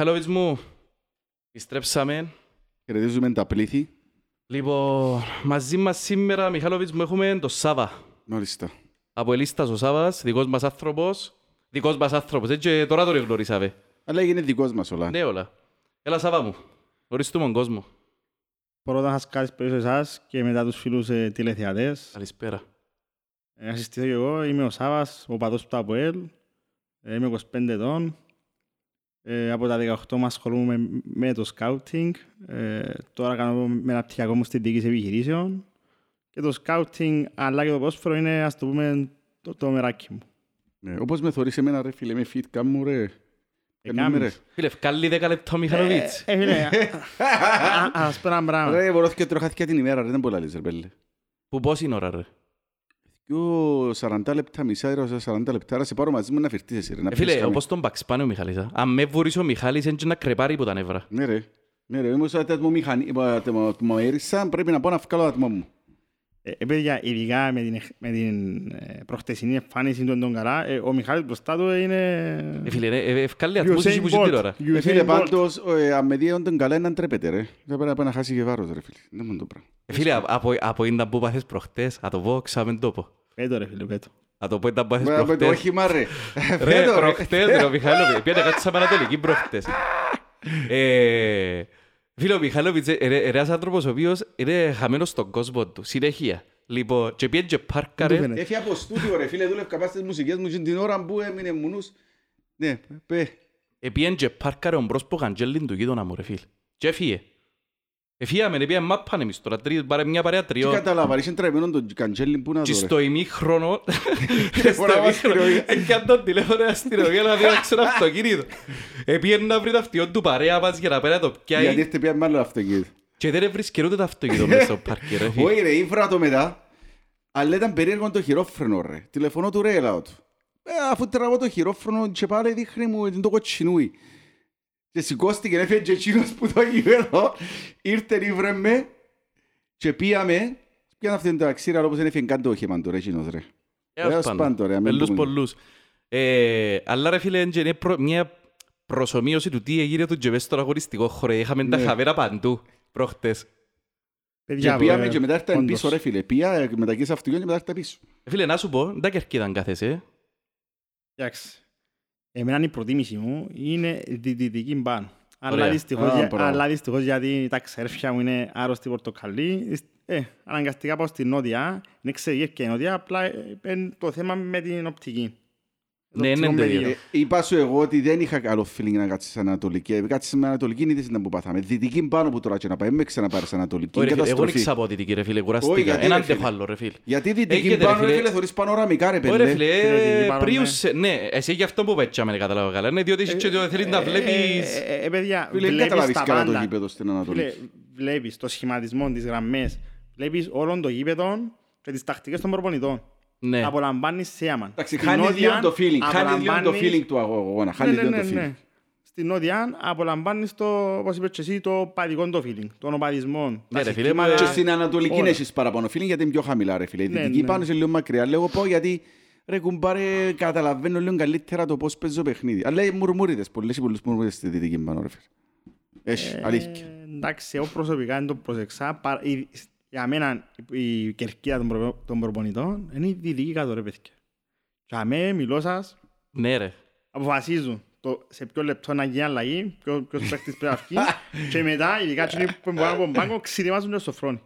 Μιχαλόβιτς μου, επιστρέψαμε. Χαιρετίζουμε τα πλήθη. Λοιπόν, μαζί μας σήμερα, Μιχαλόβιτς μου, έχουμε τον Σάβα. Μάλιστα. Από Ελίστας ο Σάβας, δικός μας άνθρωπος. Δικός μας άνθρωπος, έτσι τώρα το γνωρίσαμε. Αλλά έγινε δικός μας όλα. Ναι όλα. Έλα Σάβα μου, γνωριστούμε τον κόσμο. Πρώτα να σας καλησπέρισω εσάς και μετά τους φίλους ε, τηλεθεατές. Καλησπέρα. Ε, Να συστηθώ και εγώ, είμαι ο Σάβας, ο παδός του ΑΠΟΕΛ. Ε, Είμαι 25 ετών. Ε, από τα 18 μας ασχολούμαι με- με το σκάουτινγκ. Ε, τώρα κάνω μεταπτυχιακό μου στην διοίκηση επιχειρήσεων. Και το σκάουτινγκ αλλά και το πόσφαιρο είναι, ας το πούμε, το, το μεράκι μου. Ναι. Όπως με θωρείς εμένα ρε φίλε, με fit κάμου ρε. Ε, Κάνουμε, ρε. κάμεις. Φίλε, βγάλει 10 λεπτό Μιχαλόβιτς. Ε, φίλε, α- α- ας πω ένα πράγμα. Ρε, μπορώ και τροχάθηκε την ημέρα ρε, δεν πολλά λες ρε πέλε. Που πώς είναι ώρα ρε; Δυο 40 λεπτά, μισά ώρα, 40 λεπτά, άρα σε πάρω μαζί μου να φερτείς εσύ ρε. να Ε, φίλε, πιεις όπως τον Παξπάνε ο Μιχάλης. α. Αν με βουρήσει ο Μιχάλης, έτσι να κρεπάρει που τα νεύρα. κάμου. Ναι ρε. Ναι ρε, όμως το άτομο μηχανή, το άτομο μου έρισα, πρέπει να πάω να βγάλω το άτομο μου. Ε, ε, παιδιά, ειδικά με την, εχ- με την ε, προχτεσινή εμφάνιση του τον καλά, ε, ο Μιχάλης μπροστά του είναι... Ε, φίλε, ε, ε, ευκάλλει ατμούς εσύ Usain που ζει την Bolt. ώρα. Ε, Φίλε, Usain Bolt. πάντως, ε, αν με δει τον καλά να τρέπεται ρε. Δεν πρέπει να πάει να χάσει και βάρος ρε φίλε. Δεν μου το πράγμα. Ε, Φίλε, α- από, από ήταν που πάθες προχτές, α το πω, ξάμεν το πω. Πέτω ρε φίλε, πέτω. Α το πω ήταν που πάθες Μα, με το προχτές. όχημα ρε. Ρε, Φέτο, ρε. προχτές ρε, ο Μιχάλοβιτς. Πήγαινε κάτι σαν Πανατολική προχτές. Ε, Φίλε, ο Μιχάλοβιτς ε, είναι ένας άνθρωπος ο οποίος είναι χαμένος στον κόσμο του. Συνέχεια. Λοιπόν, και πήγαινε και Δεν πάρκαρε. του φαίνεται. Έφυγε από στούντιο ρε φίλε, δούλευκα πας στις μουσικές μου και την ώρα που έμεινε μου νους. Ναι, πέ. Ε, πήγαινε και πάρκαρε ο μπρος που καντζέλιν του γείτονα μου ρε φίλε. Και έφυγε. Εφύγαμε, ρε, πήγαινε μάπαν εμείς τώρα, τρι- πάρε μια παρέα Τι τριών. καταλάβα, είσαι τρεμμένο τον καντζέλι που να Και δω ρε. στο ημίχρονο, στο Φορά ημίχρονο, αστυνομία. έκανα τον τηλέφωνο αστυνομία να διώξει ένα αυτοκίνητο. Επήγαινε να βρει το αυτοκίνητο του παρέα μας για να πέρα το Γιατί πιάει έρθε πια με άλλο αυτοκίνητο. και δεν έβρισκε ούτε το αυτοκίνητο μέσα στο πάρκι ρε φίλε. Όχι ρε, ήβρα το μετά. Αλλά ήταν περίεργο το χειρόφρενο ρε. Τηλεφωνώ του ρε, έλαω του. Ε, αφού τραβώ το χειρόφρενο και πάλι δείχνει μου την το κοτσινούι. Και σηκώστηκε, έφυγε και εκείνος που το γήπεδο. Ήρθε ήβρε με και πήγαμε. Πιάνε αυτήν το αξίρα, αλλά όπως δεν έφυγε καν το όχημα του ρε εκείνος ρε. Έως έως πάντων. πάντο, ρε, αμήν Πελούς πούμε. πολλούς. Ε, Αλλά ρε φίλε, είναι και προ- μια προσωμείωση του τι έγινε του και μες στον αγωνιστικό χώρο. Είχαμε τα Ναι. χαβέρα παντού προχτές. Παιδιά, Και πήγαμε ε, και μετά ήρθαν όντως. πίσω ρε φίλε. Πήγα μετακίνησα σε αυτοκίνητο και μετά ήρθα πίσω. Ε, Φίλε, να σου πω, δεν τα κερκίδαν κάθεσαι. ε. Εντάξει. Εμένα η προτίμηση μου είναι τη δυτική μπαν. Αλλά Ωραία. δυστυχώς, Α, για- μπράβο. αλλά δυστυχώς γιατί τα ξέρφια μου είναι άρρωστη πορτοκαλί. Ε, αναγκαστικά πάω στην νότια. Δεν ξέρω και η νότια, απλά ε, είναι το θέμα με την οπτική. Το Ναι, ναι, οπτικό ναι, πεδίο. ναι. Ε, είπα σου εγώ ότι δεν είχα καλό feeling να κάτσεις στην Ανατολική. Ε, Κάτσεις με Ανατολική είδες ήταν που πάθαμε. Δυτική πάνω που τώρα και να πάει. Με ξαναπάρεις Ανατολική. Ωραία, φίλε, Εγώ δεν Καταστροφή. ξαπώ δυτική ρε φίλε, Όχι, κουραστήκα. γιατί, Έναν ρε, φίλε. αντέχω άλλο ρε φίλε. Γιατί δυτική Έχετε, ρε, πάνω ρε φίλε. φίλε θωρείς πανοραμικά ρε Ωραία πέντε. φίλε, Φίλε, δυτική ε, πάνω, πρίους, ναι, εσύ γι' αυτό που πέτσαμε κατάλαβα καλά. Είναι διότι εσύ και το θέλεις να Ε, βλέπεις... ε, ε, ε, παιδιά, Φίλε, δεν βλέπεις καταλάβεις τα καλά το πάντα. γήπεδο στην Φίλε, Ανατολική. βλέπεις το σχηματισμό, τις γραμμές, βλέπεις όλων των γήπεδων και τις τακτικές των προπονητών. Ναι. Απολαμβάνεις θέαμα. Εντάξει, Στην χάνεις νότια λίγο το feeling. Χάνεις λίγο το απολαμβάνεις- feeling του αγώνα. Χάνεις Ναι, λίγο ναι, το ναι, feeling. ναι. Στην νότια απολαμβάνεις το, όπως είπες και εσύ, το παδικό το feeling, των οπαδισμών. Ναι, τα ρε φίλε, συστήματα. Και στην Ανατολική όλα. έχεις παραπάνω feeling γιατί είναι πιο χαμηλά ρε φίλε. Η Ναι, δυτική ναι. πάνω σε λίγο μακριά. Λέγω πω γιατί ρε κουμπάρε καταλαβαίνω λίγο καλύτερα το πώς παίζω παιχνίδι. Αλλά οι μουρμουρίδες, πολλές ή πολλούς μουρμουρίδες στη δυτική πάνω ρε φίλε. Έχεις, αλήθεια. Ε, εντάξει, εγώ προσωπικά δεν το προσεξά. Πα- η- Για μένα η κερκία των, προ- των προπονητών είναι η δυτική κάτω ρε παιδιά. Για μένα μιλώ σας, Ναι ρε. αποφασίζουν το, σε ποιο λεπτό να γίνει αλλαγή, ποιο- ποιος παίχτης πρέπει να βγει και μετά, ειδικά εκείνοι που μπορούν από τον πάγκο, ξυριμάζουν και στο φρόνι.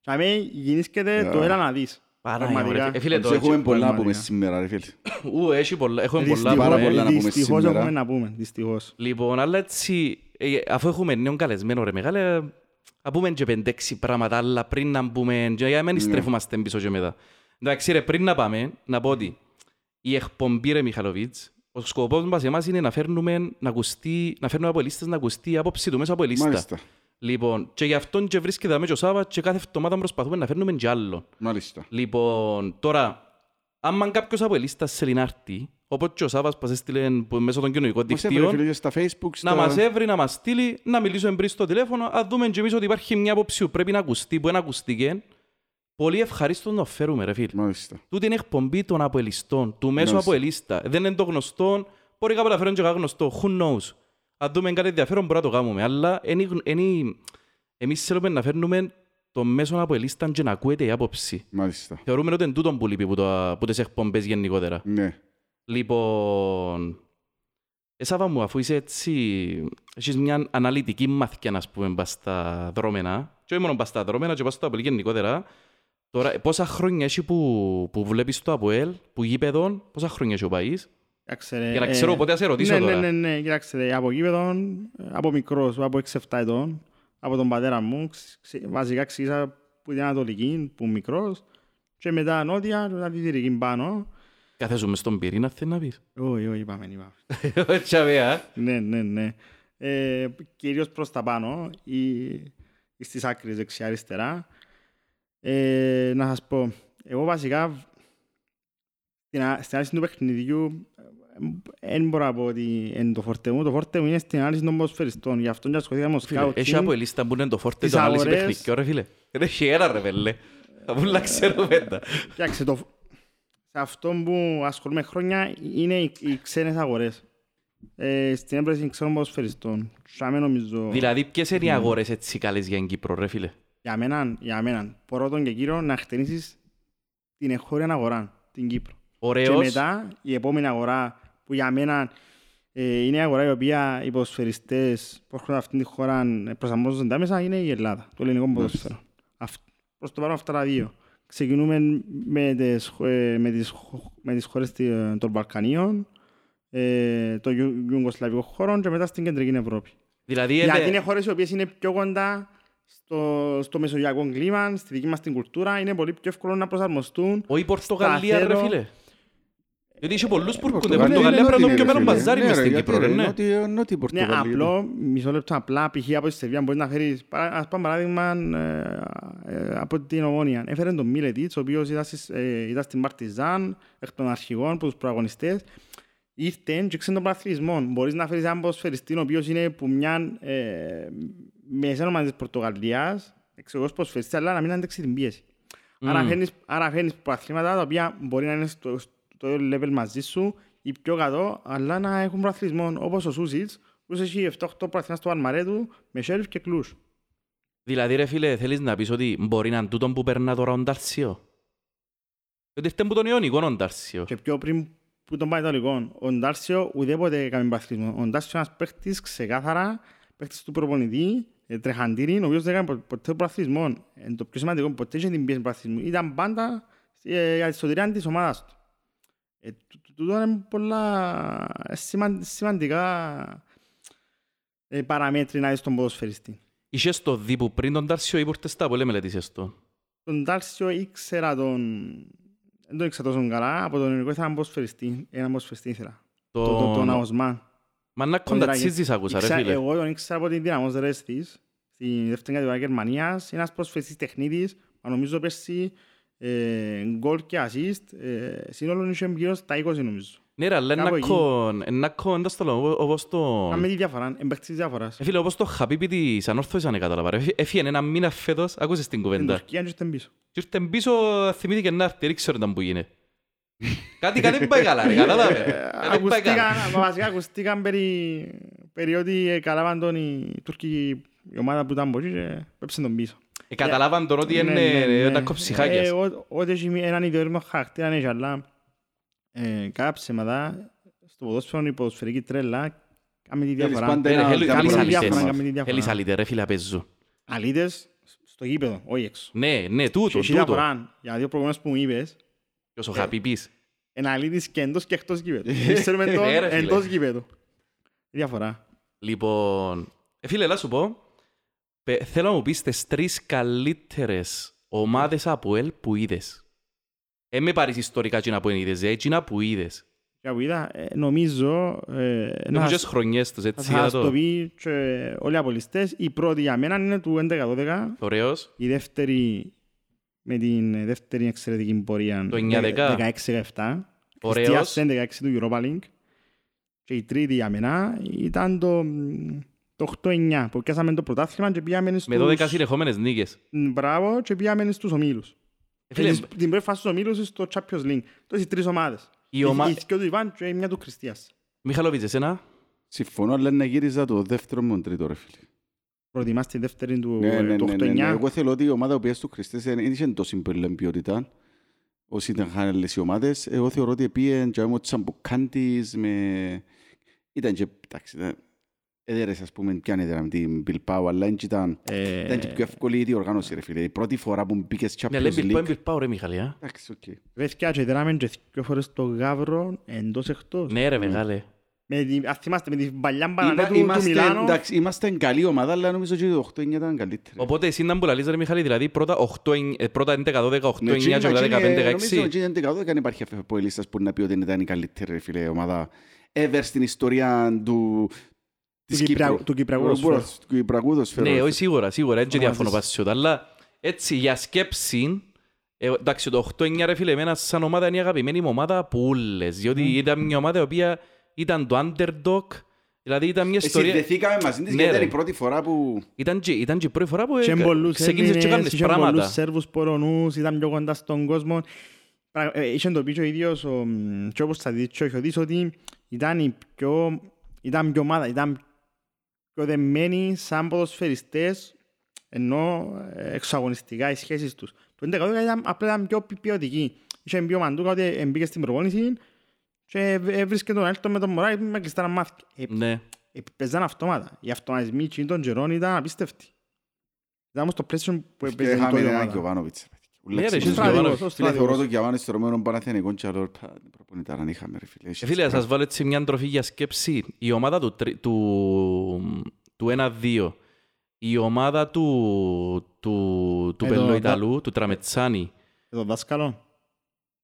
Για μένα γεννήσκεται το έλα να δεις. Πάρα Πραγματικά. ωραία. Ε, φίλε, Εμείς το Έχουμε έτσι- πολλά να πούμε πραγματικά. σήμερα ρε φίλε. Ου, έχει πολλά, έχουμε πολλά. Δυστυχώς- πάρα που, ε. πολλά να πούμε Δυστυχώς σήμερα. έχουμε να πούμε, δυστυχώς. Λοιπόν, αλλά έτσι, ε, αφού έχουμε νέον καλεσμένο ρε μεγάλε, να πούμε και πεντέξι πράγματα άλλα πριν να πούμε, και για να Ναι. μην στρέφομαστε πίσω και μετά. Εντάξει ρε, πριν να πάμε, να πω ότι η εκπομπή ρε Μιχαλοβίτς, ο σκοπός μας εμάς είναι να φέρνουμε, να ακουστεί, να φέρνουμε από ελίστες να ακουστεί η άποψη του μέσα από ελίστα. Μάλιστα. Λοιπόν, και γι' αυτόν και βρίσκεται αμέσως ο Σάββας και κάθε εβδομάδα προσπαθούμε να φέρνουμε και άλλο. Μάλιστα. Λοιπόν, τώρα, άμα κάποιος από ελίστας σε λινάρτη, όπως και ο Σάββας που σας έστειλε που- μέσω των κοινωνικών Μας έβρε δικτύων, φίλε στα facebook. να στα- μας έβρει, να μας στείλει, να μιλήσουμε πριν στο τηλέφωνο, να δούμε και εμείς ότι υπάρχει μια άποψη που πρέπει να ακουστεί, που δεν ακουστήκε. Πολύ ευχαρίστως να το φέρουμε, ρε φίλε. Μάλιστα. Τούτη είναι εκπομπή των αποελιστών, του μέσου Μάλιστα. αποελίστα. Δεν είναι το γνωστό, μπορεί κάπου να φέρουν και κάτι γνωστό, who knows; Αν δούμε κάτι ενδιαφέρον μπορούμε να το κάνουμε. Αλλά εν είναι- εν είναι- εμείς θέλουμε να φέρνουμε το μέσο από ελίσταν και να ακούεται η άποψη. Μάλιστα. Θεωρούμε ότι είναι τούτο που λείπει που, το, που τις εκπομπές γενικότερα. Ναι. Λοιπόν, Εσάβα μου, αφού είσαι έτσι, έχεις μια αναλυτική μαθηκιά, να πούμε, πας στα δρόμενα, και όχι μόνο πας στα δρόμενα, και πας στο Αποέλ γενικότερα, τώρα, πόσα χρόνια έχει που, που βλέπεις το Αποέλ, που γήπεδο, πόσα χρόνια έχει ο Παΐς, Κοίταξε, ρε, για να ε, ξέρω πότε θα σε ρωτήσω ναι, τώρα. Ναι, ναι, ναι, κοίταξε, ρε, από γήπεδο, από μικρός, από 6-7 ετών, από τον πατέρα μου, ξε- ξε- βασικά ξεκίνησα που την Ανατολική, που μικρός, και μετά νότια, και μετά τη Δυτική πάνω. Καθέσουμε στον πυρήνα, θέλει να πεις; Όχι, όχι, είπαμε, είπαμε. Τσαβέα. Ναι, ναι, ναι. Ε, κυρίως προς τα πάνω ή, ή στις άκρες δεξιά-αριστερά. Ε, να σας πω, εγώ βασικά στην, α- στην ανάλυση του παιχνιδιού δεν μπορώ να πω ότι είναι το φόρτε μου. Το φόρτε μου είναι στην ανάλυση των ποδοσφαιριστών. Γι' αυτό και ασχολήθηκα με το Φίλε, έχει scouting. από ελίστα που είναι το φόρτε Τις το ανάλυση αγορές. παιχνικιό, ρε φίλε. Δεν έχει ένα ρε πέλε. Θα πουλά ξέρουμε τα. Κοιτάξτε, το, σε αυτό που ασχολούμαι χρόνια είναι οι, οι ξένες αγορές. Ε, στην έμπρεση ξένων ποδοσφαιριστών. Σάμε νομίζω... Δηλαδή, ποιες είναι οι αγορές έτσι καλές για την Κύπρο, ρε φίλε; Για μένα, για μένα, πρώτον και κύριο, να χτενίσεις την εγχώρια αγορά, την Κύπρο. Και Ωραίος. μετά η επόμενη αγορά που για μένα ε, είναι η αγορά η οποία οι ποδοσφαιριστές που έρχονται αυτήν τη χώρα ε, προσαρμόζονται άμεσα είναι η Ελλάδα, το ελληνικό ποδόσφαιρο. Αυ- Προς το παρόν αυτά τα δύο. Ξεκινούμε με τις, χω- ε, με τις, χω- με τις χώρες τη- ε, των Βαλκανίων, ε, των Ιου- Ιουγκοσλαβικών χώρων και μετά στην κεντρική Ευρώπη. Δηλαδή, Γιατί είναι- είναι χώρες οι οποίες είναι πιο κοντά στο, στο μεσογειακό κλίμα, στη δική μας την κουλτούρα, είναι πολύ πιο εύκολο να προσαρμοστούν. Όχι η Πορτογαλία, ρε σταθερό. φίλε. Γιατί είχε πολλούς που έρχονται. Πορτογαλία Πορτογαλία είναι πρέπει να νότια, το πιο ρε μέρο φίλε. μπαζάρι Ναι, μες ρε, στην γιατί, Κύπρο, ρε, ρε, ναι. νότια- νότια Ναι, Πορτογαλία. απλό, μισό λεπτό, απλά π.χ. από τη Σεβία μπορείς να φέρεις, παρά- ας πάμε παράδειγμα ε, ε, από την Ομόνια. Έφερε τον Μίλετιτς, ο οποίος ήταν, στις- ε, ήταν στην Παρτιζάν, εκ των αρχηγών, από τους προαγωνιστές. Ήρθε και ξέρεις τον πρωταθλητισμό. Μπορείς να φέρεις έναν ποδοσφαιριστή, ο οποίος είναι που μια ε, μεσαίνομα της Πορτογαλίας, εξωγός ποδοσφαιριστής, αλλά να μην αντέξεις την πίεση. Άρα Μμμ. φέρνεις, άρα φέρνεις πρωταθλήματα τα οποία μπορεί να είναι στο, στο ίδιο level μαζί σου ή πιο κάτω, αλλά να έχουν πρωταθλητισμό. Όπως ο Σούσιτς, που έχει 7-8 πρωταθλήματα στο αρμαρέ του με Σέριφ και Κλούς. Δηλαδή, ρε φίλε, θέλεις να πεις ότι μπορεί να είναι τούτον που περνά τώρα ο Ντάρσιο; Ότι ήρθε που τον Ιωνικό ο Ντάρσιο. Και πιο πριν που τον πάει το λιγόν. Ο Ντάρσιο ουδέποτε έκαμε πρωταθλητισμό. Ο Ντάρσιο είναι ένας παίχτης ξεκάθαρα, παίχτης του προπονητή, ε, τρεχαντήρι, ο οποίος δεν έκανε πο- ποτέ πρωταθλητισμό. Ε, Το πιο σημαντικό, ποτέ είχε την πίεση πρωταθλητισμού. Ήταν πάντα ε, για τη σωτηρία της ομάδας του. Ε, τού- τού- Τούτο είναι πολλά ε, σημαν- σημαντικά ε, παραμέτρη να δεις τον ποδοσφαιριστή. Είχες το δει που πριν τον Ντάρσιο ή που ήρθες στα, που λέμε μελετήσες το. Τον Τάρσιο ήξερα τον... Δεν τον ήξερα τόσο καλά, από τον ελληνικό ήθελα έναν ποδοσφαιριστή. Έναν ποδοσφαιριστή ήθελα. Το, το, τον Τον... Αοσμάν. Μα να κοντατσίζεις άκουσα, ρε Ήξερα- φίλε. Εγώ τον ήξερα από την Δυναμός Ρέστης, στη δεύτερη κατηγορία Γερμανίας. Είναι ένας προσφερτής τεχνίτης, μα νομίζω πέρσι ε, γκολ και assist. Ε, σύνολο είχε γύρω στα 20 νομίζω. Ναι ρε, αλλά κάπου ένα εκεί. κον, ένα κον, εντός το λέω, όπως το... Κάμε τη διαφορά, εμπαίχτης της διαφοράς. Ε, φίλε, όπως το Χαπίπι της ανόρθωσης αν κατάλαβα. ρε. Έφυγε ένα μήνα φέτος, άκουσες την Στην κουβέντα. Τουρκία και στην πίσω. Και ήρθε πίσω, θυμήθηκε να έρθει, δεν ξέρω ήταν που γίνει. Κάτι κάτι δεν πάει καλά, ρε, κατάλαβες; Κάτι δεν πάει καλά. Ακουστήκαν, μα βασικά ακουστήκαν περί, περί ότι ε, καλάβαν τον η Τουρκική η ομάδα που ήταν από εκεί και πέψαν τον πίσω. Ε, Καταλάβαν τον ότι Ναι, ναι, είναι ναι. ένα κοψιχάκιας. Ε, ό- Ό,τι έχει μη- έναν ιδιόρυμο χαρακτήρα έχει, αλλά ε, κάποια ψέματα στο ποδόσφαιρο η ποδοσφαιρική τρέλα κάνει τη διαφορά. πάντα Ε, ρε, ένα- θέλει- κάτι θέλεις Κάνει τη παραπάνω. διαφορά, αλήτες. κάνει τη διαφορά. Θέλεις αλήτες, ρε φίλε, απέζου. Αλήτες στο γήπεδο, όχι έξω. Ναι, ναι, τούτο, Και έχει τούτο. διαφορά για δύο προγραμμές που μου είπες, Και όσο Χαπίπις. ένα αλήτης και εντός και εκτός γήπεδου. Εμείς ξέρουμε τον Ε, ρε, φίλε. εντός γήπεδου. Διαφορά. Λοιπόν, ε, φίλε, να σου πω, πε- θέλω να μου πεις τις τρεις καλύτερες ομάδες από ελ που είδες. Ε, με πάρεις ιστορικά εκείνα που είδες, ε, εκείνα που είδες. Και που είδα, ε, νομίζω ε, Έχουν να και τις χρονιές τους, έτσι, θα για σας το το πει και όλοι οι απολυστές. Η πρώτη για μένα είναι του 11-12, ωραίος. η δεύτερη με την δεύτερη εξαιρετική πορεία Το 9-10. 16-17. Ωραίος. Χριστιαν 16 του Europa League. Και η τρίτη για μένα ήταν το, το 8-9 που πιάσαμε το πρωτάθλημα και πήγαμε Με στους... 12 συνεχόμενες νίκες. Μπράβο και πήγαμε στους ομίλους. Ε, φίλε, Την- Την πρώτη φάση στους ομίλους στο Champions League. Τότε οι τρεις ομάδες. η ομα... Η δυο του Ιβάν και η μια του Χριστίας. Μιχαλόβιτς, εσένα, Συμφωνώ, αλλά να γύριζα το δεύτερο με τον τρίτο, ρε φίλε. Προτιμάς τη δεύτερη του Ναι, ναι, του ναι, ναι, ναι. 8-9. Εγώ θέλω ότι η ομάδα που τους Χριστές δεν είχε τόσο πολύ ποιότητα. Όσοι ήταν χάνελες οι ομάδες, εγώ θεωρώ ότι πήγαινε και ο Τσαμπουκάντης με... Ήταν και, εντάξει, ήταν- έδερες ας πούμε ποιαν έδερα με την Bilbao, αλλά δεν ήταν, Ε, ήταν και πιο εύκολη η διοργάνωση ρε φίλε. Η πρώτη φορά που μπήκες Ναι, λέει Champions Μπιλπάω, League. Μπιλπάω ρε Μιχαλή, α. Εντάξει, οκ. Παιδιά, και δράμε και δύο φορές το Γαύρο εντός εκτός. Ναι ρε μεγάλε. Με τη- ας θυμάστε, με την παλιά Είμα- μπανανέ του- του Είμαστε, Μιλάνο. εντάξει, είμαστε καλή ομάδα, αλλά νομίζω ότι το 8-9 ήταν καλύτερη. Οπότε εσύ ήταν που λαλείς ρε Μιχαλή, δηλαδή πρώτα 8, ε, πρώτα 11, 12, 8, Ναι, 9 και μετά εκείνη- 15, Νομίζω 16. ότι είναι δεκαδό, δεν υπάρχει από λίστας που να πει ότι ήταν η καλύτερη ρε φίλε ομάδα ever στην ιστορία του της Κυπριακού- Κύπρου. Του Κυπριακού Του ποδοσφαίρου. ποδοσ- του Κυπριακού ποδοσφαίρου, Ναι, ρε όχι φίλε. σίγουρα, σίγουρα, δεν και Ομάδες. διαφωνώ πάση σε αυτό, αλλά έτσι για σκέψη, ε, εντάξει το 8-9 ρε φίλε, εμένα σαν ομάδα είναι η αγαπημένη μου ομάδα από ούλες, διότι ήταν μια ομάδα η οποία ήταν το underdog, δηλαδή ήταν μια Ε, ιστορία, Συνδεθήκαμε μαζί της Ναι, γιατί ήταν ρε. η πρώτη φορά που... ήταν και, ήταν και η πρώτη φορά που Και ε, πολλούς ξεκίνησες και Έλληνες, κάνεις είχε πολλούς πράγματα. Σέρβους Πολωνούς, ήταν πιο κοντά στον κόσμο. Πρα- ε, Είχε το πει και ο ίδιος, ο, μ, και όπως θα δεις και ο Χιωτής, ότι ήταν η πιο, ήταν πιο ομάδα, ήταν πιο δεμένοι σαν ποδοσφαιριστές, ενώ ε, εξωαγωνιστικά οι σχέσεις τους. Το 11 ήταν απλά ήταν πιο ποιοτική. Είχε πιο μαντούκα ότι εμπήκε στην προπόνηση και έβρισκε τον Έλτον με τον Μωράη με κλειστά μάθη. Ε, Ναι, ε, παίζαν αυτόματα. Οι αυτοματισμοί εκείνων των καιρών ήταν απίστευτοι. Ήταν όμως το πλαίσιο που Και έπαιζε είχαμε τότε η έναν ομάδα. Γιωβάνοβιτς. ρε Ναι, φίλε. ρε, Ούλεξε είχες τον Γιωβάνοβιτς. Γιωβάνοβιτς. Στράτηγος. Φίλε, θεωρώ τον Γιωβάνο στο Ρωμένο Παναθηναϊκό και άλλο «Πα, προπονητάρα να είχαμε ρε φίλε. Ε, φίλε, να σας βάλω έτσι μια τροφή για σκέψη. Η ομάδα του, τρι- του, του 1-2, η ομάδα του, του, του Ε, το- Πελοϊταλού, του Τραμετσάνη, Ε, Το δάσκαλο.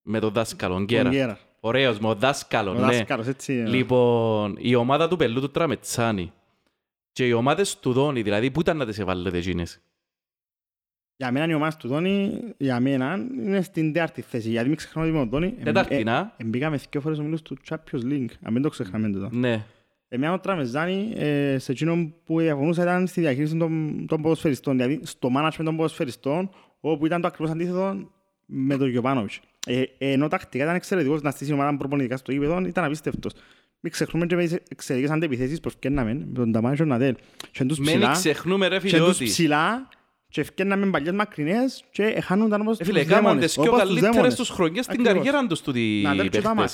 με τον δάσκαλο, τον Γκέρα. Γκέρα. Ωραίος, με τον δάσκαλο, Ο ναι. δάσκαλος, έτσι. ε. Λοιπόν, η ομάδα του Πελού του Τραμετσάνη και οι ομάδες του Δόνη, δηλαδή, πού ήταν να τις εβάλλετε εκείνες; Για μένα η ομάδα του Τόνι, για μένα, είναι στην τέταρτη θέση. Γιατί μην ξεχνάμε ότι με τον Τόνι εμ- Τέταρτη, ε, να. εμπήκαμε δύο φορές ομίλους του Champions League. Αν μην το ξεχνάμε τούτο. Ναι. Εμένα ο Τραμεζάνη, ε, σε εκείνο που διαφωνούσα ήταν στη διαχείριση των, των ποδοσφαιριστών. Δηλαδή στο management των ποδοσφαιριστών, όπου ήταν το ακριβώς αντίθετο με τον Γιωβάνοβιτς. Ε, ενώ τακτικά ήταν εξαιρετικός να στήσει ομάδα προπονητικά στο γήπεδο, ήταν απίστευτος. Μην ξεχνούμε και με τις εξαιρετικές αντεπιθέσεις που ευκαιρνάμε με τον Ταμάνι και τον Ναδέλ. Και εν τους Μην ψηλά, ξεχνούμε ρε και φίλε εν τους ότι ψηλά και ευκαιρνάμε παλιές μακρινές και εχάνονταν όπως Ε, φίλε, τους έκαναν δαίμονες. τις πιο όπως τους καλύτερες δαίμονες. τους χρονιές στην Ακριβώς. καριέρα τους τούτοι οι Να δέρουν και τα παίχτες.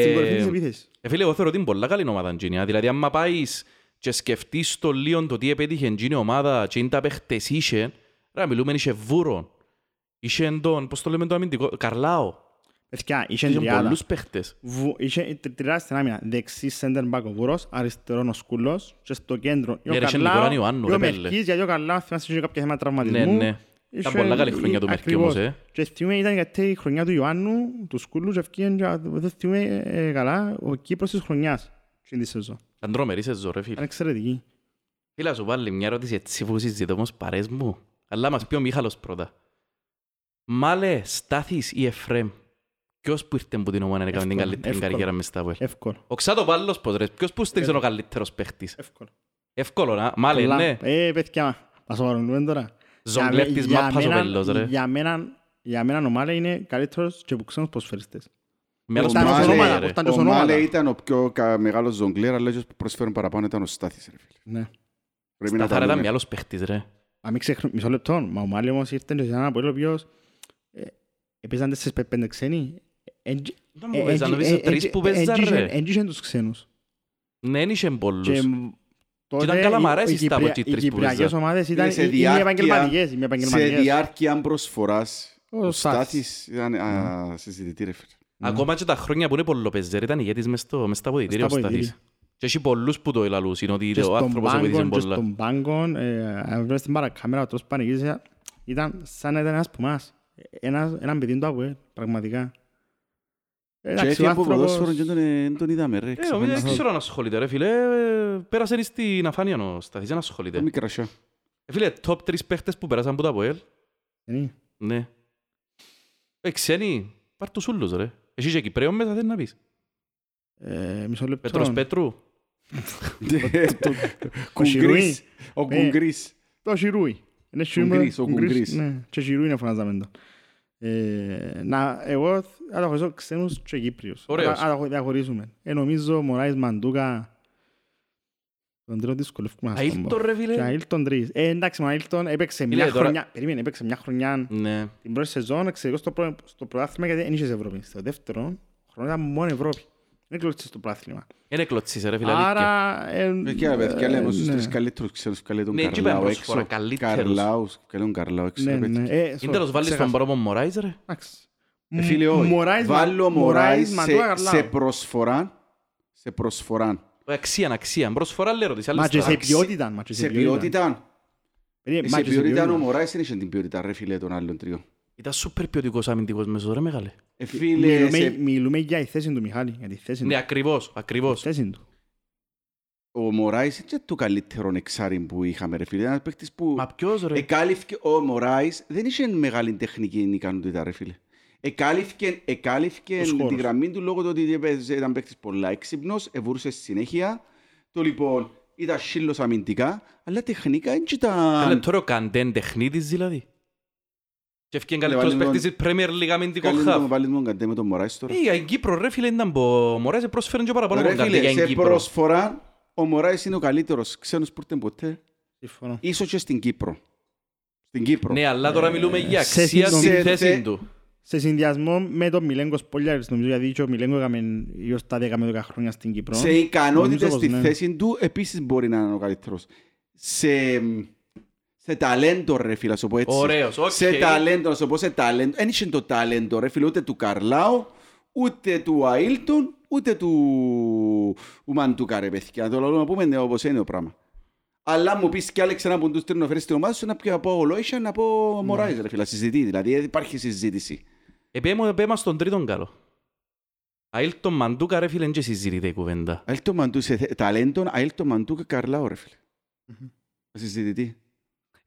Στην κορυφή της Ε, επίθεσης. ε, φίλε, εγώ θεωρώ ότι είναι πολλά καλή ομάδα Τζίνια. Δηλαδή, άμα πάεις και σκεφτείς το λίγο το τι επέτυχε η ομάδα και είναι τα παίχτες είχε, ρε, μιλούμε είχε βούρο. Είχε τον, πώς το λέμε το αμυντικό, Καρλάο. Παιδιά, είχε Είχε τριάδα. πολλούς παίχτες. Βου- Είχε τρι- τριάδα στην άμυνα. Δεξί center back ο Βούρος, αριστερόν ο Σκούλος και στο κέντρο Ναι, ρε, είχε Νικόλα Ιωάννου, και ο ρε, πέλε. Μερκής, γιατί ο Καρλάος θυμάσαι είχε κάποια θέματα Ναι, τραυματισμού. ναι. Ήταν Είχε- πολλά καλή χρονιά του Μερκή ακριβώς. όμως, ε. Και θυμούμαι ήταν γιατί η χρονιά του Ιωάννου, του Σκούλου και ευκήγεν και δεν θυμούμαι ε, καλά ο Κύπρος της χρονιάς. στην τη σεζόν. Ήταν τρομερή σεζόν, ρε φίλε. Ήταν εξαιρετική. Φίλα σου βάλει μια ερώτηση έτσι που συζητώ όμως παρές μου. Αλλά μας πει ο Μίχαλος πρώτα. Μάλε, Στάθης ή Εφρέμ. Ποιος που ήρθε που την ομάδα να έκανε την Εύκολο, καλύτερη εύκολο. καριέρα μες στα Βουέλ. Εύκολο. Ο Ξάτο Πάλλος πως ρε. Ποιος που στήριξε ο καλύτερος παίχτης; Εύκολο. Εύκολο να. Μάλε, Πολλά. ναι. Ε, παιδιά, μας σοβαρωνούμε τώρα. Ζογκλέρ της Για μάπας ο μένα- Πέλλος ρε. Για μένα, για μένα ο Μάλε είναι καλύτερος και που ξένους ποδοσφαιριστές. Μέρος Ήταν του ως Μάλε, Μάλε, ονόματα, ρε. ήταν και ως Ο ονόματα. Μάλε ήταν ο πιο κα- μεγάλος ζογκλέρ, αλλά ίσως που προσφέρουν παραπάνω ήταν ο Στάθης, ρε φίλε. Ναι. Πρέπει να τα Σταθάρα ήταν δούμε. μια άλλος παίχτης ρε. Αν μην ξεχνούμε, μισό λεπτό, μα ο Μάλι όμως ήρθε και σε έναν πολύ ο οποίος ε, έπαιζαν τέσσερις πέ- πέντε ξένοι. Εν- Ήταν ε, που παίζαν, εν- νομίζω ε, τρεις εν- που εν- παίζαν εν- ρε. εν- εν- τους ξένους. Ναι, δεν είχε πολλούς. Και τότε ήταν καλαμαρές οι- οι στα από οι εκεί Κυπρια- τρεις Οι που Κυπριακές δηλαδή. παίζαν. ομάδες ήταν σε είναι διάρκεια- επαγγελματικές. Είναι Σε επαγγελματικές. διάρκεια προσφοράς, Ο ο Στάθης. Στάθης ήταν α, συζητητή, ρε φίλε. Ακόμα και τα χρόνια που είναι πολλοπεζέρ ήταν ηγέτης μες στο- μες στα ποδητήρια ο Στα Σταθής. ποδητήρια. Και έχει πολλούς που το ελαλούσαν ότι Και ο στον άνθρωπος βοήθησε πάγκο, και πολλά. στον πάγκο, ε, αν βλέπεις την παρακάμερα, ο τρόπος που πανηγύρισε, ήταν σαν να ήταν ένας που μας. Ένας, έναν παιδί του ΑΒΕ, πραγματικά. Και Εντάξει, ο έφυγε από άνθρωπος- ποδόσφαιρο και τον, ε, τον είδαμε, ρε. Ε, ξαφνικά. δεν ξέρω αν ασχολείται ρε φίλε. Ε, Πέρασε στην αφάνεια ο Σταθής, δεν ασχολείται. Το μικρασιά. Ε, Φίλε, top 3 παίχτες που πέρασαν από τα ΠΟΕΛ. Είναι. Ναι. Ε, ξένοι, πάρ' τους ούλους ρε. Εσύ και Κυπρέο μέσα θέλεις να πεις. Ε, Μισό λεπτό. Πέτρος Πέτρου. Κουγκρίς. Ο Ε, Κουγκρίς. Το Σιρούι. Είναι Κουγκρίς, ο Κουγκρίς. Ναι, και Σιρούι είναι φωνάζαμε το. Ε, να, εγώ θα τα χωρίσω ξένους και Κύπριους. Ωραίος. Θα τα διαχωρίσουμε. Ε, νομίζω Μωράης Μαντούκα Τον τρίτο δυσκολεύκουμε να στον Αίλτον πω. ρε Και φίλε. Αίλτον τρεις. Ε, εντάξει, ο Αίλτον έπαιξε Φίλε, μια τώρα- χρονιά. Περίμενε, έπαιξε μια χρονιά Ναι. την πρώτη σεζόν, εξαιρετικό στο, πρω... στο πρωτάθλημα γιατί δεν είχες Ευρώπη. Στο δεύτερο χρόνο ήταν μόνο Ευρώπη. Δεν κλώτησε στο πρωτάθλημα. Είναι κλωτσίσε ρε φίλε. αλήθεια. Άρα... ε, Παιδιά, ρε παιδιά, ε, λέμε στους ναι. τρεις καλύτερους ξέρεις καλέ τον Ναι, εκεί Καρλάου είπαμε προσφορά, έξω. καλύτερους. Καρλάους, καλέ τον Καρλάου έξω. Ναι, ρε παιδιά. ναι. Ε, Είναι τέλος βάλεις τον ξέχασα. Μπρόμο Μωράης ρε. Εντάξει. Ε, Φίλε, όχι. Μωράης, Βάλω Μα- Μωράης Μαντούα, σε- Καρλάου. σε προσφορά. Σε προσφορά. Αξία, αξία. Προσφορά λέω ρωτήσεις. Μα άλλες και τώρα. σε ποιότητα. μα και Σε ποιότητα. Περίμενε, Σε μα και ποιότητα ο Μωράης δεν είχε την ποιότητα ρε φίλε των άλλων τριών. Ήταν σούπερ ποιοτικός αμυντικός μέσος ρε μεγάλε. Ε, φίλε, Μιλούμε, σε- μιλούμε για τη θέση του Μιχάλη, για τη θέση Ναι, του. ακριβώς, Τη ακριβώς. θέση του. ο Μωράης είναι και το καλύτερο εξάρι που είχαμε ρε φίλε. Ένας παίκτης που Μα ποιος ρε; εκάλυφε ο Μωράης δεν είχε μεγάλη τεχνική ικανότητα ρε φίλε. Εκάλυφε, εκάλυφε Τους τη χώρους. γραμμή του λόγω του ότι έπαιζε- ήταν παίκτης πολλά έξυπνος, εβουρούσε συνέχεια. Το λοιπόν ήταν σύλλος αμυντικά, αλλά τεχνικά δεν Φίλε, ήταν... τώρα ο Καντέν τεχνίτης δηλαδή. Και ευκαιρία καλύτερος βάλει τον- παίκτης της Premier League αμυντικό Καλή να χαφ. τον βάλει τον καντέ με τον Μωράης τώρα. Ε, για την Κύπρο ρε φίλε ήταν που ο Μωράης πρόσφερε και παραπάνω Ρε από τον Καντέ φίλε, για την σε Κύπρο. προσφορά ο Μωράης είναι ο καλύτερος ξένος που ήρθε ποτέ. Συμφωνώ. Ίσως και στην Κύπρο. Στην Κύπρο. Ναι, αλλά τώρα μιλούμε για σε αξία συνδο- στη σε- θέση σε- του. Σε συνδυασμό με τον Μιλέγκο Σπολιάρης, νομίζω γιατί και ο Μιλέγκο έκαμε γύρω στα 10 με 12 χρόνια στην Κύπρο. Σε ικανότητες Νομίζω στη πως ναι. θέση του επίσης μπορεί να είναι ο καλύτερος. Σε, σε ταλέντο ρε φίλε, να σου πω έτσι. Ωραίος, οκ. Σε ταλέντο, να σου πω σε ταλέντο. Δεν είχε το ταλέντο ρε φίλε ούτε του Καρλάου, ούτε του Αίλτον, ούτε του του Μαντούκα ρε παιδιά. Να το λέω να πούμε ναι, όπως είναι το πράγμα. Αλλά μου πεις κι άλλοι ξανά που τους τρίνουν να φέρεις στην ομάδα σου να πει να πω Λόισια, να πω Μωράης ρε φίλε, συζητεί. Δηλαδή υπάρχει συζήτηση. Επέμε επέμα στον τρίτον καλό. Αίλτον Μαντούκα ρε φίλε, δεν και συζητείται η κουβέντα. Αίλτον Μαντούκα, σε θε- ταλέντον, Αίλτον Μαντούκα Καρλάου ρε φίλε. Συζητητή.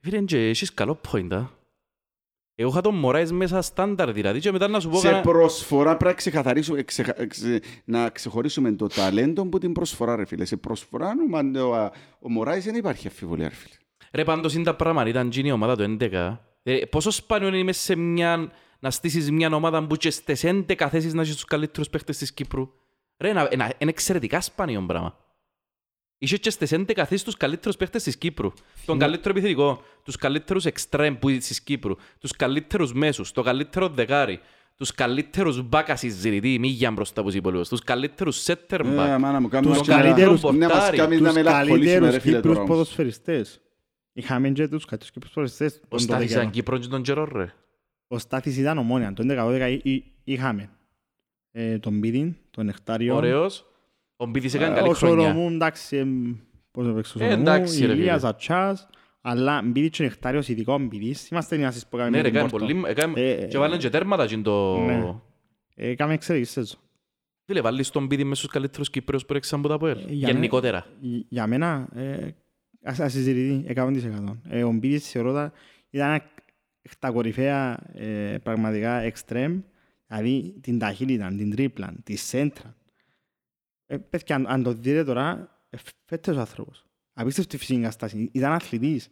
Φίλε, δεν και έχεις καλό point, α. Εγώ είχα τον Μωράης μέσα στάνταρ δηλαδή και μετά να σου πω Σε κανένα... προσφορά πρέπει να ξεκαθαρίσουμε, ξεχα- εξε- να ξεχωρίσουμε το ταλέντο από την προσφορά, ρε φίλε. Σε προσφορά, ο, Μαν- ο, ο Μωράης δεν υπάρχει αμφιβολία, ρε φίλε. Ρε πάντως είναι τα πράγματα, ήταν γίνει η ομάδα του 11. Ε, πόσο σπάνιο είναι μέσα σε μια... να στήσεις μια ομάδα που και στις 11 θέσεις να έχεις τους καλύτερους παίχτες της Κύπρου. Ρε, ένα- ένα- είναι εξαιρετικά σπάνιο πράγμα. Είχε και στις 11 θέσεις τους καλύτερους παίχτες της Κύπρου. Τον καλύτερο επιθετικό, τους καλύτερους εξτρέμ που είναι της Κύπρου, τους καλύτερους μέσους, το καλύτερο δεκάρι, τους καλύτερους μπάκα συζητητή, μη για μπροστά από τους υπόλοιπους, τους καλύτερους center back. Ε, μάνα μου, κάνουμε Τους να- καλύτερους να μας πορτάρι, κάνει να Τους μελαγχολήσουμε, καλύτερους ρε φίλε, Κύπρους τώρα όμως. ποδοσφαιριστές. Είχαμε και τους καλύτερους Κύπρους ποδοσφαιριστές. Ο τον Στάθης τότε ήταν καιρό. Κύπρος και τον καιρό ρε. Ο Στάθης ήταν ομόνια. Το 11-12 εί- εί- είχαμε ε, τον Μπίδιν, τον Νεκτάριο. Ωραίος. Ο Μπίδης έκανε Ε, καλή Ο χρονιά. Σολομού, εντάξει, εμ, πώς θα παίξει ο Ε, Σολομού, εντάξει, ρε Ηλίας, φίλε. Ατσάς, αλλά Μπίδης και Νεκτάριος, ειδικά ο Μπίδης, είμαστε ενιάσεις που έκαμε Ναι με ρε, τον έκανε Πόρτο. πολύ... έκανε- Ε, Και βάλαν και τέρματα και το... Ναι. Ε, Έκαμε εξαιρετική σεζόν. Φίλε, βάλεις τον Μπίδη μέσα στους καλύτερους Κύπρους που έξαν από τα ΠΟΕΛ. Ε, για μένα- Γενικότερα. Ι- Για μένα, ε, ας ας συζητηθεί 100%. Ε, Ο Μπίδης θεωρώ τα- ήταν ένα εκ τα κορυφαία ε, πραγματικά εξτρέμ, δηλαδή την ταχύτητα, την τρίπλα, τη σέντρα. Ε, παιδιά, αν, αν το δείτε τώρα, ε, φέτος ο άνθρωπος. Απίστευτη φυσική κατάσταση. Ήταν αθλητής.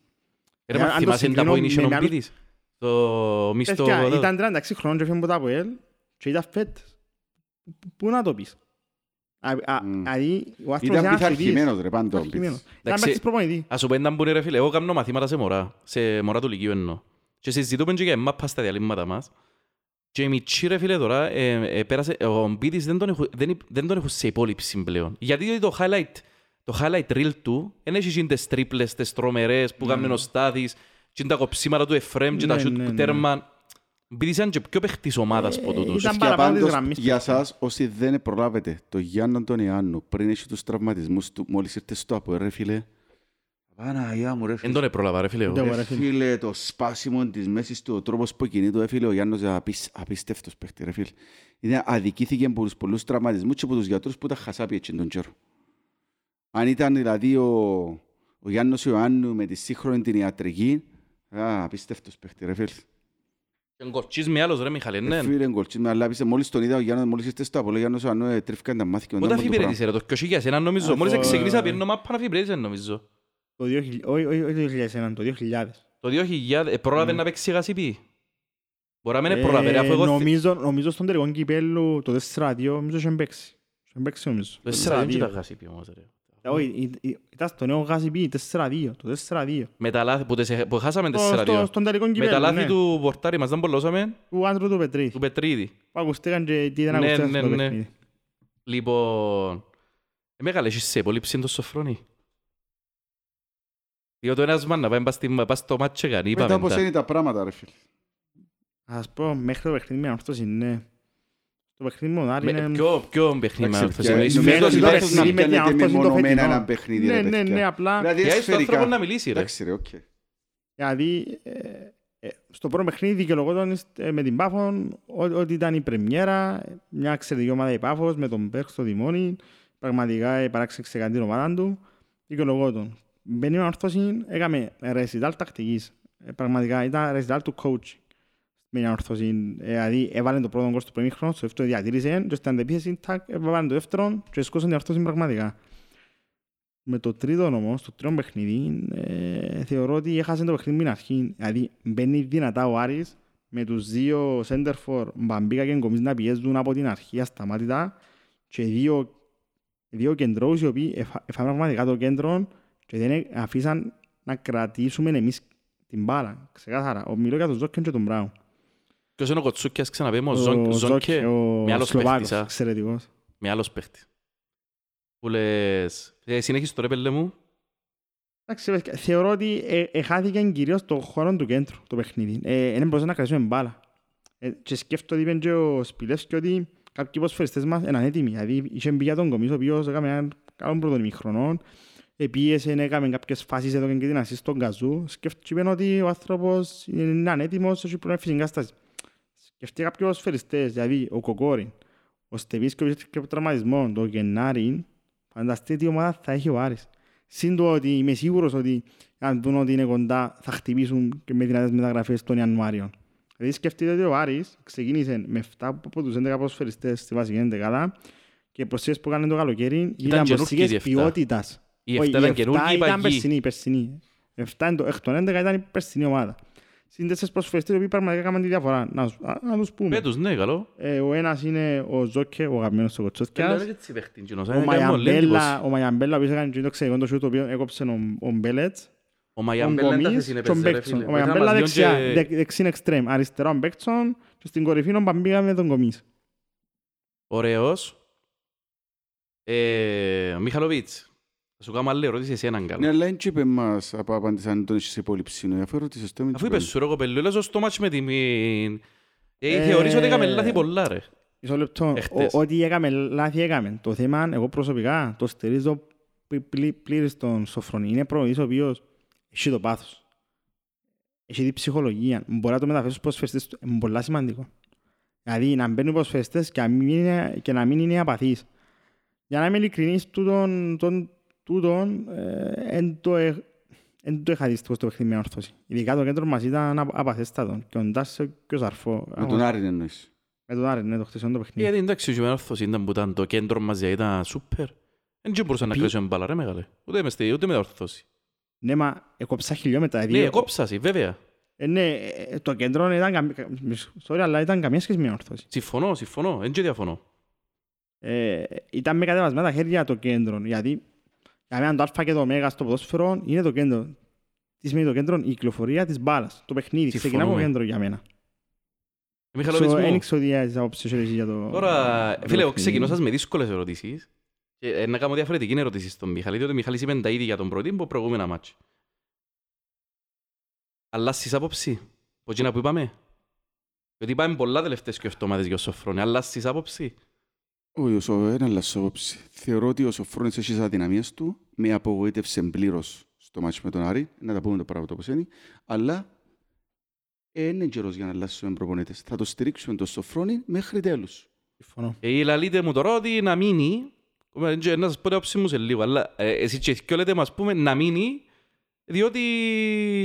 Ρε, Ε, μα αν το θυμάσαι τα συγκρίνω που είναι με ο άλλους- Μπίδης. Το μισθό... Παιδιά, ήταν 36 χρόνων και έφυγε από τα ΑΠΟΕΛ και ήταν φέτος. Πού- Πού να το πεις; Α- α- Μμ. Δηλαδή, ο άνθρωπος Ήταν είναι αθλητής. πειθαρχημένος, ρε, πάντο. Πειθαρχημένος. Ήταν Εντάξει, παίκτης προπονητής. Ας σου πω έναν που είναι ρε φίλε, εγώ κάνω μαθήματα σε μωρά, σε μωρά του Λυκείου εννοώ. Και συζητούμε και για μάπα στα διαλύματα μας. Και η μητσί ρε φίλε τώρα, ε, ε, πέρασε, ο Μπίτης δεν τον, έχουν, δεν, δεν τον έχουν σε υπόλοιψη πλέον. Γιατί το highlight, το highlight reel του, δεν έχει γίνει τις τρίπλες, τις τρομερές που κάνουν ο Στάθης, και τα κοψίματα του Εφρέμ και τα Ναι, σιούτ ναι, του ναι. τέρμα. Ο Μπίτης ήταν και πιο παίχτης ομάδας από τούτους. ήταν Και παραπάνω της πάντως, γραμμής, για παιδιά. σας, όσοι δεν προλάβετε το Γιάννον τον Ιάννου πριν έχει τους τραυματισμούς του, μόλις ήρθε στο ΑΠΟ, ρε φίλε. Παναγιά μου, ρε Δεν φίλε. τον έπρολαβα ρε φίλε. εγώ. Δεν Ρε Ωραία, φίλε. φίλε, το σπάσιμο της μέσης του, ο τρόπος που κινείται, ρε φίλε, ο Γιάννος είναι απίσ- απίστευτος παίχτη, ρε φίλε. Είναι αδικήθηκε από τους πολλούς τραυματισμούς και από τους γιατρούς που τα χασάπη έτσι τον καιρό. Αν ήταν δηλαδή ο, ο Γιάννος Ιωάννου με τη σύγχρονη την ιατρική, α, απίστευτος παίχτη, ρε φίλε. Και κορτσείς με άλλος ρε Μιχαλή, ναι. Ε, Φίλε, γκολτσί με αλλά πίσε, μόλις τον είδα ο Γιάννος, μόλις ήρθε στο Απόλλω, ο Γιάννος Ιωάννου ε, τρίφηκαν τα μάτια και Πότε όνταν από το αφιπηρέτησε ρε, το 2001 νομίζω. Αφού, Μόλις ε, ξεκινήσα πιένω μάπα να αφιπηρέτησε νομίζω. Το 2000, όχι, όχι, όχι το 2001, το 2000. Το 2000, ε, πρόλαβε Ναι. να παίξει γασίπι. Μπορεί να μην Ε, είναι πρόλαβε, ρε, αφού εγώ... θυ- νομίζω, νομίζω στον τελικό κυπέλλου το 4-2, νομίζω είχε παίξει. Είχε παίξει νομίζω. Το 4 δεν ήταν γασίπι όμως ρε. Όχι, ή- ή- ήταν στο νέο Γάζιπι 4-2, το 4-2. Με τα λάθη που, τεσσε- που χάσαμε Στο- στο- 4-2. Στον τελικό Με τα κυπέλλο, λάθη ναι. του πορτάρι μας δεν πολλώσαμε, Του Άντρου του Πετρίδη. του Πετρίδη. Που ακουστήκαν και τι δεν Ναι, ακουστήκαν ναι, στο ναι. παιχνίδι. Λοιπόν, ε, μεγάλες, έχεις σε υπολείψη το σοφρόνι. Διότι ο ένας μάνα να πάει πας στη- πας στο μάτσο κάνει, Μετά είπαμε πώς τα. είναι τα πράγματα ρε φίλε. Ας πω, μέχρι το παιχνίδι με ορθώση, ναι. Το παιχνίδι με τον Άρη Με- είναι... Ποιο, ποιο παιχνίδι με Εντάξει, ορθώση, πια- εννοείς; νομίζω φέτος ότι ή δεν πέρσι. πέρσι. πρέπει να με την πιάνετε όρθωση το μεμονωμένα φετινό. ένα παιχνίδι ρε Ναι, ναι, ναι, παιδιά. απλά... Δηλαδή Για στον άνθρωπο σφαιρικά. να μιλήσει ρε. Εντάξει ρε, οκ. Δηλαδή, ε, ε, στο πρώτο παιχνίδι δικαιολογόταν ε, με την Πάφον ό- ότι ήταν η πρεμιέρα, μια εξαιρετική ομάδα η Πάφος με τον Μπέρκ στο δημόνι. Πραγματικά η παράξενη ξεκαν την ομάδα του. Δικαιολογόταν. Μπαίνει με ορθώση, έκαμε ρεσιτάλ τακτικής. Ε, Πραγματικά ήταν ρεσιτάλ του coach. Με μια ορθώση. Ε, Δηλαδή έβαλε το πρώτο γκολ στο πρώτο χρόνο, στο δεύτερο διατήρησε και στην αντεπίθεση τάκ, έβαλε το δεύτερο και σκόσαν την ορθώση πραγματικά. Με το τρίτο όμως, το τρίτο παιχνίδι, ε, θεωρώ ότι έχασε το παιχνίδι με την αρχή. Δηλαδή μπαίνει δυνατά ο Άρης με τους δύο σέντερφορ Μπαμπίκα και Γκομίς να πιέζουν από την αρχή ασταμάτητα και δύο, δύο κεντρώους οι οποίοι εφα- εφάμε πραγματικά το κέντρο και δεν ε- αφήσαν να κρατήσουμε εμείς την μπάλα. Ξεκάθαρα. Ο Μιλώ για τον Ζόκεν και τον Μπράουν. Ποιος είναι ο Κοτσούκιας, ξαναπέμε, ο Ο Ζον- Ζόκε, Ζόνκε, ο με άλλος Σλοβάκος, παίχτης, α. εξαιρετικός. με άλλος παίχτης. Που λες, ε, συνέχισε το ρε πέλε μου, Εντάξει, παιδιά, θεωρώ ότι ε, εχάθηκε κυρίως το χώρο του κέντρου το παιχνίδι. Ε, δεν μπορούσε να κρατήσουμε μπάλα. Ε, και σκέφτομαι ότι είπε και ο Σπιλεύσκη ότι κάποιοι ποσφαιριστές μας είναι ανέτοιμοι. Δηλαδή είχε μπει για τον Κομίς, ο οποίος έκαμε έναν καλό πρώτο ημιχρονό. Επίεσε, έκαμε κάποιες φάσεις εδώ και την ασίστ στον Καζού. Σκέφτομαι ότι ο άνθρωπος είναι ανέτοιμος και πρέπει να φυσικά κατάσταση. Σκεφτεί κάποιοι ποσφαιριστές, δηλαδή ο Κοκόριν, ο Στεβίς και ο και ο τραυματισμό, το Γενάρη, φανταστείτε τι ομάδα θα έχει ο Άρης. Συν το ότι είμαι σίγουρος ότι αν δουν ότι είναι κοντά θα χτυπήσουν και με δυνατές μεταγραφές τον Ιανουάριο. Δηλαδή σκεφτείτε ότι ο Άρης ξεκίνησε με 7 από τους 11 ποδοσφαιριστές στη βασική εντεκάδα και οι προσθέσεις που έκανε το καλοκαίρι ήταν καινούργιοι προσθήκες οι εφτά. ποιότητας. Οι Όχι, 7 ήταν καινούργοι ή ήταν παγιοί. περσινή, η περσινή. Εφτά είναι το- εκ των 11 ήταν η περσινή ομάδα. Συν τέσσερις προσφερειστές οι οποίοι πραγματικά έκαναν τη διαφορά. Να, σου- α- να τους πούμε. Πέτους, ναι, καλό. Ε, ο ένας είναι ο Ζόκε, ο αγαπημένος του Κοτσόθκιας. Έλα, έτσι παίχτη, κοινός, Ο ε, έκανε μου λίγο Μαϊαμπέλα, εντύπωση. ο Μαϊαμπέλα, ο οποίος έκανε και το εξαιρετικό το σιούτ, το οποίο έκοψε ο, ο Μπέλετς, Ο ο Μαϊαμπέλα δεν τα Γκομίς θέση είναι και ο παίζε, ρε Μπέκτσον. φίλε. Ο Βοηθά Μαϊαμπέλα μας δυο δεξιά, και- δεξ- δεξίν εξτρέμ, αριστερό ο Μπέκτσον και στην κορυφή ο Μπαμπίγα με τον Γκομίς. Ωραίος. Ε, Μιχαλοβίτς, θα σου κάνω άλλη ερώτηση εσύ έναν Ναι, καλό. αλλά δεν είπε μας από απάντησαν τον έχεις υπόλοιψη. ναι, Αφού ρωτήσες το, μην Αφού του είπες πες. σου ρε κοπέλου, λες ως το μάτς με την... Ε, Ε, θεωρείς ότι έκαμε λάθη πολλά ρε. Μισό λεπτό. Εχθές. Ο- Ό,τι έκαμε, λάθη έκαμε. Το θέμα, εγώ προσωπικά, το στηρίζω πλη- πλη- πλήρης τον Σοφρονή. Είναι προπονητής ο οποίος έχει το πάθος. Έχει την ψυχολογία. Μπορεί να το μεταφέρεις στους ποδοσφαιριστές του. Είναι πολύ σημαντικό. Δηλαδή, να μπαίνουν οι ποδοσφαιριστές και να μην είναι, και να μην είναι απαθείς. Για να είμαι ειλικρινής, τούτον, τον, τούτον, ε, εν το, ε, εν το είχα δυστυχώς το παιχνίδι με όρθωση. Ειδικά το κέντρο μας ήταν απ- απαθέστατο. Και ο Ντάσο και ο Ζαρφό. Με τον Άρη εννοείς. Με τον Άρη, ναι, το χτισόν το παιχνίδι. Γιατί εντάξει, και με όρθος ήταν που ήταν το κέντρο μας για ήταν σούπερ. Δεν και μπορούσαν να Πι- κλείσουν μπάλα ρε μεγάλε. Ούτε με στη- ούτε με όρθωση. Ναι, μα έκοψα χιλιόμετρα. Ναι, δηλαδή, κόψασαι, βέβαια. ε, ναι, ε, το κέντρο ήταν, καμ- κα- μισ- sorry, αλλά ήταν καμία σχέση με όρθωση. Συμφωνώ, συμφωνώ, δεν και διαφωνώ. Ε, ήταν με κατεβασμένα χέρια το κέντρο. Γιατί για μένα το α και το ω στο ποδόσφαιρο είναι το κέντρο. Τι σημαίνει το κέντρο, η κυκλοφορία της μπάλας. Το παιχνίδι ξεκινά από το Συμφωνούμε. κέντρο για μένα. Ε, Μιχαλοβίτς So, μου, Ένιξε ότι έχεις άποψη σου, εσύ, για το... Τώρα, το φίλε, εγώ παιχνίδι. ξεκινώσα με δύσκολες ερωτήσεις και ε, να κάνω διαφορετική ερώτηση στον Μιχαλή, διότι ο Μιχαλής είπε τα ίδια για τον πρώτη που προηγούμενα μάτς. Αλλάσεις άποψη, από εκείνα που είπαμε. Γιατί είπαμε πολλά τελευταίες και εβδομάδες για ο Σοφρόνη. Αλλάσεις άποψη. Όχι, ο Σο- δεν αλλάσω άποψη. Θεωρώ ότι ο Σοφρόνης έχει τις αδυναμίες του. Με απογοήτευσε πλήρως στο μάτσο με τον Άρη. Να τα πούμε το πράγμα όπως είναι. Αλλά ε, είναι καιρός για να αλλάσουμε προπονητές. Θα το στηρίξουμε τον Σοφρόνη μέχρι τέλους. Συμφωνώ. Ε, η λαλείτε μου τώρα ότι να μείνει, ε, και να σας πω την άποψη μου σε λίγο, αλλά ε, εσείς και δυο λέτε μας πούμε να μείνει, διότι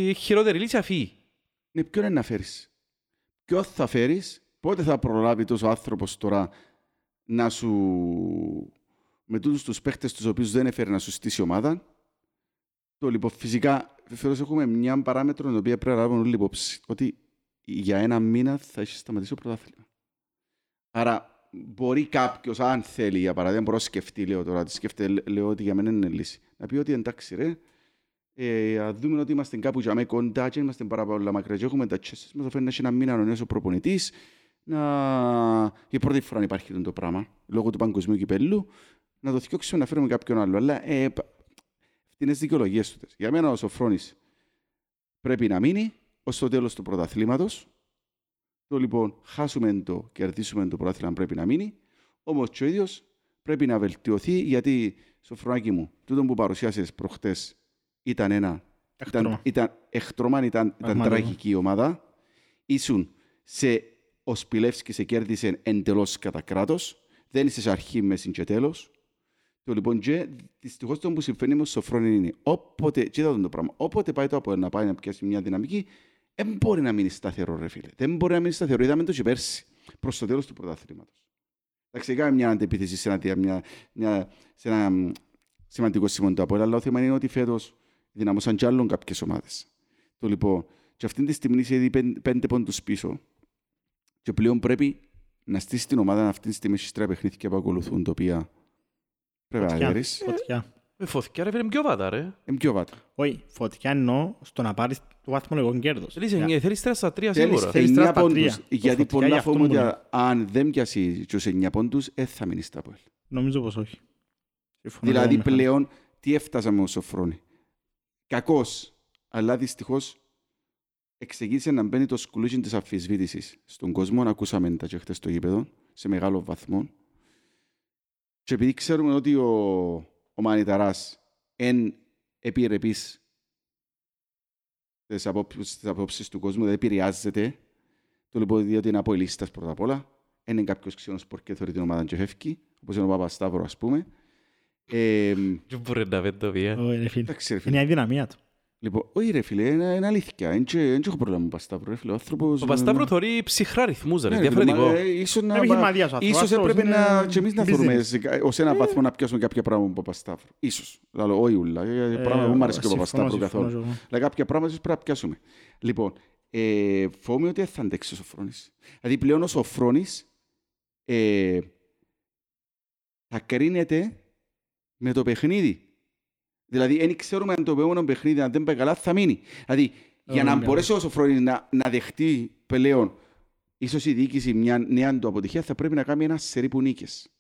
η χειρότερη λύση αφή. Ναι, ποιον είναι να φέρεις; Ποιον θα φέρεις, πότε θα προλάβει τόσο άνθρωπος τώρα να σου... με τούτους τους παίχτες τους οποίους δεν έφερε να σου στήσει ομάδα. Το λοιπόν, φυσικά, φέτος έχουμε μια παράμετρο την οποία πρέπει να λάβουμε όλοι υπόψη. Ότι για ένα μήνα θα έχεις σταματήσει το πρωτάθλημα. Άρα, μπορεί κάποιος, αν θέλει, για παράδειγμα, μπορεί να σκεφτεί, λέω τώρα, τι σκέφτεται, λέω ότι για μένα είναι λύση. Να πει ότι εντάξει ρε, ε, ας δούμε ότι είμαστε κάπου για μένα κοντά και είμαστε πάρα πολλά μακριά και έχουμε τα τσέσσες μας, φαίνεται ένα μήνα ο νέος ο προπονητής, να... για πρώτη φορά να υπάρχει το πράγμα, λόγω του παγκοσμίου κυπέλου, να το θυκιώξουμε να φέρουμε κάποιον άλλο. Αλλά ε, π- φτηνές δικαιολογίες του. Για μένα ο Σοφρόνης πρέπει να μείνει ως το τέλος του πρωταθλήματος. Το λοιπόν, χάσουμε το, κερδίσουμε το πρωτάθλημα πρέπει να μείνει. Όμως και ο ίδιος πρέπει να βελτιωθεί γιατί, Σοφρονάκι μου, τούτο που παρουσιάσες προχτές ήταν ένα ήταν, Εχτρό. ήταν εχτρωμάν, ήταν, ήταν Πραγματικό. τραγική η ομάδα. Ήσουν σε ο Σπιλεύσκη σε κέρδισε εντελώς κατά κράτος. Δεν είσαι σε αρχή, μέση και τέλος. Το λοιπόν και δυστυχώς το που συμφωνεί με ο Σοφρόνη είναι όποτε, και είδα το πράγμα, όποτε πάει το από να πάει να πιάσει μια δυναμική, δεν μπορεί να μείνει σταθερό ρε φίλε. Δεν μπορεί να μείνει σταθερό. Είδαμε το και πέρσι, προς το τέλος του πρωταθλήματος. Εντάξει, έκαμε μια αντεπίθεση σε ένα, μια, μια, σε ένα μ, σημαντικό σημείο του Απόλλα, αλλά το θέμα είναι ότι φέτος δυναμώσαν κι άλλων κάποιες ομάδες. Το λοιπόν, και αυτή τη στιγμή είσαι ήδη πεν- πέντε πόντους πίσω και πλέον πρέπει να στήσει την ομάδα αυτή τη στιγμή στις τρία παιχνίδια που ακολουθούν, τα οποία πρέπει να Φωτιά. δέρεις. Φωτιά. Ε, φωτιά ρε φίλε, είναι πιο βάτα ρε. Είναι πιο βάτα. Όχι, φωτιά εννοώ στο να πάρεις το βαθμολογικό κέρδος. Θέλεις Για- εννιά- Θέλεις τρία στα τρία Θέλεις σίγουρα. θέλεις εννιά τρία στα πόντους, τρία. γιατί Το φωτιά πολλά γι' αυτό φοβούμαι μου ότι αν δεν πιάσει τους εννιά πόντους, δεν θα μείνει στα πόλη. Νομίζω πως όχι. Συμφωνώ Δηλαδή εγώ με πλέον, τι έφτασαμε ως Σοφρόνη. Κακός, αλλά δυστυχώς εξηγήσε να μπαίνει το σκουλούτσι της αμφισβήτησης στον κόσμο. Ακούσαμε τα και χτες στο γήπεδο, σε μεγάλο βαθμό. Και επειδή ξέρουμε ότι ο, ο Μανιταράς εν επιρρεπής στις απόψεις, στις απόψεις του κόσμου, δεν επηρεάζεται, το λοιπόν διότι είναι από ελίστας πρώτα απ' όλα, δεν είναι κάποιος ξένος πορκέ θεωρεί την ομάδα και φεύγει, όπως είναι ο Παπασταύρο ας πούμε. Ε, Δεν μπορεί να πει το πει. Όχι, ρε φίλε. εντάξει ρε φίλε. Είναι η αδυναμία του. Λοιπόν, όχι ρε φίλε, είναι, είναι αλήθεια. Δεν και- δεν και έχω πρόβλημα με τον Πασταύρο ρε φίλε. Ο άνθρωπος... Ο Πασταύρο θωρεί ψυχρά ρυθμούς ρε, Ναι, ρε φίλε, διαφορετικό. μα, ε, Ίσως να... Είναι επιχειρηματίας ο άνθρωπος. Ίσως Ο έπρεπε άνθρωπος να... είναι και εμείς να business. θεωρούμε σε κα- ως ένα βαθμό να πιάσουμε κάποια πράγματα από τον Παπασταύρο. Ίσως. Λάλο, όχι ούλα. ε, Πράγματα που μου αρέσει και ο συμφωνώ, Παπασταύρο συμφωνώ καθόλου. και εγώ. Αλλά κάποια πράγματα ίσως πρέπει να πιάσουμε. Λοιπόν, ε, φοβούμαι ότι δεν θα αντέξει ο Σοφρόνης. Δηλαδή πλέον ο Σοφρόνης ε, θα κρίνεται με το παιχνίδι. Δηλαδή, δεν ξέρουμε αν το επόμενο παιχνίδι, αν δεν πάει καλά, θα μείνει. Δηλαδή, για να ναι. μπορέσει ο Σοφρόνης να, να δεχτεί πλέον ίσως η διοίκηση μια νέα του αποτυχία, θα πρέπει να κάνει ένα σερί που νίκες.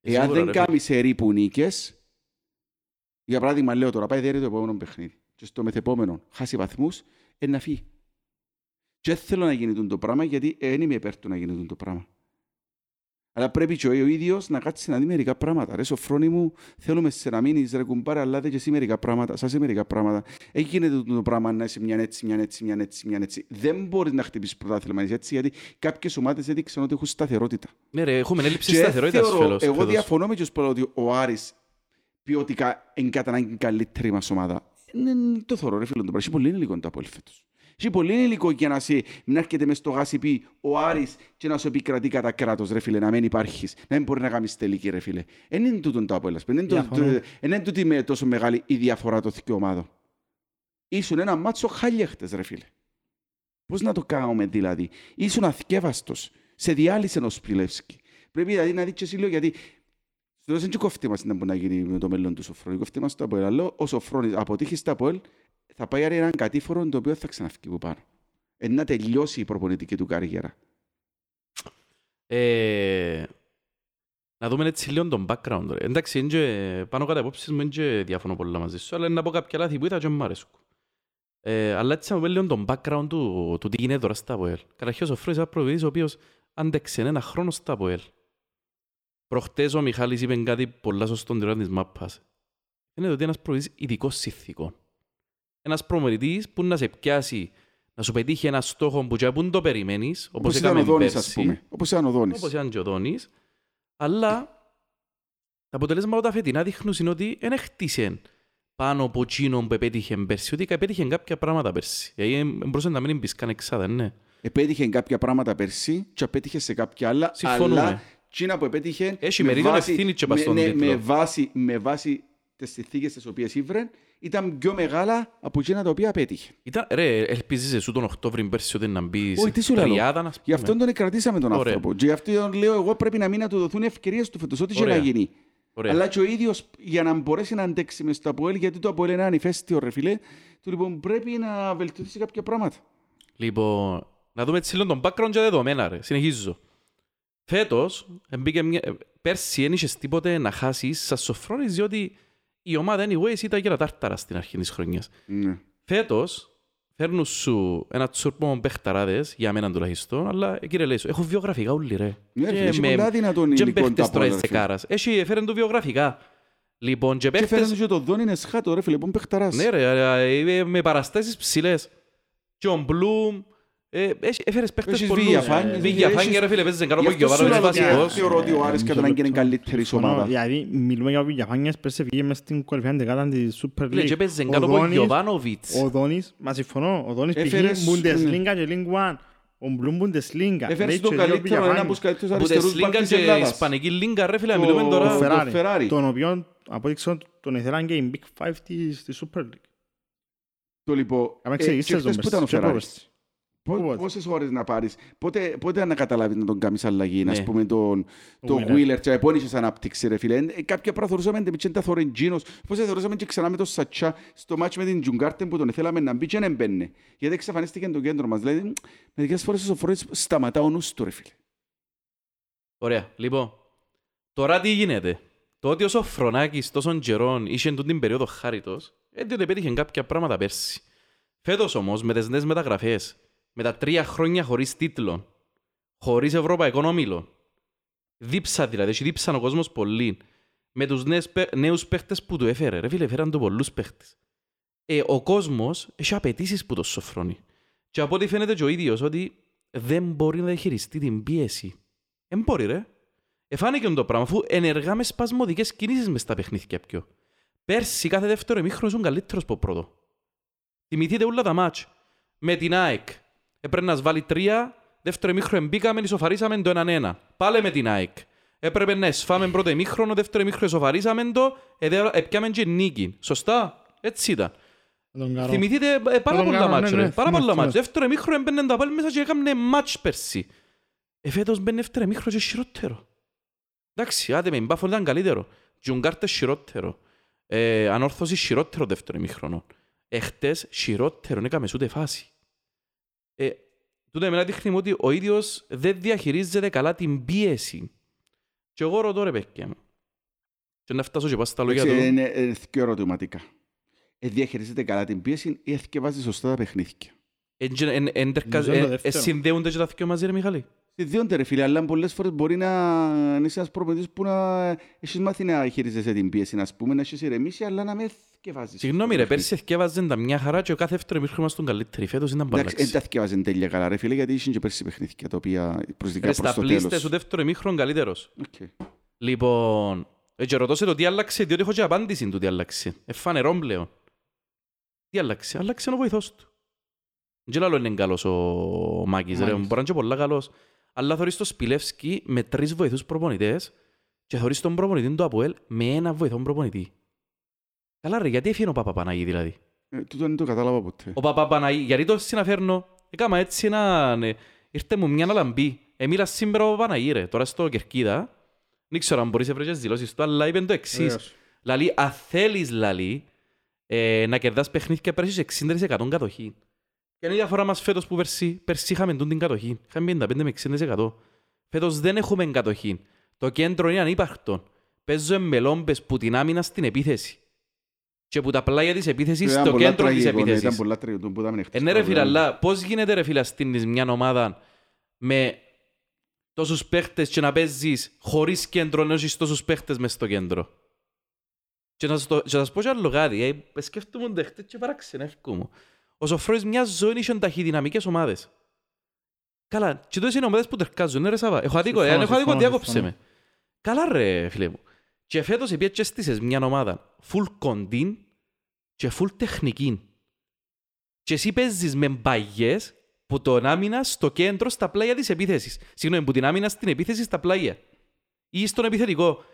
Εάν Σίγουρα, δεν ρε, φίλε. κάνει σερί που νίκες, για παράδειγμα, λέω τώρα, πάει διέρει το επόμενο παιχνίδι και στο μεθεπόμενο χάσει βαθμούς, ε, να φύγει. Και δεν θέλω να γίνει τούτο το πράγμα, γιατί δεν είμαι υπέρ του να γίνει τούτο το πράγμα. Αλλά πρέπει και ο ίδιος να κάτσει να δει μερικά πράγματα. Ρε Σοφρόνη μου, θέλουμε σε να μείνεις ρε κουμπάρε, αλλά δεν και εσύ μερικά πράγματα, σας σε μερικά πράγματα. Έχει γίνεται τούτο το πράγμα να είσαι μια έτσι, μια έτσι, μια έτσι, μια έτσι. Δεν μπορείς να χτυπήσεις πρωτάθλημα έτσι, γιατί κάποιες ομάδες έδειξαν ότι έχουν σταθερότητα. Ναι ρε, έχουμε έλλειψη Και σταθερότητας θεωρώ- φέλος. Εγώ φέτος. διαφωνώ με τους που λένε ότι ο Άρης ποιοτικά είναι κατά ανάγκη καλύτερη μας ομάδα. Είναι το θωρώ ρε φίλο το πράγμα. Έχει πολύ υλικό το Απόλλη φέτος. Έχει πολύ υλικό για να, σε, να έρχεται μες στο γάσι πει ο Άρης και να σου επικρατεί κατά κράτος ρε φίλε, να μην υπάρχεις, να μην μπορεί να κάνεις τελική ρε φίλε. Δεν είναι τούτον το Απόλλας. Δεν είναι το- Διαφωνώ. το- δεν είναι τούτη με τόσο μεγάλη η διαφορά των δύο ομάδων. Ήσουν ένα μάτσο χαλιέχτες ρε φίλε. Πώς να το κάνουμε δηλαδή; Ήσουν αθκεύαστος. Σε διάλυσε ο Σπιλεύσκη. Πρέπει δηλαδή να δεις και εσύ λίγο γιατί στο τέλος δεν και κόφτη μας να μπορεί να γίνει με το μέλλον του Σοφρόνη. Κόφτη μας το Αποέλ. Αλλά ο Σοφρόνης αποτύχει στα Αποέλ θα πάει άρα έναν κατήφορο το οποίο θα ξαναφύγει από πάνω. Ε, να τελειώσει η προπονητική του καριέρα. Ε, να δούμε έτσι λίγο τον background. Ρε. Εντάξει, είναι και, πάνω κάτω απόψεις μου είναι και διαφωνώ πολλά μαζί σου, αλλά είναι να πω κάποια λάθη που είδα και μου αρέσκουν. Ε, αλλά έτσι να πούμε λίγο τον background του, του τι γίνεται τώρα στα ΑΠΟΕΛ. Καταρχήν ο Σοφρόνης είναι ένας προπονητής ο οποίος άντεξε ένα χρόνο στα ΑΠΟΕΛ. Προχτές ο Μιχάλης είπε κάτι πολλά σωστό την ώρα της μάπας. Είναι ότι ένας προπονητής ειδικός συνθήκων. Ένας προπονητής που να σε πιάσει, να σου πετύχει ένα στόχο που και πού το περιμένεις, όπως Όπως ήταν ο έκαμε Δόνης πέρσι. ας πούμε. Όπως ήταν ο Δόνης. Όπως ήταν και ο Δόνης. Αλλά τα αποτελέσματα τα φετινά δείχνουν είναι ότι δεν χτίσε πάνω από εκείνον που επέτυχε πέρσι, ότι επέτυχε κάποια πράγματα πέρσι. Γιατί μπορούσε να μην μπεις καν εξάδα, ναι. Επέτυχε κάποια πράγματα πέρσι και απέτυχες σε κάποια άλλα. Συμφωνούμε. Αλλά Τσίνα που επέτυχε Έχει με μερίδιο βάση- ευθύνη και πας με- στον ναι, τίτλο. με βάση, με βάση τις συνθήκες τις οποίες ήβρε ήταν πιο μεγάλα από εκείνα τα οποία απέτυχε. Ήταν, ρε, ελπίζεις εσύ τον Οκτώβρη πέρσι ότι να μπεις Όχι, τι σου λέω. τριάδα, να Γι' αυτόν τον κρατήσαμε τον Ωραία. άνθρωπο. Και γι' αυτό λέω εγώ πρέπει να μην να του δοθούν ευκαιρίες του φέτος, ό,τι και να Ωραία. γίνει. Ωραία. Αλλά και ο ίδιος για να μπορέσει να αντέξει μες στο Αποέλ, γιατί το Αποέλ είναι ανηφέστιο ρε φίλε, του λοιπόν πρέπει να βελτιώσει κάποια πράγματα. Λοιπόν, να δούμε έτσι λίγο τον background και δεδομένα, ρε. Συνεχίζω. Φέτος, εμπήκε μια... ε, πέρσι δεν είχες τίποτε να χάσεις σαν σοφρόνης, διότι η ομάδα anyways ήταν και τάρταρα στην αρχή της χρονιάς. Ναι. Φέτος, φέρνουν σου ένα τσούρπο παιχταράδες, για μένα τουλάχιστον, αλλά ε, κύριε λέει σου, έχω βιογραφικά όλοι ρε. Ναι, ρε Και φίλε, έχει με- πολλά δυνατόν Και υλικό τα παίχτες τώρα Αποέλ, της ρε φίλε. δεκάρας. Έχει, έφεραν του βιογραφικά. Λοιπόν, και Και φέρνει παίχτες... και το Δόνι είναι σχάτο ρε φίλε, που είναι παιχταράς. Ναι ρε, ε, ε, με παραστάσεις ψηλές. Και ο Μπλουμ, ε, έχει- έφερες παίχτες Έχεις πολλούς. Βηγιαφάνη, Ε, Βηγιαφάνη, έχεις- ρε φίλε, παίζεις κάτω Γι' από αυτό σου Γιωβάνο, λέω είναι ότι βασικός. θεωρώ ότι ο Άρης κατά να γίνει καλύτερη Συμφωνώ, ομάδα. Δηλαδή, μιλούμε για Βηγιαφάνιες, πέρσι βγήκε μες στην κορυφαία δεκάδα της Super Φίλε, και League. παίζεις Ο κάτω από Δόνης- Γιωβάνοβιτς. Ο Δόνης, μα συμφωνώ, ο Δόνης πήγε Έφερες- Bundesliga και League One. Ο Μπλουμ Bundesliga. Έφερες Λέει τον και δύο καλύτερο, ένα Βηγιαφάνιες. από τους καλύτερους Από αριστερούς τη μπακς Λίγκα της και η Ελλάδας. Ισπανική Λίγκα, ρε φίλε, Το- μιλούμε Ο τώρα. Φε- Φεράρι, Ferrari. τον οποίο από ό,τι ξέρω τον ήθελαν και η Big Five της της Super League. Το λοιπόν, Κάμε ε, εξηγήσεις και τον χθες που ήταν ο πέρσι, και Φεράρης. πρόπερσι. Πο- Πότε. Πόσες ώρες να πάρεις, πότε, πότε να καταλάβεις να τον κάνεις αλλαγή, Ναι. ας πούμε τον, Ο το Wheeler. Wheeler και επώνυσες ανάπτυξη ρε φίλε. Ε, Κάποια πράγματα θεωρούσαμε ότι δεν τα θωρεί Τζίνος, πώς θεωρούσαμε και ξανά με τον Σατσά στο μάτς με την Τζουγκάρτεν που τον θέλαμε να μπει και δεν μπαίνε. Γιατί εξαφανίστηκε το κέντρο μας. Δηλαδή, μερικές φορές ο φορές σταματά ο νους του ρε φίλε. Ωραία, λοιπόν. Τώρα τι γίνεται; Το ότι ο Σοφρονάκης τόσων καιρών είχε τούτη την περίοδο χάριτος, ε, διότι πέτυχε κάποια πράγματα πέρσι. Φέτος όμως, με τις νέες μεταγραφές, με τα τρία χρόνια χωρίς τίτλο, χωρίς ευρωπαϊκό όμιλο, δίψα δηλαδή, έχει δίψαν ο κόσμος πολύ, με τους νέους, παί- νέους παίχτες που του έφερε, ρε φίλε, έφεραν του πολλούς παίχτες. Ε, ο κόσμος έχει απαιτήσεις που το σοφρώνει. Και από ό,τι φαίνεται και ο ίδιος ότι δεν μπορεί να διαχειριστεί την πίεση. Δεν μπορεί ρε. Εφάνηκε το πράγμα αφού ενεργά με σπασμωδικές κινήσεις μες στα παιχνίδια πιο. Πέρσι κάθε δεύτερο εμίχρονο ήσουν καλύτερος από πρώτο. Θυμηθείτε όλα τα μάτς. Με την ΑΕΚ. Έπρεπε να σβάλει τρία, δεύτερο εμίχρονο μπήκαμε, ισοφαρίσαμε το 1-1. Πάλε με την ΑΕΚ. Έπρεπε να σφάμε πρώτο εμίχρονο, δεύτερο εμίχρονο ισοφαρίσαμε το, εδε- έπιαμε και νίκη. Σωστά, έτσι ήταν. Με τον Καρό. Θυμηθείτε ε, πάρα τον πολλά κάνω, μάτς, ναι, ρε. ναι, Πάρα θυμάμαι, πολλά μάτς. θυμάμαι. Δεύτερο εμίχρονο έμπαινε τα πάλι μέσα και έκαμε μάτς πέρσι. Ε, φέτος μπαίνει δεύτερο εμίχρονο και χειρότερο. Εντάξει, άντε με μπάφο ήταν καλύτερο. Τζουγκάρτε χειρότερο. Ε, ανόρθωση χειρότερο δεύτερο εμίχρονο. Εχτες χειρότερο, έκαμε ούτε φάση. Ε, τούτο εμένα δείχνει μου ότι ο ίδιος δεν διαχειρίζεται καλά την πίεση. Και εγώ ρωτώ ρε παιδιά μου. Και να φτάσω και πάω στα λόγια Εντάξει, του. Είναι ε, δύο ερωτηματικά. Ε, διαχειρίζεται καλά την πίεση ή εθικευάζει σωστά τα παιχνίδια; Εν- εν- εν- τερκα- Νομίζω είναι το ε, ε, δεύτερο. Συνδέονται και τα δυο μαζί ρε Μιχάλη; Συνδέονται ρε φίλε, αλλά πολλές φορές μπορεί να να είσαι ένας προπονητής που να έχεις μάθει να χειρίζεσαι την πίεση, να πούμε, να έχεις ηρεμήσει, αλλά να με εθικευάζεις. Συγγνώμη ρε, πέρσι εθκεύαζαν τα μια χαρά και ο κάθε δεύτερο εμίχρονο ήμασταν καλύτεροι. Φέτος ήταν Εντάξει, δεν παλάξει. τα εθικευάζουν τέλεια καλά ρε φίλε, γιατί είχε και πέρσι παιχνίδια, τα οποία προσδικά Ρε, προς στα το πλήστες τέλος. ο δεύτερο ημίχρονο καλύτερος. Οκ. Λοιπόν, ε, και ρωτώ σε το τι άλλαξε, διότι έχω και απάντηση του τι άλλαξε. Εν φανερόν πλέον. Τι άλλαξε, άλλαξε ο βοηθός του. Δεν λέω είναι καλός ο Μάκης, ρε, Μάκης. μπορεί να είναι και πολλά καλός. Αλλά θωρείς το Σπιλεύσκι με τρεις βοηθούς προπονητές και θωρείς τον προπονητή του Αποέλ με ένα βοηθό προπονητή. Καλά ρε, γιατί έφυγε ο Παπαπαναγή δηλαδή; Ε, Τούτο δεν το κατάλαβα ποτέ. Ο Παπαπαναγή, γιατί το συναφέρνω, έκαμα έτσι ένα... ναι, Ήρθε μου μια λαμπή. Εμίλα σήμερα ο Παπαπαναγή ρε, τώρα στο Κερκίδα. Δεν ξέρω αν μπορείς να βρεις τις δηλώσεις του, αλλά είπε το εξής. Βεβαίως. Λαλή, αν θέλεις, λαλή, ε, να κερδάς παιχνίδια πρέπει να έχεις 60% κατοχή. Και είναι η διαφορά μας φέτος που πέρσι, πέρσι είχαμε τούν την κατοχή. Είχαμε 55 με 60%. Φέτος δεν έχουμε κατοχή. Το κέντρο είναι ανύπαρκτο. Παίζω με λόμπες που την άμυνα στην επίθεση. Και που τα πλάγια της επίθεσης Ήταν στο πολλά κέντρο της τραγικό, ναι, επίθεσης. Ήταν πολλά τραγικό που είδαμε χτες. Ε, ναι ρε φίλε, αλλά πώς γίνεται ρε φίλε στείνεις μια ομάδα με τόσους παίχτες και να παίζεις χωρίς κέντρο ενώ έχεις τόσους παίχτες μες στο κέντρο; Και να σας, το, και να σας πω και άλλο κάτι, ε, σκέφτομαι το χτες και παράξενεύκω μου. Ο Σοφρόης μια ζωή είχε ταχυδυναμικές ομάδες. Καλά, και τόσες είναι ομάδες που τερκάζουν, ναι ρε Σαββά. Έχω αδίκο, Συμφωνώ, εάν έχω αδίκο, συμφωνώ, διάκοψε συμφωνώ. με. Καλά ρε φίλε μου. Και φέτος επειδή και στήσες μια ομάδα full κοντίν και full τεχνική. Και εσύ παίζεις με μπαγιές που τον άμυνα στο κέντρο στα πλάγια της επίθεσης. Συγγνώμη, που την άμυνα στην επίθεση στα πλάγια. Ή στον επιθετικό.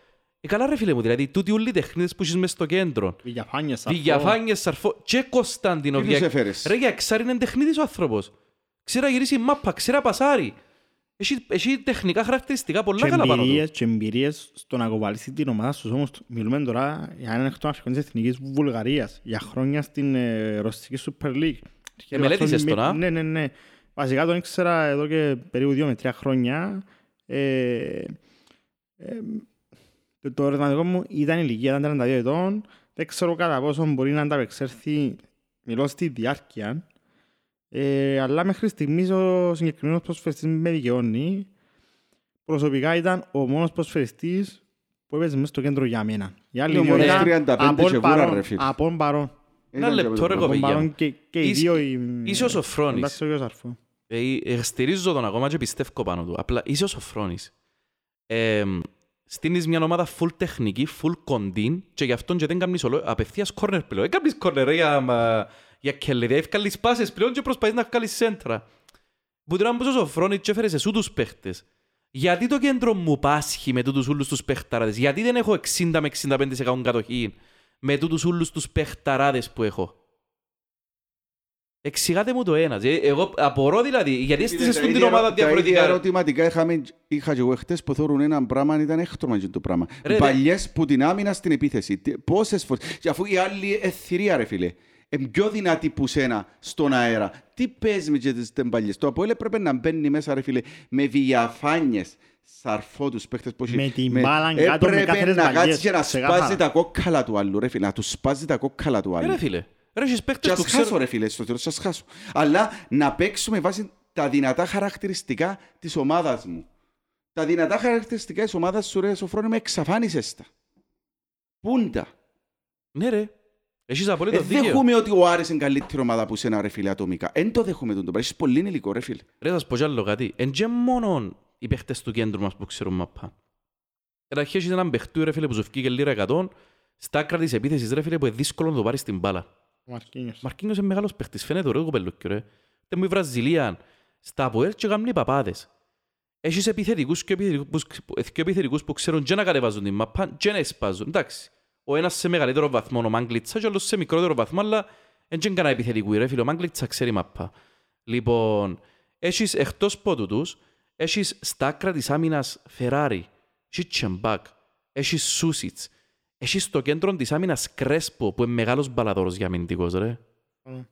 Ε, καλά ρε φίλε μου, δηλαδή, τούτοι όλοι οι τεχνίδες που έχεις μες στο κέντρο. Βηγιαφάνιες, Σαρφό. Βηγιαφάνιες, Σαρφό και Κωνσταντίνο. Τι τους έφερες; Ρε για εξάρι είναι τεχνίδης ο άνθρωπος. Ξέρει να γυρίσει μάπα, ξέρει να πασάρει. Έχει, έχει τεχνικά χαρακτηριστικά πολλά Και καλά πάνω του. εμπειρίες, και εμπειρίες στο να κοβαλήσει την ομάδα στους όμως. Μιλούμε τώρα για έναν εκ των αρχικών της Εθνικής Βουλγαρίας, για χρόνια στην ε, Ρωσική Super League. Και μελέτησες τον, α; Ναι, ναι, ναι. Βασικά τον ήξερα εδώ και περίπου δύο με τρία χρόνια. Ε, ε, το, το ερωτηματικό μου ήταν η ηλικία, ήταν 32 ετών. Δεν ξέρω κατά πόσο μπορεί να ανταπεξέλθει, μιλώ στη διάρκεια. Ε, αλλά μέχρι στιγμής ο συγκεκριμένος προσφερειστής με δικαιώνει. Προσωπικά ήταν ο μόνος προσφερειστής που έπαιζε μέσα στο κέντρο για μένα. Οι άλλοι Είναι ο δύο μόνος ήταν 35 απόν και βούρα, παρόν. ρε φίλε. Απόν παρόν. Ένα Ήταν και λεπτό, ρε, από το κοπέλια. Απόν μου. παρόν και, και οι Είσαι- δύο... οι- είσαι ο Σοφρόνης. Εντάξει, ο γιος Αρφό. Ε, ε, στηρίζω τον ακόμα και πιστεύω πάνω του. Απλά είσαι ο Σοφρόνης. Ε, στείνεις μια ομάδα full τεχνική, full κοντίν και γι' αυτόν και δεν κάνεις ολό, απευθείας corner πλέον. Δεν κάνεις corner ρε, για, μα, για κελεδία, ευκάλεις πάσες πλέον και προσπαθείς να βγάλεις σέντρα. Που τώρα μπούς ο Σοφρόνης και έφερες εσού τους παίχτες. Γιατί το κέντρο μου πάσχει με τούτους όλους τους παιχταράδες. Γιατί δεν έχω 60 με 65% κατοχή με τούτους όλους τους παιχταράδες που έχω; Εξηγάτε μου το ένα. Ε, Εγώ απορώ δηλαδή, γιατί έστησες Τα στον την ίδια- ομάδα Τα ίδια διαφορετικά; ρε. ερωτηματικά είχαμε, είχα και εγώ χτες που θεωρούν ένα πράγμα ήταν έκτρομα και το πράγμα. Ρε, ρε. Παλιές που την άμυνα στην επίθεση. Τι- Πόσες φορές. Και αφού οι άλλοι εθυρία ρε φίλε. Είναι πιο δυνατή που σένα στον αέρα. Τι παίζεις με τις τεμπαλιές. Το Αποέλ έπρεπε να μπαίνει μέσα ρε φίλε με διαφάνειες. Σαρφό τους παίχτες που έχει- Με την μπάλαν κάτω, με Έπρεπε κάθετες να βαλιές, κάτσεις και να ξεκάθαρα. σπάζει τα κόκκαλα του άλλου ρε φίλε. Να τους σπάζει τα κόκκαλα του Ε, άλλου. Ρε φίλε, ρε έχεις Και παίκτες ας που χάσω ξέρουν... ρε φίλε, στο τέλος ας χάσω. Αλλά να παίξουμε βάσει τα δυνατά χαρακτηριστικά της ομάδας μου. Τα δυνατά χαρακτηριστικά της ομάδας σου ρε Σοφρόνη με εξαφάνισες τα. Πούντα. Ναι ρε, έχεις Ε, απολύτως δίκαιο. δέχομαι ότι ο Άρης είναι καλύτερη ομάδα που σένα ρε φίλε ατομικά. Εν το δέχομαι τον το πράγμα. Έχεις πολύ υλικό ρε φίλε. Ρε θα σου πω κι άλλο κάτι. Εν και μόνο οι παίχτες του κέντρου μας που ξέρουν μαπά. Καταρχήν έχεις έναν παιχτού ρε φίλε που σου φκεί λίρα 100 στα άκρα της επίθεσης ρε φίλε που είναι δύσκολο να το πάρεις την μπάλα. Ο Μαρκίνιος. Μαρκίνιος είναι μεγάλος παίχτης, φαίνεται ωραίο κοπελούκιο ρε. Τε μου η Βραζιλία, στα Αποέλ και κάνουν οι παπάδες. Έχεις επιθετικούς και επιθετικούς, και επιθετικούς που ξέρουν και να κατεβάζουν την μαπά και να εσπάζουν. Εντάξει, ο ένας σε μεγαλύτερο βαθμό ο Μάγκλητσα και ο άλλος σε μικρότερο βαθμό, αλλά δεν είναι κανένα επιθετικού ρε φίλε, ο Μάγκλητσα ξέρει μαπά. Λοιπόν, έχεις εκτός πότου τους, έχεις στα άκρα της άμυνας Φεράρι, έχεις Τσεμπάκ, έχεις Σούσιτς, έχεις στο κέντρο της άμυνας Κρέσπο που είναι μεγάλος μπαλαδόρος για αμυντικός ρε. Mm.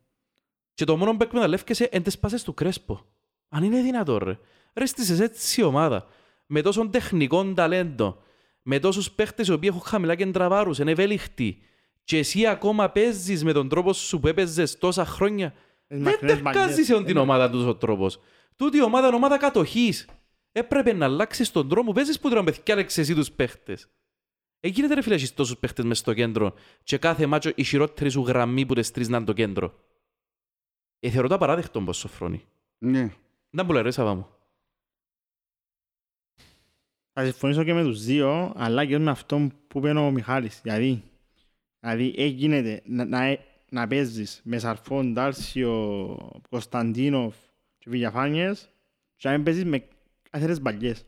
Και το μόνο που εκμεταλλεύκεσαι είναι τις πάσες του Κρέσπο. Αν είναι δυνατό ρε. Ρε στήσες έτσι η ομάδα. Με τόσο τεχνικό ταλέντο. Με τόσους παίχτες οι οποίοι έχουν χαμηλά κέντρα βάρους. Είναι ευέλικτοι. Και εσύ ακόμα παίζεις με τον τρόπο σου που έπαιζες τόσα χρόνια. Τις Δεν μακρινές τερκάζεις μπαλιές. σε την ομάδα τους ο τρόπος. Τούτη η ομάδα είναι ομάδα κατοχής. Έπρεπε να αλλάξεις τον τρόπο που παίζεις που τώρα με θυκιάλεξες εσύ τους παίχτες. Ε, γίνεται ρε φίλε έχεις τόσους παίχτες μες στο κέντρο και κάθε μάτσο η χειρότερη σου γραμμή που τις τρεις να είναι το κέντρο. Ε, θεωρώ το απαράδεκτο πως σοφρόνει. Ναι. Δεν μου λέει ρε Σαββά μου. Θα συμφωνήσω και με τους δύο, αλλά και με αυτό που είπε ο Μιχάλης. Δηλαδή, δηλαδή ε, γίνεται να, να, να παίζεις με Σαρφόν, Ντάλσιο, Κωνσταντίνοφ και Βηγιαφάνιες και να μην παίζεις με καθαρές μπαλιές.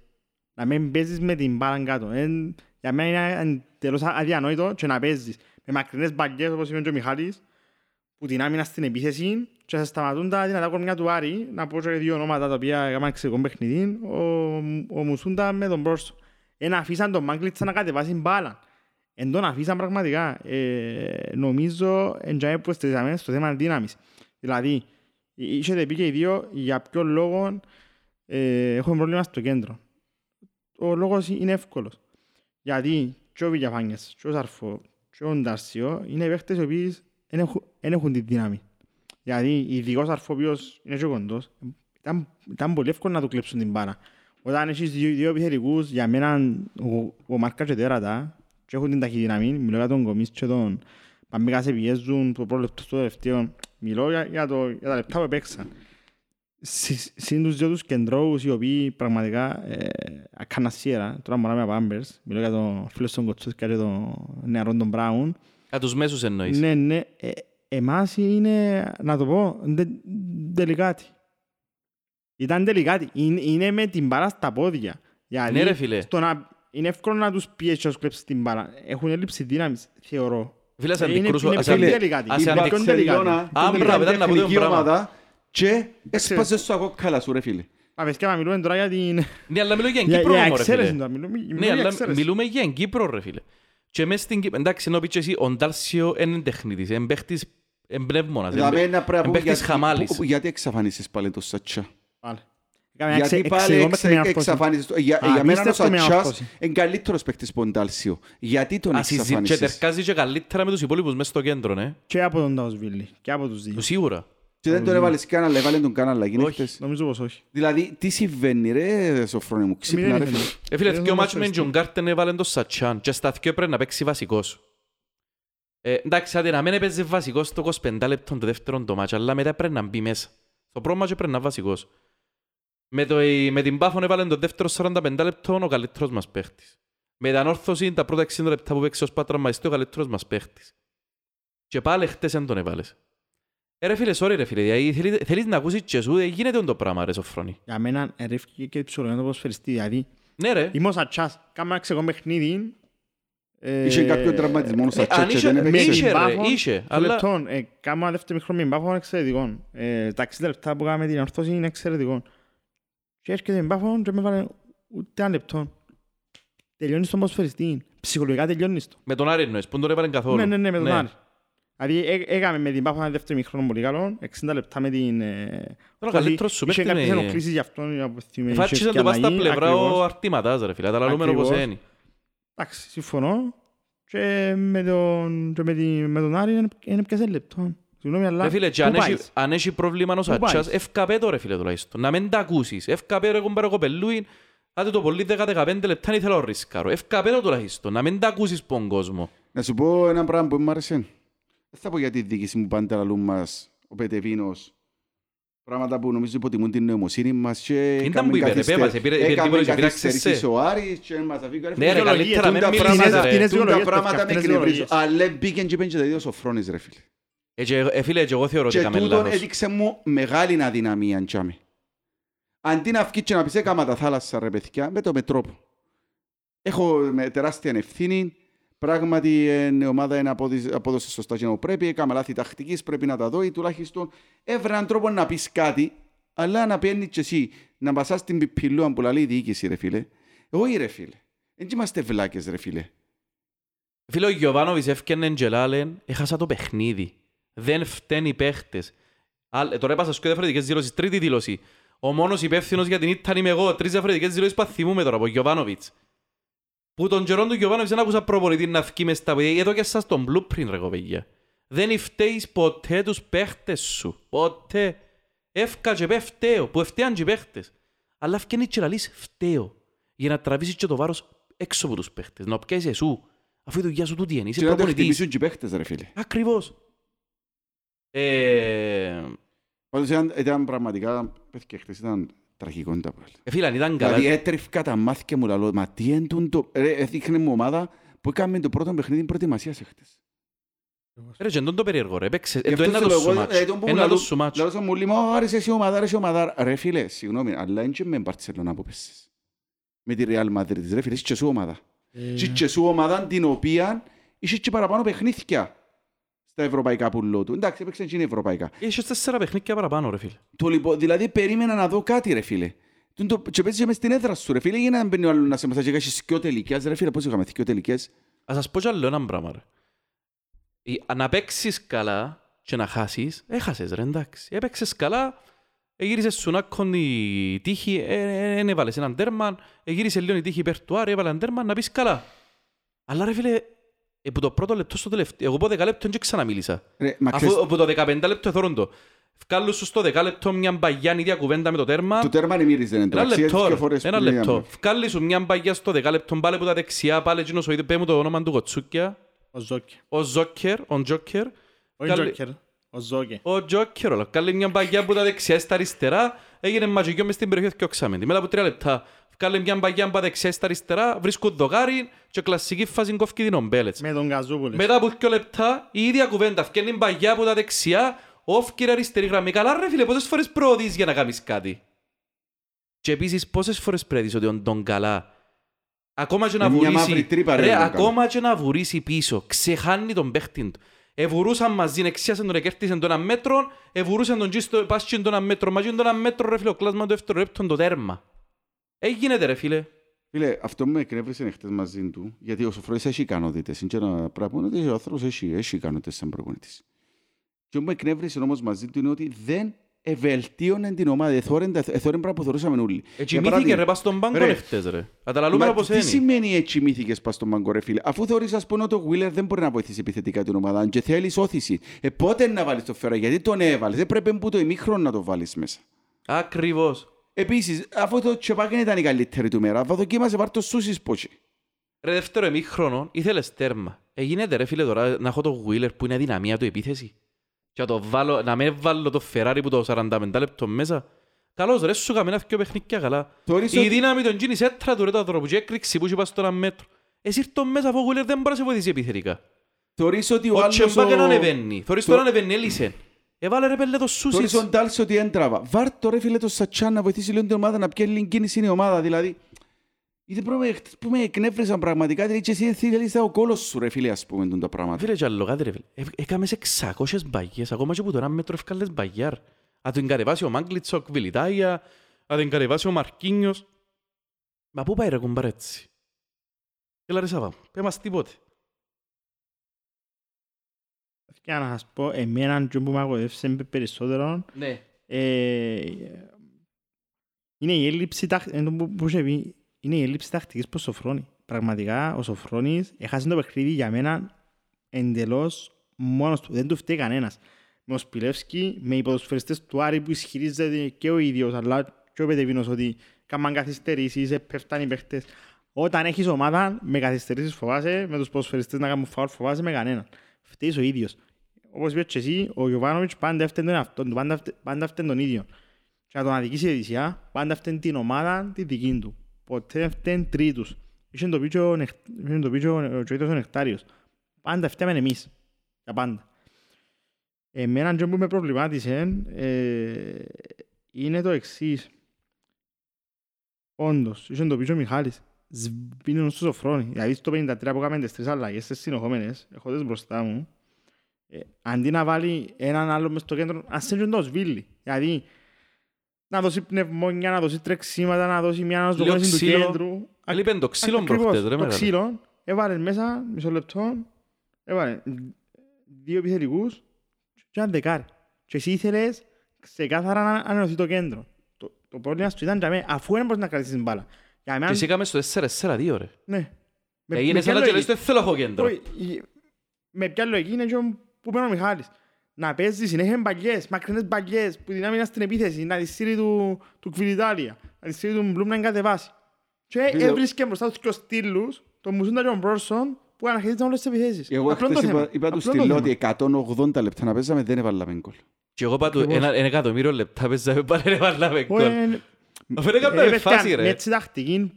Να μην παίζεις με την μπάλα κάτω. Εν, για μένα είναι τελώς αδιανόητο και να παίζεις με μακρινές μπαλιές όπως είπε και ο Μιχάλης που την άμυνα στην επίθεση και θα σταματούν τα δυνατά κορμιά του Άρη. Να πω και δύο ονόματα τα οποία έκαναν εξαιρετικό παιχνιδί ο, ο Μουσούντα με τον Μπόρσο εν αφήσαν τον Μάγκλητσα να κατεβάσει μπάλα. Εν τον αφήσαν πραγματικά. Ε, νομίζω εν τζάμε που εστρέψαμε στο θέμα δύναμης. Δηλαδή είχετε πει και οι δύο για ποιο λόγο ε, έχουμε πρόβλημα στο κέντρο. Ο λόγος είναι εύκολος γιατί και ο Βηγιαφάνιες και ο Σαρφό και ο Ντάρσιο είναι παίχτες οι οποίοι δεν έχουν, δεν έχουν τη δύναμη. Δηλαδή, ειδικός αρφόπιος είναι και κοντός. Ήταν, ήταν πολύ εύκολο να του κλέψουν την μπάρα. Όταν έχεις δύο, δύο επιθετικούς, για μένα ο, ο Μάρκας και τέρατα και έχουν την ταχυδυναμή, μιλώ για τον Κομίς και τον Παμπίκα σε πιέζουν το πρώτο λεπτό στο τελευταίο. Μιλώ για, για, το, για τα λεπτά που παίξαν. Συ- Συν τους δύο τους κεντρώους οι οποίοι πραγματικά ε, ακάνα σιέρα, τώρα μωρά με Πάμπερς, μιλώ για τον φίλο στον Κοτσούθκα και τον νεαρό τον Μπράουν, Α, τους μέσους εννοείς. ναι, ναι. Ε, εμάς είναι, να το πω, ντε, τελικάτι. Ήταν τελικάτι. Είναι, είναι με την μπάρα στα πόδια. Γιατί Ναι, ρε φίλε. στο να, είναι εύκολο να τους πιέσεις και να τους κλέψεις την μπάλα. Έχουν έλλειψη δύναμης, θεωρώ. Φίλε, ας Ε, είναι- αντικρούσω... είναι ας πολύ αντι- τελικάτη. ας Η αντι- Μπαρκελόνα τελικάτη. Α, μπράβο, ήταν να πω το τεχνική πράγμα. ομάδα και έσπασε στο ακόκαλα σου ρε φίλε. Α, παιδιά, μα μιλούμε τώρα για την... Ναι, αλλά μιλώ για Για Κύπρο για όμως, ρε εξαίρεση φίλε. τώρα, μιλούμε μιλούμε Ναι, για αλλά εξαίρεση. μιλούμε για Κύπρο, ρε φίλε. Και μες στην Κύπρο... Εντάξει, ενώ πεις και εσύ, ο Ντάλσιο είναι τεχνίτης, είναι παίχτης εμπνεύμονας, Δηλαδή είναι να πρέπει να είναι πούμε παίχτης γιατί- χαμάλης. που- γιατί εξαφανίσεις πάλι το Σατσά; Πάλι. Έκαμε Γιατί εξε- πάλι εξαιρόμαστε εξε- μια όρθωση. εξαφανίζεις το. Για Α, για μένα ο απίστευτο μια Σατσάς όρθωση. είναι καλύτερος παίκτης από τον Ντάλσιο. Γιατί τον Ασυζη- Και εξαφανίζεις. τερκάζει και καλύτερα με τους υπόλοιπους μέσα στο κέντρο, ναι. Και από τον Ταοσβίλη. Και από τους δύο. Σίγουρα. Και δεν τον έβαλες καν, αλλά έβαλε τον καν αλλαγή Όχι. χτες. Νομίζω πως όχι. Δηλαδή, τι συμβαίνει ρε Σοφρόνη μου, ξύπνα Μηδέν ρε είναι. φίλε. Ε, φίλε, Δεν δυο θα μάτσο με μας τον Γκάρτεν έβαλε τον Σατσάν και στα δυο πρέπει να παίξει βασικός. Ε, εντάξει, άντε να μην έπαιζε βασικός στο 25 λεπτό το δεύτερο το μάτσο, αλλά μετά πρέπει να μπει μέσα. Στο πρώτο μάτσο πρέπει να είναι βασικός. Με, το, με την Πάφον έβαλε το δεύτερο 45 λεπτό ο καλύτερος μας παίχτης. Με την ανόρθωση τα πρώτα 60 λεπτά που παίξει ως πάτρα μαϊστή ο καλύτερος μας παίχτης. Και πάλι χτες δεν τον έβαλες. Ε, ρε φίλε, sorry ρε φίλε, δηλαδή, θέλεις, θέλεις να ακούσεις και σου, δεν γίνεται το πράγμα ρε Σοφρόνη. Για μένα ερεύκηκε και η ψυχολογία του ποδοσφαιριστή. Δηλαδή, Ναι ρε. είμαι ο Σατσάς. Κάμα ένα ξεκό παιχνίδι. ε, Είχε κάποιο τραυματισμό ο Ε, Σατσά αν και είχε- δεν με έπαιξε. είχε, ρε, Μπάφον, είχε, το αλλά- λεπτό, ε, κάμα δεύτερο μικρό με μπάφον εξαιρετικό. Ε, Τα 60 λεπτά που κάναμε την ορθώση είναι εξαιρετικό. Και έρχεται με μπάφον και με βάλε ούτε ένα λεπτό. Τελειώνεις τον ποδοσφαιριστή. Ψυχολογικά τελειώνεις το. Με τον Άρη εννοείς, που δεν τον έβαλε καθόλου. Ναι, ναι, ναι, με τον Άρη. Δηλαδή έ- έκαμε με την Πάφο ένα δεύτερο μικρό πολύ καλό, 60 λεπτά με την... ε, Τώρα φάση. καλύτερος σου Είχε παίχτη κάποιες με- ενοχλήσεις γι' αυτόν, από τη στιγμή Φάτσισε είχε το πας στα αλλαγή, πλευρά ακριβώς. ο αρτήματας ρε φίλε, τα λαλούμε όπως Ακριβώς. είναι. Εντάξει, συμφωνώ. Και με τον, και με την, με τον Άρη είναι- είναι πιάσε λεπτό. Συγγνώμη, αλλά Ρε φίλε, και πού αν έχει- πάεις; αν έχει πρόβλημα ο Πού Σατσάς, πάεις; ευκαπέ το ρε φίλε τουλάχιστον. Να μην τα ακούσεις. Ευκαπέ ρε κομπάρε κοπελούιν, άντε το πολύ 10-15 λεπτά δεν ήθελα να ρισκάρω. Ευκαπέ το τουλάχιστον, να μην τα ακούσεις πον κόσμο. Να σου πω ένα πράγμα που μου άρεσε. Δεν θα πω για τη διοίκηση που πάντα λαλούν μας ο Πετεβίνος. Πράγματα που νομίζω υποτιμούν την νοημοσύνη μας και Ήταν έκαμε που είπε, ρε, καθυστερ- πέμασε, πήρε- πήρε έκαμε τίποτα και καθυστερήσεις πειράξεσαι. ο Άρης και μας αφήκαν. Ναι ρε, καλύτερα μην Τούν τα μιλήσεις πράγματα- ρε. Αυτές τούν τα δικαιολογίες, πράγματα αυτές με δικαιολογίες. εκνευρίζουν. Αλλά μπήκαν και πέντε και τα δύο σοφρόνες ρε φίλε. Ε, και- ε, φίλε, και εγώ θεωρώ ότι Και έκαμε τούτον λάθος. έδειξε μου μεγάλη αδυναμία ντιάμε. Αντί να βγει και να πεις έκαμα τα θάλασσα ρε παιδιά, με το με τρόπο. Έχω με τεράστια ευθύνη. Πράγματι ε, η ομάδα είναι απόδοση- απόδοσε σωστά και όπου πρέπει. Έκαμε λάθη τακτικής, πρέπει να τα δω ή τουλάχιστον έβρε έναν τρόπο να πεις κάτι, αλλά να παίρνεις και εσύ να πασάς την πιπιλούα που λέει η διοίκηση ρε φίλε. Όχι ρε φίλε. Δεν είμαστε βλάκες ρε φίλε. Φίλε, ο Γιωβάνοβιτς έφτιανε και λάλεν, έχασα το παιχνίδι. Δεν φταίνει οι παίχτες. Άλλ- ε, Τώρα έπασα και διαφορετικές δηλώσεις. Τρίτη δήλωση. Ο μόνος υπεύθυνος για την ήττα είμαι εγώ. Τρεις διαφορετικές δηλώσεις που θυμούμε τώρα από Γιωβάνοβιτς. Που τον καιρόν του Γιωβάνοβιτς δεν άκουσα προπονητή να φκεί μες στα παιδιά. Εδώ και σας τον blueprint ρε κοπέγια. Δεν φταίεις ποτέ τους παίχτες σου. Ποτέ. Εύκα και πέ φταίω. Που φταίαν και οι παίχτες. Αλλά φταίνει και λαλείς φταίω. Για να τραβήσεις και το βάρος έξω από τους παίχτες. Να πιάσεις εσού. Αφού η δουλειά σου τούτη είναι. Είσαι Και να το προπονητής. χτυπήσουν και οι παίχτες ρε φίλε. Ακριβώς. Ε, Πάντως ήταν, ήταν πραγματικά, παιδιά, χτες ήταν τραγικό τα πάλι. ε, φίλε, αν ήταν καλά... Δηλαδή έτρεφκα τα μάτια μου λαλό, μα τι έντουν το... Ρε, έδειχνε μου ομάδα που έκαμε το πρώτο παιχνίδι προετοιμασίας εχθές. Ρε, και εντόν το περίεργο, ρε. Παίξε. Γι' Ε, το αυτό ένα σου το λέω, σου εγώ, μάτσο. ε, τον που μου Ένα το λαλούν- σου μάτσο. λαλούν μου λέει, «Μα, άρεσε εσύ ομάδα, άρεσε ομάδα. Ρε φίλε, συγγνώμη, αλλά είναι και με Μπαρτσελώνα που πέσες. Με τη Real Madrid, ρε φίλε, είσαι και σου ομάδα. Ε, Είσαι και σου ομάδα την οποία είσαι και παραπάνω παιχνίδια στα ευρωπαϊκά που λέω του. Εντάξει, έπαιξαν και είναι ευρωπαϊκά. Είχες τέσσερα παιχνίδια παραπάνω, ρε, φίλε. Το λοιπόν, δηλαδή περίμενα να δω κάτι ρε φίλε. Τούν το- Και παίζεις μες στην έδρα σου ρε φίλε, για να μπαίνει ο άλλος να σε μαθαίνει και έχεις δυο τελικές ρε φίλε, πώς είχαμε δυο τελικές; Ας σας πω κι άλλο έναν πράγμα, ρε. Η- Να παίξεις καλά και να χάσεις, έχασες, ρε, εντάξει. Έπαιξες καλά, εγύρισες σου νάκον η τύχη, ε, ε, ε, έβαλες έναν τέρμα, εγύρισες λίγο η τύχη υπέρ του Άρη, έβαλε έναν τέρμα, να πεις καλά. Αλλά ρε φίλε, ε, που το πρώτο λεπτό στο τελευταίο, εγώ πω δέκα λεπτό και ξαναμίλησα. Ρε, μα ξέρεις, Αφού από το 15 λεπτό εθώρουν το. Βγάλουν σου στο 10 λεπτό μια μπαγιά ίδια κουβέντα με το τέρμα. το τέρμα είναι μύριζε Ένα εντάξει, έτσι λεπτό, και ρε. φορές ένα που λέγαμε. λεπτό. Βγάλεις σου μια μπαγιά στο 10 λεπτό, πάλι από τα δεξιά, πάλι εκείνος ο ίδιος, πέ μου το όνομα του Κοτσούκια, Ο Ζόκερ. ο Ζόκερ, ο Τζόκερ, Όχι Καλή- Τζόκερ. Ο Ζόκερ. ο Τζόκερ, όλα. Βγάλει μια μπαγιά από τα δεξιά στα αριστερά, έγινε μαγικιό μες στην περιοχή και όξαμε τη. Μετά από τρία λεπτά, βγάλει μια μπαγιά από τα δεξιά στα αριστερά, βρίσκουν δοκάρι και κλασική φάση κόφκει την ομπέλετς. Με τον Καζούπολης. Μετά από δύο λεπτά, η ίδια κουβέντα. Φτιάχνει μπαγιά από τα δεξιά, όφκυρα αριστερή γραμμή. Καλά ρε φίλε, πόσες φορές προωθείς για να κάνεις κάτι; Και επίσης πόσες φορές πρέπει ότι τον, τον καλά; Ακόμα και να Είναι μια βουρήσει, μαύρη τρύπα, ρε, ρε, το κάνω. ακόμα και να βουρήσει πίσω, ξεχάνει τον παίχτη του. Εβουρούσαν μαζί, εξιάσαν τον, εκέρτισαν τον ένα μέτρο, εβουρούσαν τον γίστο, πάσχιν τον ένα μέτρο, μαζί τον ένα μέτρο, ρε φίλε, ο κλάσμα του δεύτερο ρέπτον το τέρμα. Ε, γίνεται ρε φίλε. Φίλε, αυτό με εκνεύρισε χτες μαζί του, γιατί ο Σοφρόνης έχει ικανότητες. Είναι και ένα πράγμα ότι ο άνθρωπος έχει, έχει ικανότητες σαν προπονητής. Και μου εκνεύρισε όμως μαζί του είναι ότι δεν ευελτίωνε την ομάδα. Εθώρεν τα- εθώρεν πράγματα που θεωρούσαμε όλοι. Έτσι Για μύθηκε παράδειγμα, ρε πας στον πάγκο ρε, ρε χτες ρε. Καταλαλούμε Μα όπως τι είναι. σημαίνει έτσι μύθηκες πας στον μαγκό ρε φίλε; Αφού θεωρείς ας πούμε ότι ο Wheeler δεν μπορεί να βοηθήσει επιθετικά την ομάδα και θέλεις όθηση. Ε, πότε να βάλεις το φέρα, γιατί τον έβαλες; Δεν πρέπει που το ημίχρονο να το βάλεις μέσα. Ακριβώς. Επίσης, αφού το Τσεπάκεν ήταν η καλύτερη του μέρα, θα δοκίμασε πάρ' το Σούσις πότσι. Ρε δεύτερο εμίχρονο, ήθελες τέρμα. Ε, γίνεται ρε φίλε τώρα να έχω το Wheeler που είναι αδυναμία του επίθεση; Και να, το βάλω, να μην βάλω το Ferrari που το 45 λεπτό μέσα. Καλώς ρε, σου καμένα δυο παιχνίκια καλά. Θεωρείς Η ότι- δύναμη των γίνης έτρα του ρε το άνθρωπο και έκρηξη που είχε πάει στο ένα μέτρο. Εσύ ήρθες το μέσα αφού ο Wheeler δεν μπορεί να σε βοηθήσει επιθετικά. Θεωρείς ότι ο Ο άλλος Τσεμπάκεν ο- ανεβαίνει. Θωρείς το- τώρα ανεβαίνει, έλυσε. Έβαλε ρε πέλε το Θεωρείς Σούσις. ο Ντάλς ότι έντραβα. Βάρ' το ρε φίλε το Σατσάν να βοηθήσει λίγο την ομάδα να πιέλει λίγη κίνηση είναι η ομάδα. Δηλαδή, είδε πρόβλημα χτες που με εκνεύρισαν πραγματικά. Δηλαδή και εσύ θέλεις ο κόλος σου ρε φίλε ας πούμε τα πράγματα. Φίλε και άλλο κάτι ρε φίλε. Ε, Έκαμες 600 μπαγιές, ακόμα και που τώρα μέτρο ευκάλες μπαγιάρ. Αν την κατεβάσει ο Μάγκλιτσοκ, Βιλιτάγια, αν την κατεβάσει ο Μαρκίνιος. Μα πού πάει ρε κουμπάρ έτσι. Έλα ρε Σάβα, πέ μας τίποτε. Και να σας πω, εμένα και που με αγωδεύσε περισσότερο Ναι. ε, είναι η έλλειψη ταχ- ε, που- που είχε πει, είναι η έλλειψη τακτικής προς Σοφρόνη. Πραγματικά ο Σοφρόνης έχασε το παιχνίδι για μένα εντελώς μόνος του. Δεν του φταίει κανένας. Με ο Σπιλεύσκι, με οι ποδοσφαιριστές του Άρη που ισχυρίζεται και ο ίδιος αλλά και ο Πετεβίνος ότι κάμαν καθυστερήσεις, επέφταν οι παίχτες. Όταν έχεις ομάδα με καθυστερήσεις φοβάσαι, με τους ποδοσφαιριστές να κάνουν φάουλ φοβάσαι με κανέναν. Φταίεις ο ίδιος. Όπως είπες και εσύ, ο Γιωβάνοβιτς πάντα έφτανε τον εαυτόν του, πάντα έφτε- πάντα έφτανε τον ίδιο. Και να τον αδικήσει η Δυσιά, πάντα έφτανε την ομάδα τη δική του. Ποτέ έφτανε τρίτους. Είχε το πει και ο Νεχ- είχε το πει και ο ο Τζοίτος ο Νεκτάριος. Πάντα φταίμε εμείς. Για πάντα. Εμένα και που με προβλημάτισε ε, είναι το εξής. Όντως, είχε το πει και ο Μιχάλης. Σβήνουν στο σοφρόνι. Δηλαδή στο 53 που έκαμε τις τρεις αλλαγές, τις συνεχόμενες, έχω τις μπροστά μου. Ε, αντί να βάλει έναν άλλο μες στο κέντρο, ας είναι και το σβήλει. Δηλαδή, να δώσει πνευμόνια, να δώσει τρεξίματα, να δώσει μια αναζωγόνηση του ξύλο. κέντρου. Έλειπεν το ξύλο Ακριβώς, προχτές ρε Το μεγάλε. ξύλο, έβαλε μέσα, μισό λεπτό, έβαλε δύο επιθετικούς και έναν δεκάρι. Και εσύ ήθελες ξεκάθαρα να ανανεωθεί το κέντρο. Το, το πρόβλημα σου ήταν για μένα, αφού δεν μπορείς να κρατήσεις την μπάλα. Για Και μένα, εσύ έκαμες το 4-4-2 ρε. ναι. Με- Έγινε με σαν ποια να και λογική- λες δεν θέλω έχω κέντρο. Όχι, η- Με ποια λογική είναι και ο- που πέραν ο Μιχάλης. Να παίζει συνέχεια μπαγιές, μακρινές μπαγιές, που δυνάμει στην επίθεση, να τη στείλει του, του Κβιλιτάλια, να τη στείλει του Μπλουμ να εγκατεβάσει. Και Φίλε, έβρισκε μπροστά τους και ο Στήλους, τον Μουσούντα και τον Μπρόρσον, που αναχαιρίζονταν όλες τις επιθέσεις. Εγώ Απλό το χτες θέμα. είπα, είπα του Απλό το στυλ θέμα. ότι 180 λεπτά να παίζαμε δεν έβαλαμε γκολ. Και εγώ πάντου Ακριβώς. ένα ένα εκατομμύριο λεπτά παίζαμε πάλι ρε βάλαμε Όχι, γκολ. ε, Αφού δεν έκανα ε, με παιδιά, φάση Με ρε. έτσι τακτική,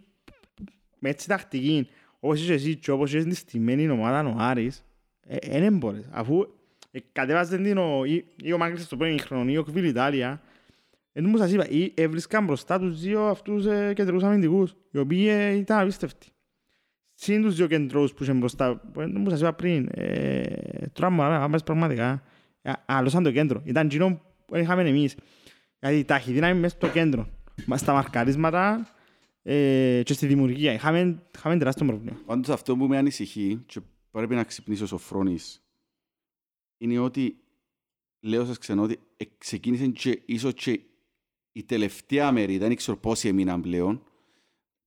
με έτσι τακτική, όπως είσαι εσύ και όπως είσαι στη στημένη ομάδα ο Άρης, ε, δεν μπορείς. Αφού ε, κατέβαζε την ο, ή, ή ο Μάγκρης στο πρώην χρόνο ή ο Κβίλ Ιτάλια, δεν μου σας είπα, ή έβρισκαν μπροστά τους δύο αυτούς ε, κεντρούς αμυντικούς, οι οποίοι ε, ήταν απίστευτοι. Συν τους δύο κεντρούς που είχαν μπροστά, που δεν μου σας είπα πριν, ε, τώρα μου άμα πραγματικά, ε, άλλωσαν το κέντρο. Ήταν εκείνο που είχαμε εμείς. Δηλαδή ταχυδύναμη μέσα στο κέντρο. Μα στα μαρκαρίσματα ε, και στη δημιουργία. Είχαμε, είχαμε τεράστιο πρόβλημα. Πάντως αυτό που με ανησυχεί και πρέπει να ξυπνήσει ο Σοφρόνης είναι ότι λέω σας ξανά ότι ε, ξεκίνησε και ίσως και η τελευταία μέρη, δεν ξέρω πόσοι έμειναν πλέον,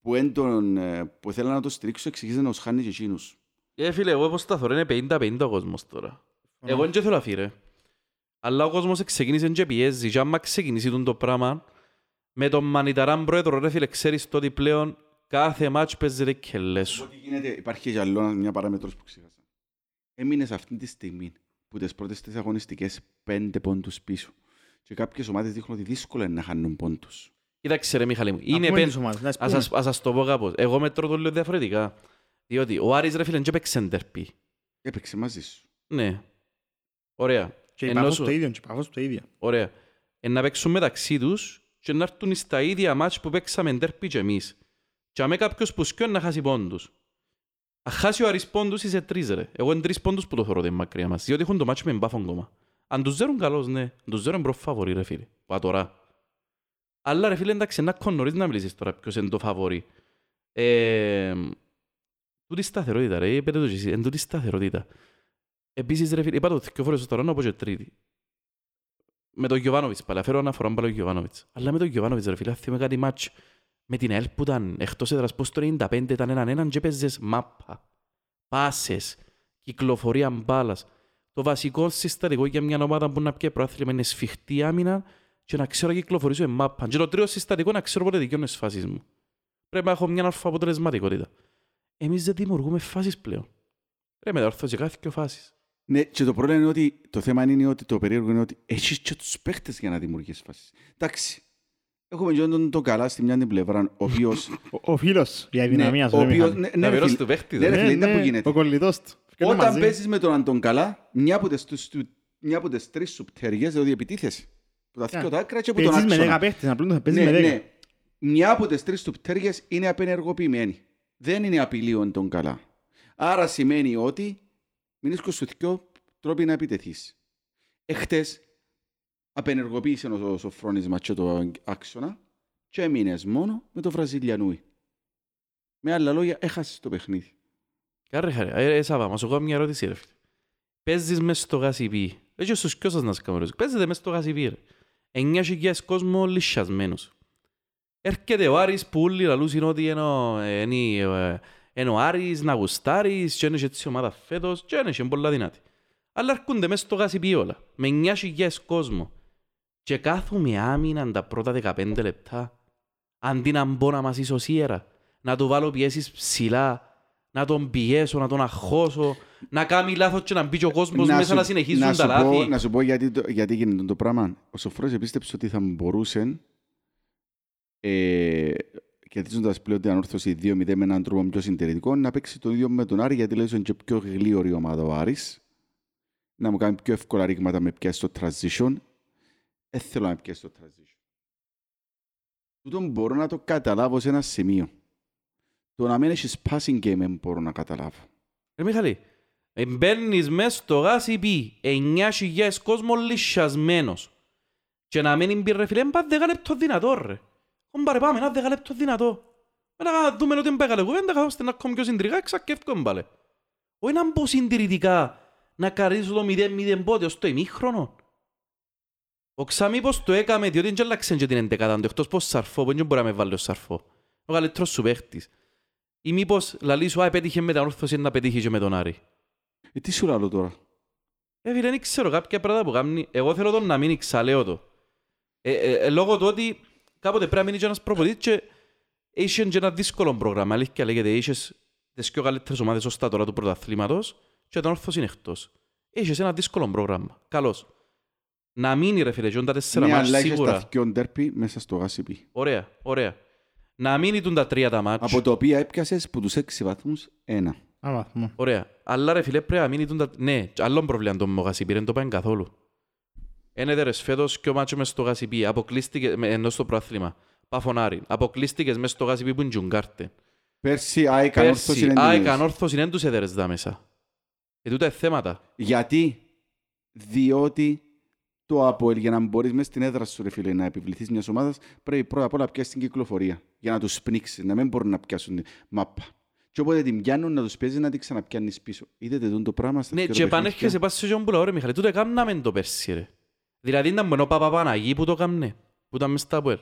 που, εν τον, ε, που θέλαν να το στηρίξουν εξηγήσαν να τους χάνει και εκείνους. Ε, φίλε, εγώ όπως τα θωρώ είναι 50-50 ο κόσμος τώρα. Εγώ δεν θέλω αφή ρε. Αλλά ο κόσμος ξεκίνησε και πιέζει και άμα ξεκινήσει τον το πράγμα με τον Μανιταράν πρόεδρο ρε φίλε ξέρεις το ότι πλέον κάθε μάτς παίζεται και λες σου. Ό,τι γίνεται, υπάρχει και άλλο μια παράμετρος που ξέχασα. Έμεινες αυτή τη στιγμή που τις πρώτες τις αγωνιστικές πέντε πόντους πίσω. Και κάποιες ομάδες δείχνουν ότι δύσκολα είναι να χάνουν πόντους. Κοίταξε ρε Μιχαλή μου, Να είναι πούμε πεν... τις ομάδες, να τις Ας πούμε. σας- ας σας το πω κάπως. Εγώ μετρώ το λίγο διαφορετικά. Διότι ο Άρης ρε φίλε δεν έπαιξε ντερπί. Έπαιξε μαζί σου. Ναι. Ωραία. Και η Ενώ Πάφος σου- το ίδιο, και η Πάφος το ίδιο. Ωραία. Ε, να παίξουν μεταξύ τους και να έρθουν στα ίδια μάτς που παίξαμε ντέρπι και εμείς. Και αμέ κάποιος που σκιώνει να χάσει πόντους. Αν χάσει ο Άρης πόντους είσαι τρεις ρε. Εγώ είναι τρεις πόντους που το θεωρώ ότι είναι μακριά μας. Διότι έχουν το μάτσο με μπάφον κόμμα. Αν τους ζέρουν καλώς, ναι. Αν τους ζέρουν προφαβορεί ρε φίλε. Πα τώρα. Αλλά ρε φίλε εντάξει, να κοννωρίς να μιλήσεις τώρα ποιος είναι το φαβορεί. Ε, τούτη σταθερότητα ρε, είπετε το και εσύ, είναι τούτη σταθερότητα. Επίσης ρε φίλε, είπα το δύο φορές στο ρόνο, από και τρίτη. Με τον Γιωβάνοβιτς πάλι, αφαίρω αναφορά πάλι ο Γιωβάνοβιτς. Αλλά με τον Γιωβάνοβιτς ρε φίλε, θυμάμαι κάτι μάτς με την ΕΛ που ήταν εκτός έδρας πως το 95 ήταν έναν έναν και παίζες μάπα, πάσες, κυκλοφορία μπάλας. Το βασικό συστατικό για μια ομάδα που να πιέ προάθλημα είναι σφιχτή άμυνα και να ξέρω να κυκλοφορήσω μάπα. Και το τρίτο συστατικό να ξέρω πότε δικαιώνω τις φάσεις μου. Πρέπει να έχω μια αλφα αποτελεσματικότητα. Εμείς δεν δημιουργούμε φάσεις πλέον. Ρε μεταρρθώσει κάθε και φάσεις. Ναι, και το πρόβλημα είναι ότι το θέμα είναι ότι το περίεργο είναι ότι έχεις και τους παίχτες για να δημιουργήσεις φάσεις. Εντάξει, έχουμε και τον το καλά στη μια την πλευρά, ο οποίος... Ο- Ο φίλος, η αδυναμία σου, ο ρε οποίος... Μιχάλη. Ναι, ναι, Να ρε βερώσει φίλε, του παίχτη, ναι, ρε. ρε φίλε, είναι που γίνεται. Ο κολλητός του. Φκένε Όταν μαζί. παίζεις με τον Αντон καλά, μια από τις, τους- του- μια από τις τρεις σου πτέρυγες, δηλαδή επιτίθεσαι. Που τα Yeah. δύο τα άκρα και από τον Παίζεις με άξονα. δέκα παίχτες, απλώς θα παίζεις Ναι, με δέκα. ναι. Μια από τις τρεις του πτέρυγες είναι απενεργοποιημένη. Δεν είναι απειλή ο Αντον καλά. Άρα σημαίνει ότι μείνεις σου δυο τρόποι να επιτεθείς. Εχθές απενεργοποίησε ο Σοφρόνης και το άξονα και έμεινες μόνο με το Βραζιλιανούι. Με άλλα λόγια, έχασες το παιχνίδι. Κάρε χαρέ, ε, ε, Σάβα, μας έχω μια ερώτηση ρε φίλε. Παίζεις μες στο γασιπί. Έτσι στους ποιος σας να σας κάνω ερώτηση. Παίζετε μες στο γασιπί ρε. Εννιά χιλιάδες κόσμο λυσιασμένος. Έρχεται ο Άρης που όλοι λαλούς είναι ότι είναι ο- ε, είναι, ε, είναι ο Άρης να γουστάρεις και είναι και έτσι ομάδα φέτος και είναι και πολλά δυνατή. Αλλά έρχονται μες στο γασιπί όλα. Με εννιά χιλιάδες κόσμο. Και κάθομαι άμυναν τα πρώτα 15 λεπτά. Αντί να μπω να μας ισοσύερα. Να του βάλω πιέσεις ψηλά. Να τον πιέσω, να τον αχώσω. Να κάνει λάθος και να μπει και ο κόσμος μέσα σου- να συνεχίζουν να τα σου πω- λάθη. Να σου πω γιατί, το- γιατί γίνεται το πράγμα. Ο Σοφρόνης επίστεψε ότι θα μπορούσε ε, κερδίζοντας πλέον την ανόρθωση 2-0 με έναν τρόπο πιο συντηρητικό να παίξει το ίδιο με τον Άρη γιατί λέει ότι είναι και πιο γλίωρη ομάδα ο Άρης να μου κάνει πιο εύκολα ρήγματα με πιάσει στο transition δεν θέλω να πιάσει στο transition Τούτο μπορώ να το καταλάβω σε ένα σημείο το να μην έχεις passing game δεν μπορώ να καταλάβω Ρε Μιχαλή, ε, μπαίνεις μες στο γάσι πει 9.000 κόσμος λυσιασμένος. Και να μην πει ρε φίλε, μπα δέκα λεπτό δυνατό ρε. Κομπάρε πάμε, ένα δέκα λεπτό δυνατό. Μετά να δούμε ότι είναι καλή κουβέντα, καθώς να ακόμη πιο συντηρητικά, ξακεύκομαι πάλι. Όχι να μπω συντηρητικά, να καρίσω το 0-0 πότε, ως το ημίχρονο. Ο Ξαμίπος το έκαμε, διότι δεν άλλαξε και την εντεκάτα του, εκτός πως σαρφό, που δεν μπορεί να με βάλει ο σαρφό. Ο καλύτερος σου παίχτης. Ή μήπως λαλείς σου, α, πέτυχε με την ορθώση να πετύχει και με τον Άρη. ε, τι σου λέω τώρα; Ε, φίλε, δεν ξέρω κάποια πράγματα που κάνει. Εγώ θέλω τον να μείνει, ξαλέω το. Ε, ε, ε, λόγω του ότι κάποτε πρέπει να μείνει και ένας προπονητής και είχε και ένα δύσκολο πρόγραμμα. Αλήθεια λέγεται, είχες τις πιο καλύτερες ομάδες ως τα τώρα του πρωταθλήματος και τον όρθος είναι εκτός. Είχες ένα δύσκολο πρόγραμμα. Καλώς. Να μείνει ρε φίλε, και τα τέσσερα ναι, μάτς αλλά έχεις σίγουρα. τα δυο ντέρπι μέσα στο γάσιπι Ωραία, ωραία. Να μείνει τούν τα τρία τα μάτς. από τα οποία έπιασες που τους έξι βαθμούς ένα Α, βαθμό. Ωραία. Αλλά ρε φίλε πρέπει να μείνει τούν τα... Ναι, και άλλο πρόβλημα το Μογασιπί, δεν το πάει καθόλου. Ένετε ρε φέτος και ο μάτσος μες στο Γασιπί, αποκλείστηκε, με- ενώ στο προάθλημα. Παφωνάρι. Αποκλείστηκες μες στο Γασιπί που είναι Τζουγκάρτε. Πέρσι, ΑΕΚ ανόρθωση Πέρσι, είναι ΑΕΚ εντελώς. ανόρθωση δεν τους έδερες δά μέσα. Ε, τούτα είναι θέματα. Γιατί, διότι το ΑΠΟΕΛ για να μπορείς μέσα στην έδρα σου ρε φίλε να επιβληθείς μιας ομάδας πρέπει πρώτα απ' όλα να πιάσεις την κυκλοφορία για να τους πνίξεις, να μην μπορούν να πιάσουν την μάπα. Και όποτε την πιάνουν να τους παίζεις να την ξαναπιάνεις πίσω. Είδατε τον το πράγμα στα Ναι, δύο και παιχνίδια. επανέρχεσαι πας σε γιον που λέω ρε Μιχαλή, τούτα έκαναμε το πέρσι ρε. Δηλαδή ήταν μόνο Παπαπαναγί που το έκαμνε, που ήταν μες στα ΑΠΟΕΛ.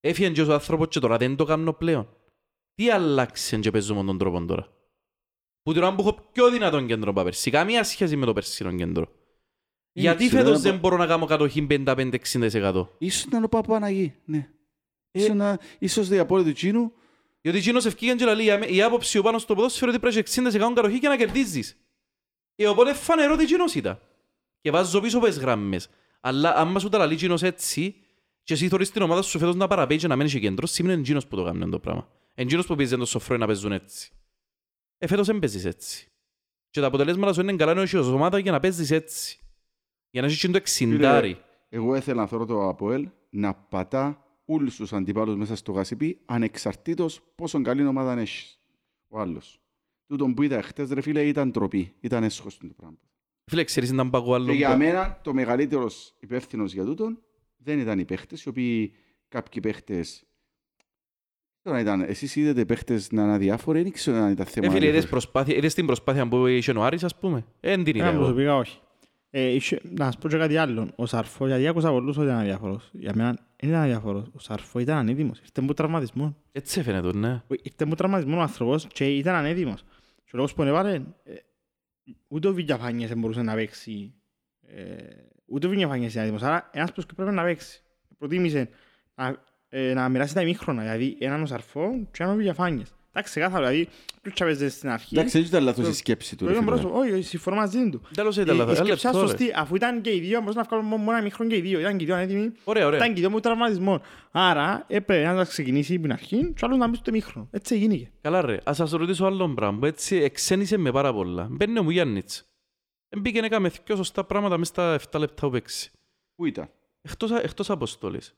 Έφυγε και ο άνθρωπος και τώρα δεν το κάνω πλέον. Τι άλλαξε και παίζουμε τον τρόπο τώρα; Που τώρα που έχω πιο δυνατόν κέντρο από πέρσι, καμία σχέση με το περσινό κέντρο. Γιατί ξέρω, φέτος ένα δεν μπορώ να κάνω κατοχή 55-60%. Ίσως ήταν ο Παπαναγή, ναι. Ε. Ίσως, να, ίσως η απόλυτη του Τσίνου Διότι εκείνος ευκήγεν και λέει «Αμέ- η άποψη ο πάνω στο ποδόσφαιρο ότι πρέπει 60% κατοχή και να κερδίζεις. Ε, οπότε φανερό ότι εκείνος ήταν. Και βάζω πίσω πες γραμμές. Αλλά άμα σου τα λαλεί εκείνος έτσι και εσύ θωρείς την ομάδα σου φέτος να παραπέει και να μένεις σε κέντρος, σημαίνει εκείνος που το κάνει το πράγμα. Εκείνος που παίζει το σοφρό να παίζουν έτσι. Ε, φέτος δεν παίζεις έτσι. Και τα αποτελέσματα σου είναι καλά να έχεις ως ομάδα για να παίζεις έτσι. Για να έχεις και το εξιντάρι. Εγώ ήθελα να θέλω το ΑΠΟΕΛ να πατά όλους τους αντιπάλους μέσα στο γασιπί, ανεξαρτήτως πόσο καλή ομάδα έχεις ο άλλος. Τούτον που είδα χτες, ρε φίλε, ήταν τροπή. Ήταν έσχος το πράγμα. Φίλε, ξέρεις να πάω άλλο. Και για μένα, το μεγαλύτερος υπεύθυνος για τούτον δεν ήταν οι παίχτες, οι οποίοι κάποιοι παίχτες Τώρα ήταν, εσείς είδατε παίχτες να είναι αδιάφοροι, δεν ξέρω αν ήταν θέμα. Ε, φίλε, είδες, αδιάφοροι. προσπάθεια, είδες την προσπάθεια που είχε ο Άρης, ας πούμε. Ε, δεν την είδα Εμένα εγώ. προσωπικά όχι. Ε, είχε- να σας πω και κάτι άλλο. Ο Σαρφό, γιατί άκουσα πολλούς ότι ήταν αδιάφορος. Για μένα δεν ήταν αδιάφορος. Ο Σαρφό ήταν ανέδημος. Ήρθε μου τραυματισμό. Έτσι έφαινε το, ναι. Ήρθε μου τραυματισμό ο άνθρωπος και ήταν ανέδημος. Και ο λόγος που έβαλε, ε, ούτε ο Βηγιαφάνιες δεν μπορούσε να παίξει. Ε, ούτε ο Βηγιαφάνιες είναι ανέδημος. Άρα ένας που πρέπει να παίξει. Προτίμησε να, ε, να μοιράσει τα ημίχρονα. Δηλαδή έναν ο Σαρφό και έναν ο Βηγιαφάνιες. Εντάξει, ξεκάθαρο. Δηλαδή, ποιος τσάπαιζε στην αρχή. Εντάξει, δεν ήταν λάθος η Το- σκέψη του. Το ρε ίδιο φίλε. πρόσωπο, όχι, συμφωνώ μαζί του. Τέλος Η ήταν η λάθος. Έλα, σκέψη ήταν τώρα. σωστή, αφού ήταν και οι δύο, μπορούσαν να βγάλουν μόνο ένα μικρό και οι δύο. Ήταν και οι δύο ανέτοιμοι, Ωραία, ωραία. ήταν και οι δύο με τραυματισμό. Άρα έπρεπε να τα ξεκινήσει από την αρχή και ο άλλος να μπει στο μήχρονο. Έτσι γίνηκε. Καλά ρε, ας σας ρωτήσω άλλο πράγμα που έτσι εξένησε με πάρα πολλά. Μπαίνει ο Μουγιάννιτς. Δεν πήγαινε έκαμε δυο σωστά πράγματα μέσα στα 7 λεπτά που παίξει. Πού ήταν; Εκτός, εκτός αποστολής.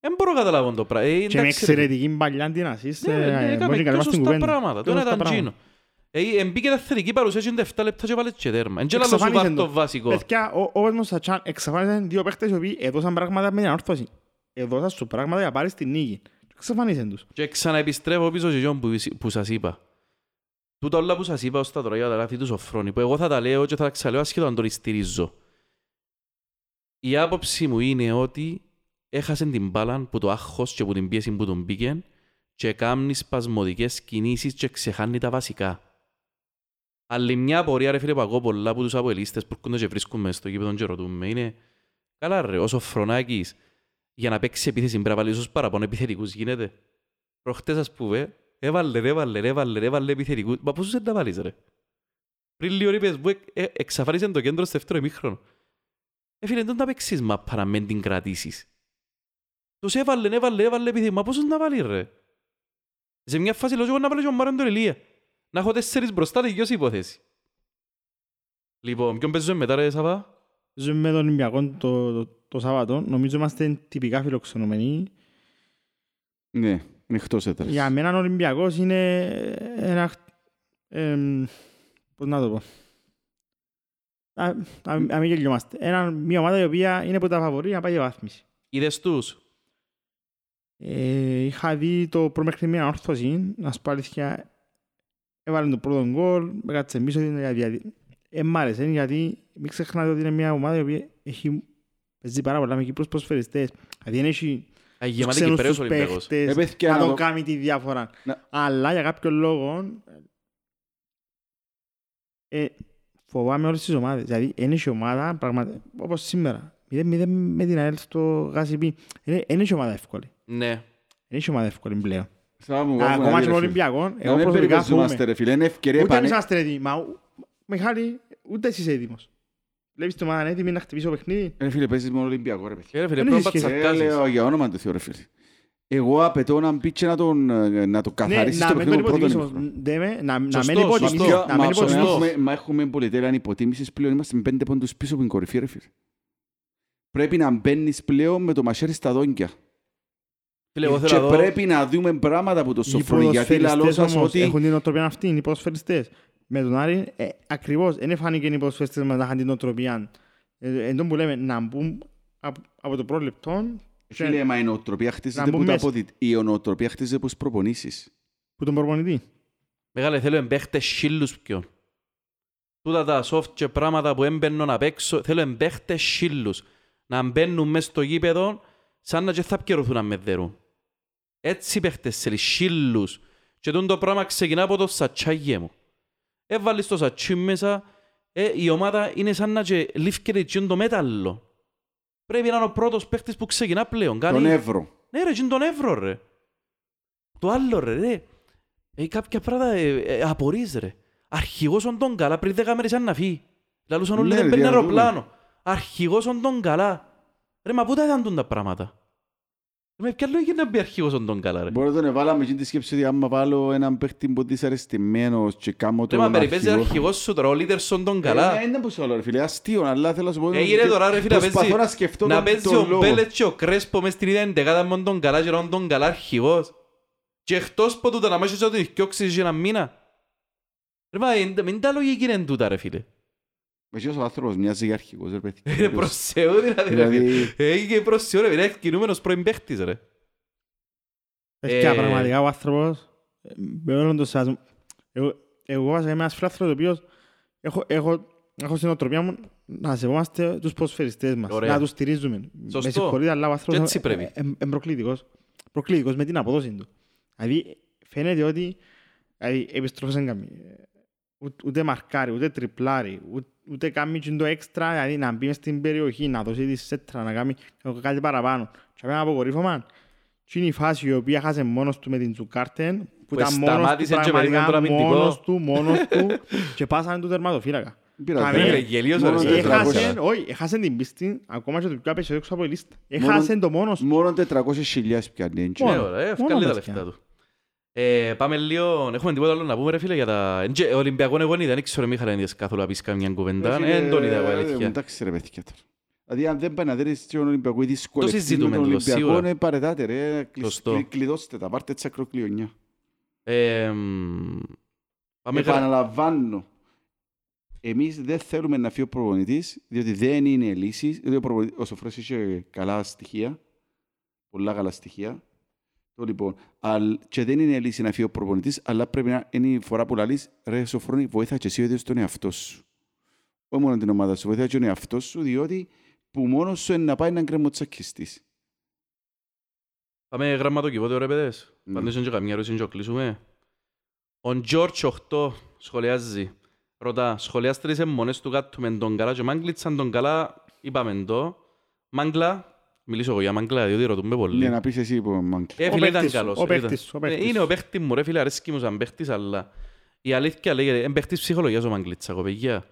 Δεν μπορώ να καταλάβω το πράγμα. Ε, Και με εντάξει, ρε. εξαιρετική παλιά την ασίστ, Ναι, ναι, μπορεί έκαμε να δυο καλύψει την σωστά κουβέντα. πράγματα. Το Δυο ένα σωστά ήταν πράγματα. τζίνο. Ε, Εμπήκε τα θετική παρουσία και είναι τα 7 λεπτά και βάλε και τέρμα. Εν και λαλό σου Εξαφάνισε πάρ' το το. βασικό. Παιδιά, ο- όπως μου στα τσάν, εξαφάνισαν δύο παίχτες οι οποίοι έδωσαν πράγματα με την ανόρθωση. Έδωσαν σου πράγματα για να πάρεις την νίκη. Και Εξαφάνισαν τους. Και ξαναεπιστρέφω πίσω σε εκείνον που, που σας είπα. Τούτα όλα που σας είπα ως τα τώρα για τα λάθη τους Σοφρόνη, που εγώ θα τα λέω και θα τα ξαλέω ασχέτω αν τον στηρίζω. Η άποψη μου είναι ότι έχασε την μπάλα που το άγχος και που την πίεση που τον πήγε και κάνει σπασμωδικές κινήσεις και ξεχάνει τα βασικά. Άλλη μια απορία ρε φίλε που ακούω πολλά από τους αποελίστες που έρχονται και βρίσκουν μες στο γήπεδο και ρωτούμε είναι καλά ρε, όσο Φρονάκης για να παίξει επίθεση πρέπει να βάλεις ίσως παραπάνω επιθετικούς γίνεται. Προχτές ας πούμε, έβαλε, ρε, έβαλε, ρε, έβαλε, ρε, έβαλε επιθετικούς. Μα πόσους δεν τα βάλεις ρε. Πριν λίγο είπες που ε, εξαφάνισε το κέντρο στο δεύτερο ημίχρονο. Ε, φίλε, δεν τα παίξεις μαπά να μην την κρατήσεις. Τους έβαλε, έβαλε, έβαλε επιθετικούς. Μα πόσους να βάλεις ρε; Σε μια φάση λόγω να βάλεις τον Μάρον τον Ελία. Να έχω τέσσερις μπροστά, τελειώσει η υπόθεση. Λοιπόν, ποιον παίζουμε μετά ρε Σαββά; Ζούμε με τον Ολυμπιακό το, το, το Σάββατο. Νομίζω είμαστε τυπικά φιλοξενούμενοι. Ναι, είναι εκτός έδρας. Για μένα ο Ολυμπιακός είναι ένα... εμ, πώς να το πω. Α, α, α μην γελιόμαστε. Ένα, μια ομάδα η οποία είναι από τα φαβορή να πάει για βάθμιση. Είδες τους; Ε, είχα δει το προμέχνη μια όρθωση, να σου πω αλήθεια, έβαλε το πρώτο γκολ, με κάτσε πίσω, είναι διαδι... ε, μ' άρεσε, γιατί μην ξεχνάτε ότι είναι μια ομάδα η οποία έχει παίζει πάρα πολλά με Κύπρους προσφαιριστές. Δηλαδή δεν έχει τους Αγιεμάται ξένους Κυπρέος τους Ολυμπιακός. παίχτες Ε, παιδιά, να να το το- κάνει τη διάφορα. Να- Αλλά για κάποιο λόγο ε, φοβάμαι όλες τις ομάδες. Δηλαδή δεν έχει ομάδα, πραγματικά, όπως σήμερα. 0-0 με την ΑΕΛ στο Γάσιπι. Δεν έχει ομάδα εύκολη. Ναι. Δεν έχει ομάδα εύκολη πλέον. Θα μου βάλουμε Ακόμα να και δει, με ρε φίλε. Ολυμπιακό, Να εγώ μην προσωπικά περιπεζόμαστε φοβούμαι. ρε φίλε, είναι ευκαιρία Ούτε εμείς επανε... είμαστε έτοιμοι. Μα ου- Μιχάλη, ούτε εσύ είσαι έτοιμος. Βλέπεις την ομάδα είναι έτοιμη να χτυπήσει το παιχνίδι; Ρε φίλε, παίζεις μόνο Ολυμπιακό ρε παιδί. Και ρε φίλε, Δεν πρέπει να έχει σχέση. Ε, πατσαρκάσεις. λέω για όνομα του Θεού ρε φίλε. Εγώ απαιτώ να μπει και να τον, ε, να το καθαρίσεις Ναι, το να μην τον παιχνίδι του πρώτου υποτιμήσω. ημίχρονου. Ντε με, Να να Σωστό, μην σωστό. υποτιμήσεις. Μα- Να μα μην όσο υποτιμήσεις. έχουμε- Μα έχουμε πολυτέλεια υποτίμησης πλέον, είμαστε με πέντε πόντους πίσω από την κορυφή ρε φίλε. Πρέπει να μπαίνεις πλέον με το μαχαίρι στα δόντια. Φίλε, εγώ Και θέλω να δω... πρέπει να δούμε πράγματα από το Οι σοφρό. Γιατί ποδοσφαιριστές λαλώ σας όμως ότι... έχουν την οτροπία αυτή, οι ποδοσφαιριστές. Με τον Άρη, ε, ακριβώς, δεν φάνηκε οι ποδοσφαιριστές μας να είχαν την οτροπία. Ε, Εν τω που λέμε, να μπουν απ- από το πρώτο λεπτό, Φίλε, μα η νοοτροπία χτίζεται μπουν που τα μέσα. αποδι... Η νοοτροπία χτίζεται από τις προπονήσεις. που τον προπονητή. Μεγάλε, θέλω εμπαίχτες σύλλους ποιον. Τούτα τα soft και πράγματα που έμπαινουν απ' έξω, θέλω εμπαίχτες σύλλους. Να μπαίνουν μες στο γήπεδο, σαν να και θα πιερωθούν να με δερούν. Έτσι παίχτες θέλει, σύλλους. Και τούτο το πράγμα ξεκινά από το σατσάγιε μου. Έβαλες το σατσί μέσα, ε, η ομάδα είναι σαν να και λήφκεται εκείνο το μέταλλο. Πρέπει να είναι ο πρώτος παίχτης που ξεκινά πλέον. Κάνει... Τον Εύρο. Ναι ρε, είναι τον Εύρο ρε. Το άλλο ρε, ρε. Ε, κάποια πράγματα ε, ε, απορείς ρε. Αρχηγός ον τον καλά πριν δέκα μέρες αν να φύγει. Λαλούσαν όλοι Ναι, δεν ρε, παίρνει διαρωτούμε. αεροπλάνο. Αρχηγός ον τον καλά. Ρε, μα πού τα ήταν τούν τα πράγματα. Με ποια λόγια να μπει αρχηγός ο τον καλά ρε; Μπορεί να τον εβάλαμε και τη σκέψη ότι άμα βάλω έναν παίχτη που δυσαρεστημένος και κάνω Ρε τον μα περιπέζει αρχηγό. αρχηγός σου τώρα, ο leader στον τον καλά. Ε, Είναι που σου λέω ρε φίλε, αστείο, αλλά θέλω να σου πω... Έγινε ότι τώρα ρε φίλε να προσπαθώ παίζει, να σκεφτώ να τον- παίζει τον ο λόγο. Μπέλετς και ο Κρέσπο μες στην ίδια εντεκάδα με τον καλά και να τον καλά αρχηγός. Και εκτός από τούτα να μάχεις ότι διώξεις για ένα μήνα. Ρε μα εν- μην τα λογική είναι τούτα ρε φίλε. Εκείνος ο άνθρωπος μοιάζει για αρχηγός ρε παιδί. Είναι προς Θεού δηλαδή ρε φίλε. Δηλαδή, Έχει και προς Θεού ρε φίλε, έχει κινούμενος πρώην παίχτης ρε. Παιδιά, Ε, πραγματικά ο άνθρωπος, ε, με όλον τον σεβασμό. Εγώ, εγώ βασικά είμαι ένας φιλάθλος ο οποίος έχω, έχω, έχω στην οτροπία μου να σεβόμαστε τους ποδοσφαιριστές μας, Ωραία. να τους στηρίζουμε. Σωστό. Με συγχωρείτε, αλλά ο Και άνθρωπος έτσι πρέπει. ε, ε, ε, προκλητικός. Προκλητικός με την απόδοση του. Δηλαδή, φαίνεται ότι δηλαδή, επιστροφές δεν κάνει. Ε, ούτε- Ούτε μαρκάρει, ούτε τριπλάρει, ούτε, ούτε κάνει και το έξτρα, δηλαδή να μπει μες στην περιοχή, να δώσει τη σέτρα, να κάνει κάτι παραπάνω. Και απέναντι από κορύφωμα, και είναι η φάση η οποία χάσε μόνος του με την Τζουκάρτεν, που Που ήταν μόνος του, σταμάτησε και περίμενε πραγματικά τον αμυντικό. μόνος του, μόνος του, και πάσανε του τερματοφύλακα. πειράζει. Καμία. Ρε, γελίος Μόνο ρε, το σε τετρακόσια. Έχασε, όχι, έχασε την πίστη, ακόμα και το πιο απέσιο έξω από η λίστα. Έχασε το μόνος του. Μόνο 400.000 πιάνει. έτσι. Ναι, Μόνο. ωραία, ε, Μόνο ευκάλλει τα τα λεφτά φτιά. του. Ε, πάμε λίγο, έχουμε τίποτα άλλο να πούμε ρε φίλε για τα... Εν και- Ολυμπιακό εγώ δεν ξέρω Μίχαλα αν είδες καθόλου να πεις καμιά κουβέντα, Ρε φίλε, δεν τον είδα εγώ ε, αλήθεια. Εντάξει ρε παιδιά τώρα. Δηλαδή αν δεν πάει να δέρεις τον Ολυμπιακό ή δυσκολευτεί συζητούμε τον λίγο, Ολυμπιακό, σίγουρα. ναι, παρετάτε ρε. κλεισ- Σωστό. κλει- Κλειδώστε τα, πάρτε τις ακροκλειονιά. Ε, μ, Πάμε γρα- Επαναλαμβάνω. Εμείς δεν θέλουμε να φύγει ο προπονητής, διότι δεν είναι λύση. Διότι ο, προπονητής, ο Σοφρός είχε καλά στοιχεία, πολλά καλά στοιχεία. Το λοιπόν, αλ, και δεν είναι λύση να φύγει ο προπονητής, αλλά πρέπει να είναι η φορά που λαλείς, ρε Σοφρόνη, βοήθα και εσύ ο ίδιος τον εαυτό σου. Όχι μόνο την ομάδα σου, βοήθα και τον εαυτό σου, διότι που μόνος σου είναι να πάει να γκρεμοτσακιστείς. Πάμε γραμματοκιβώτιο ρε παιδες. Ναι. Απαντήσουν και καμιά ερώτηση και το κλείσουμε. Ο Τζόρτς 8 σχολιάζει. Ρωτά, σχολιάστε τις αιμονές του κάτω με τον καλά και μάγκλιτσαν τον καλά, είπαμε το. Μάγκλα, μιλήσω εγώ για μάγκλα, διότι ρωτούμε πολύ. Ναι, να πεις εσύ που μάγκη. Ε, Ο φίλε, ήταν παίκτης σου, καλός. ο ήταν. παίκτης σου, ο Ε, παίκτης Είναι σου. ο παίχτης μου, ρε φίλε, αρέσκει μου σαν παίχτης, αλλά η αλήθεια λέγεται, είναι παίχτης ψυχολογίας ο Μαγκλίτσα, κοπεγιά.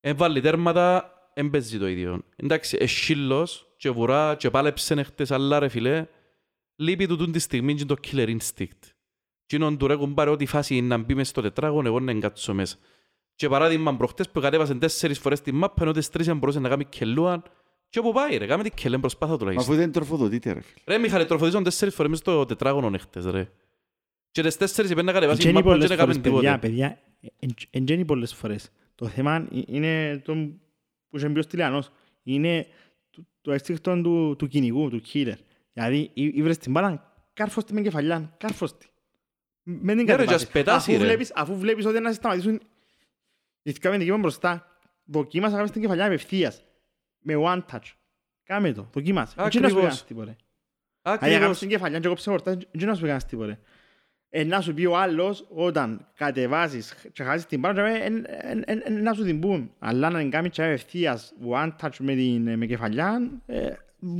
Έβαλε τέρματα, δεν παίζει το ίδιο. Εντάξει, εσύλλος και βουρά και πάλεψε χτες, αλλά ρε φίλε, λείπει του τούν τη στιγμή και το killer instinct. Τι είναι του ρε κουμπάρε ό,τι φάση είναι να μπει μες στο τετράγωνο, εγώ να εγκάτσω μέσα. Και παράδειγμα προχτές που κατέβασε τέσσερις φορές τη μάπα, ενώ τις τρεις δεν μπορούσε να κάνει κελούαν, και όπου πάει ρε, κάμε την κελέν προσπάθα Μα τουλάχιστον. αφού δεν τροφοδοτείτε ρε φίλε. Ρε Μιχάλη, τροφοδίζον τέσσερις φορές μες στο τετράγωνο νύχτες ρε. Και τις τέσσερις είπαν να κατεβάσει η Εντζένει μάπα και πολλές να φορές, κάνουν παιδιά, τίποτε. παιδιά, εντζένει πολλές φορές. Το θέμα ε- είναι το που είχε μπει ο Στυλιανός. Είναι το- το αισθήκτο του, του κυνηγού, του killer. Δηλαδή, ή- ήβρες την μπάλα, κάρφωστη με κεφαλιά, κάρφωστη. Με την Ναι, ρε, κατεβάσεις. και ας πετάσει, Αφού ρε. βλέπεις- Αφού βλέπεις ότι να σε σταματήσουν οι δυο με μπροστά, δοκίμασα να κάνεις την κεφαλιά απευθείας. Με one touch. Κάμε το, δοκίμασε. Έτσι να σου Ακριβώς. κάνεις τίποτε. Αν έκανες Ακριβώς. την κεφαλιά και κόψε χορτά, δεν να σου κάνεις τίποτε. Ε, να σου πει ο άλλος, όταν κατεβάσεις και χάσεις την μπάλα, ε, ε, ε, ε, να σου την πούν. Αλλά να την κάνεις και ευθείας one touch με την με κεφαλιά, ε,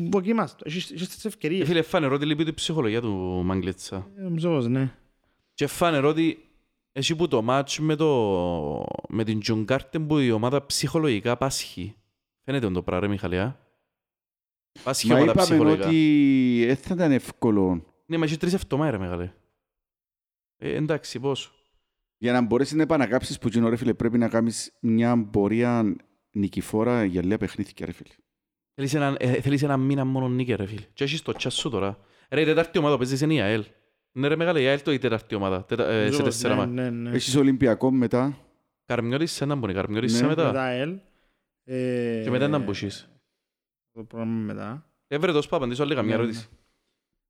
δοκίμας το. Έχεις έχεις τις Ε, ευκαιρίες. Φίλε, φάνερ ότι λείπει η ψυχολογία του Μαγκλίτσα. Ε, Νομίζω πως ναι. Και φάνερ ότι εσύ που το μάτς με, το... με την Τζουγκάρτεν που η ομάδα ψυχολογικά πάσχει. Φαίνεται το πράγμα, ρε Μιχαλιά. Πάσχει η Μα ομάδα είπαμε ψυχολογικά. ότι δεν θα ήταν εύκολο Ναι, μα έχει τρεις εβδομάδες, ρε μεγάλε. Ε, εντάξει, πώς. Για να μπορέσεις να επανακάψεις που γίνω, ρε φίλε, πρέπει να κάνεις μια πορεία νικηφόρα για λίγα παιχνίδια, ρε φίλε. Θέλεις ένα, ε, θέλεις ένα μήνα μόνο νίκη, ρε φίλε. Και έχεις το τσάς σου τώρα. Ρε, η τετάρτη ομάδα παίζεις είναι η ΑΕΛ. Ναι, ρε μεγάλε, η ΑΕΛ το η τετάρτη ομάδα. Τετα, ε, σε Νομίζω πως τέσσερα ναι, μα. ναι, ναι. Έχεις Ολυμπιακό μετά. Καρμιώτης, έναν που είναι, Καρμιώτης Ναι, μετά. Μετά ελ. Ε, Και μετά έναν που έχεις. Το πρόγραμμα μετά. Έβρε το σπά, απαντήσω άλλη καμιά Ναι, ερώτηση.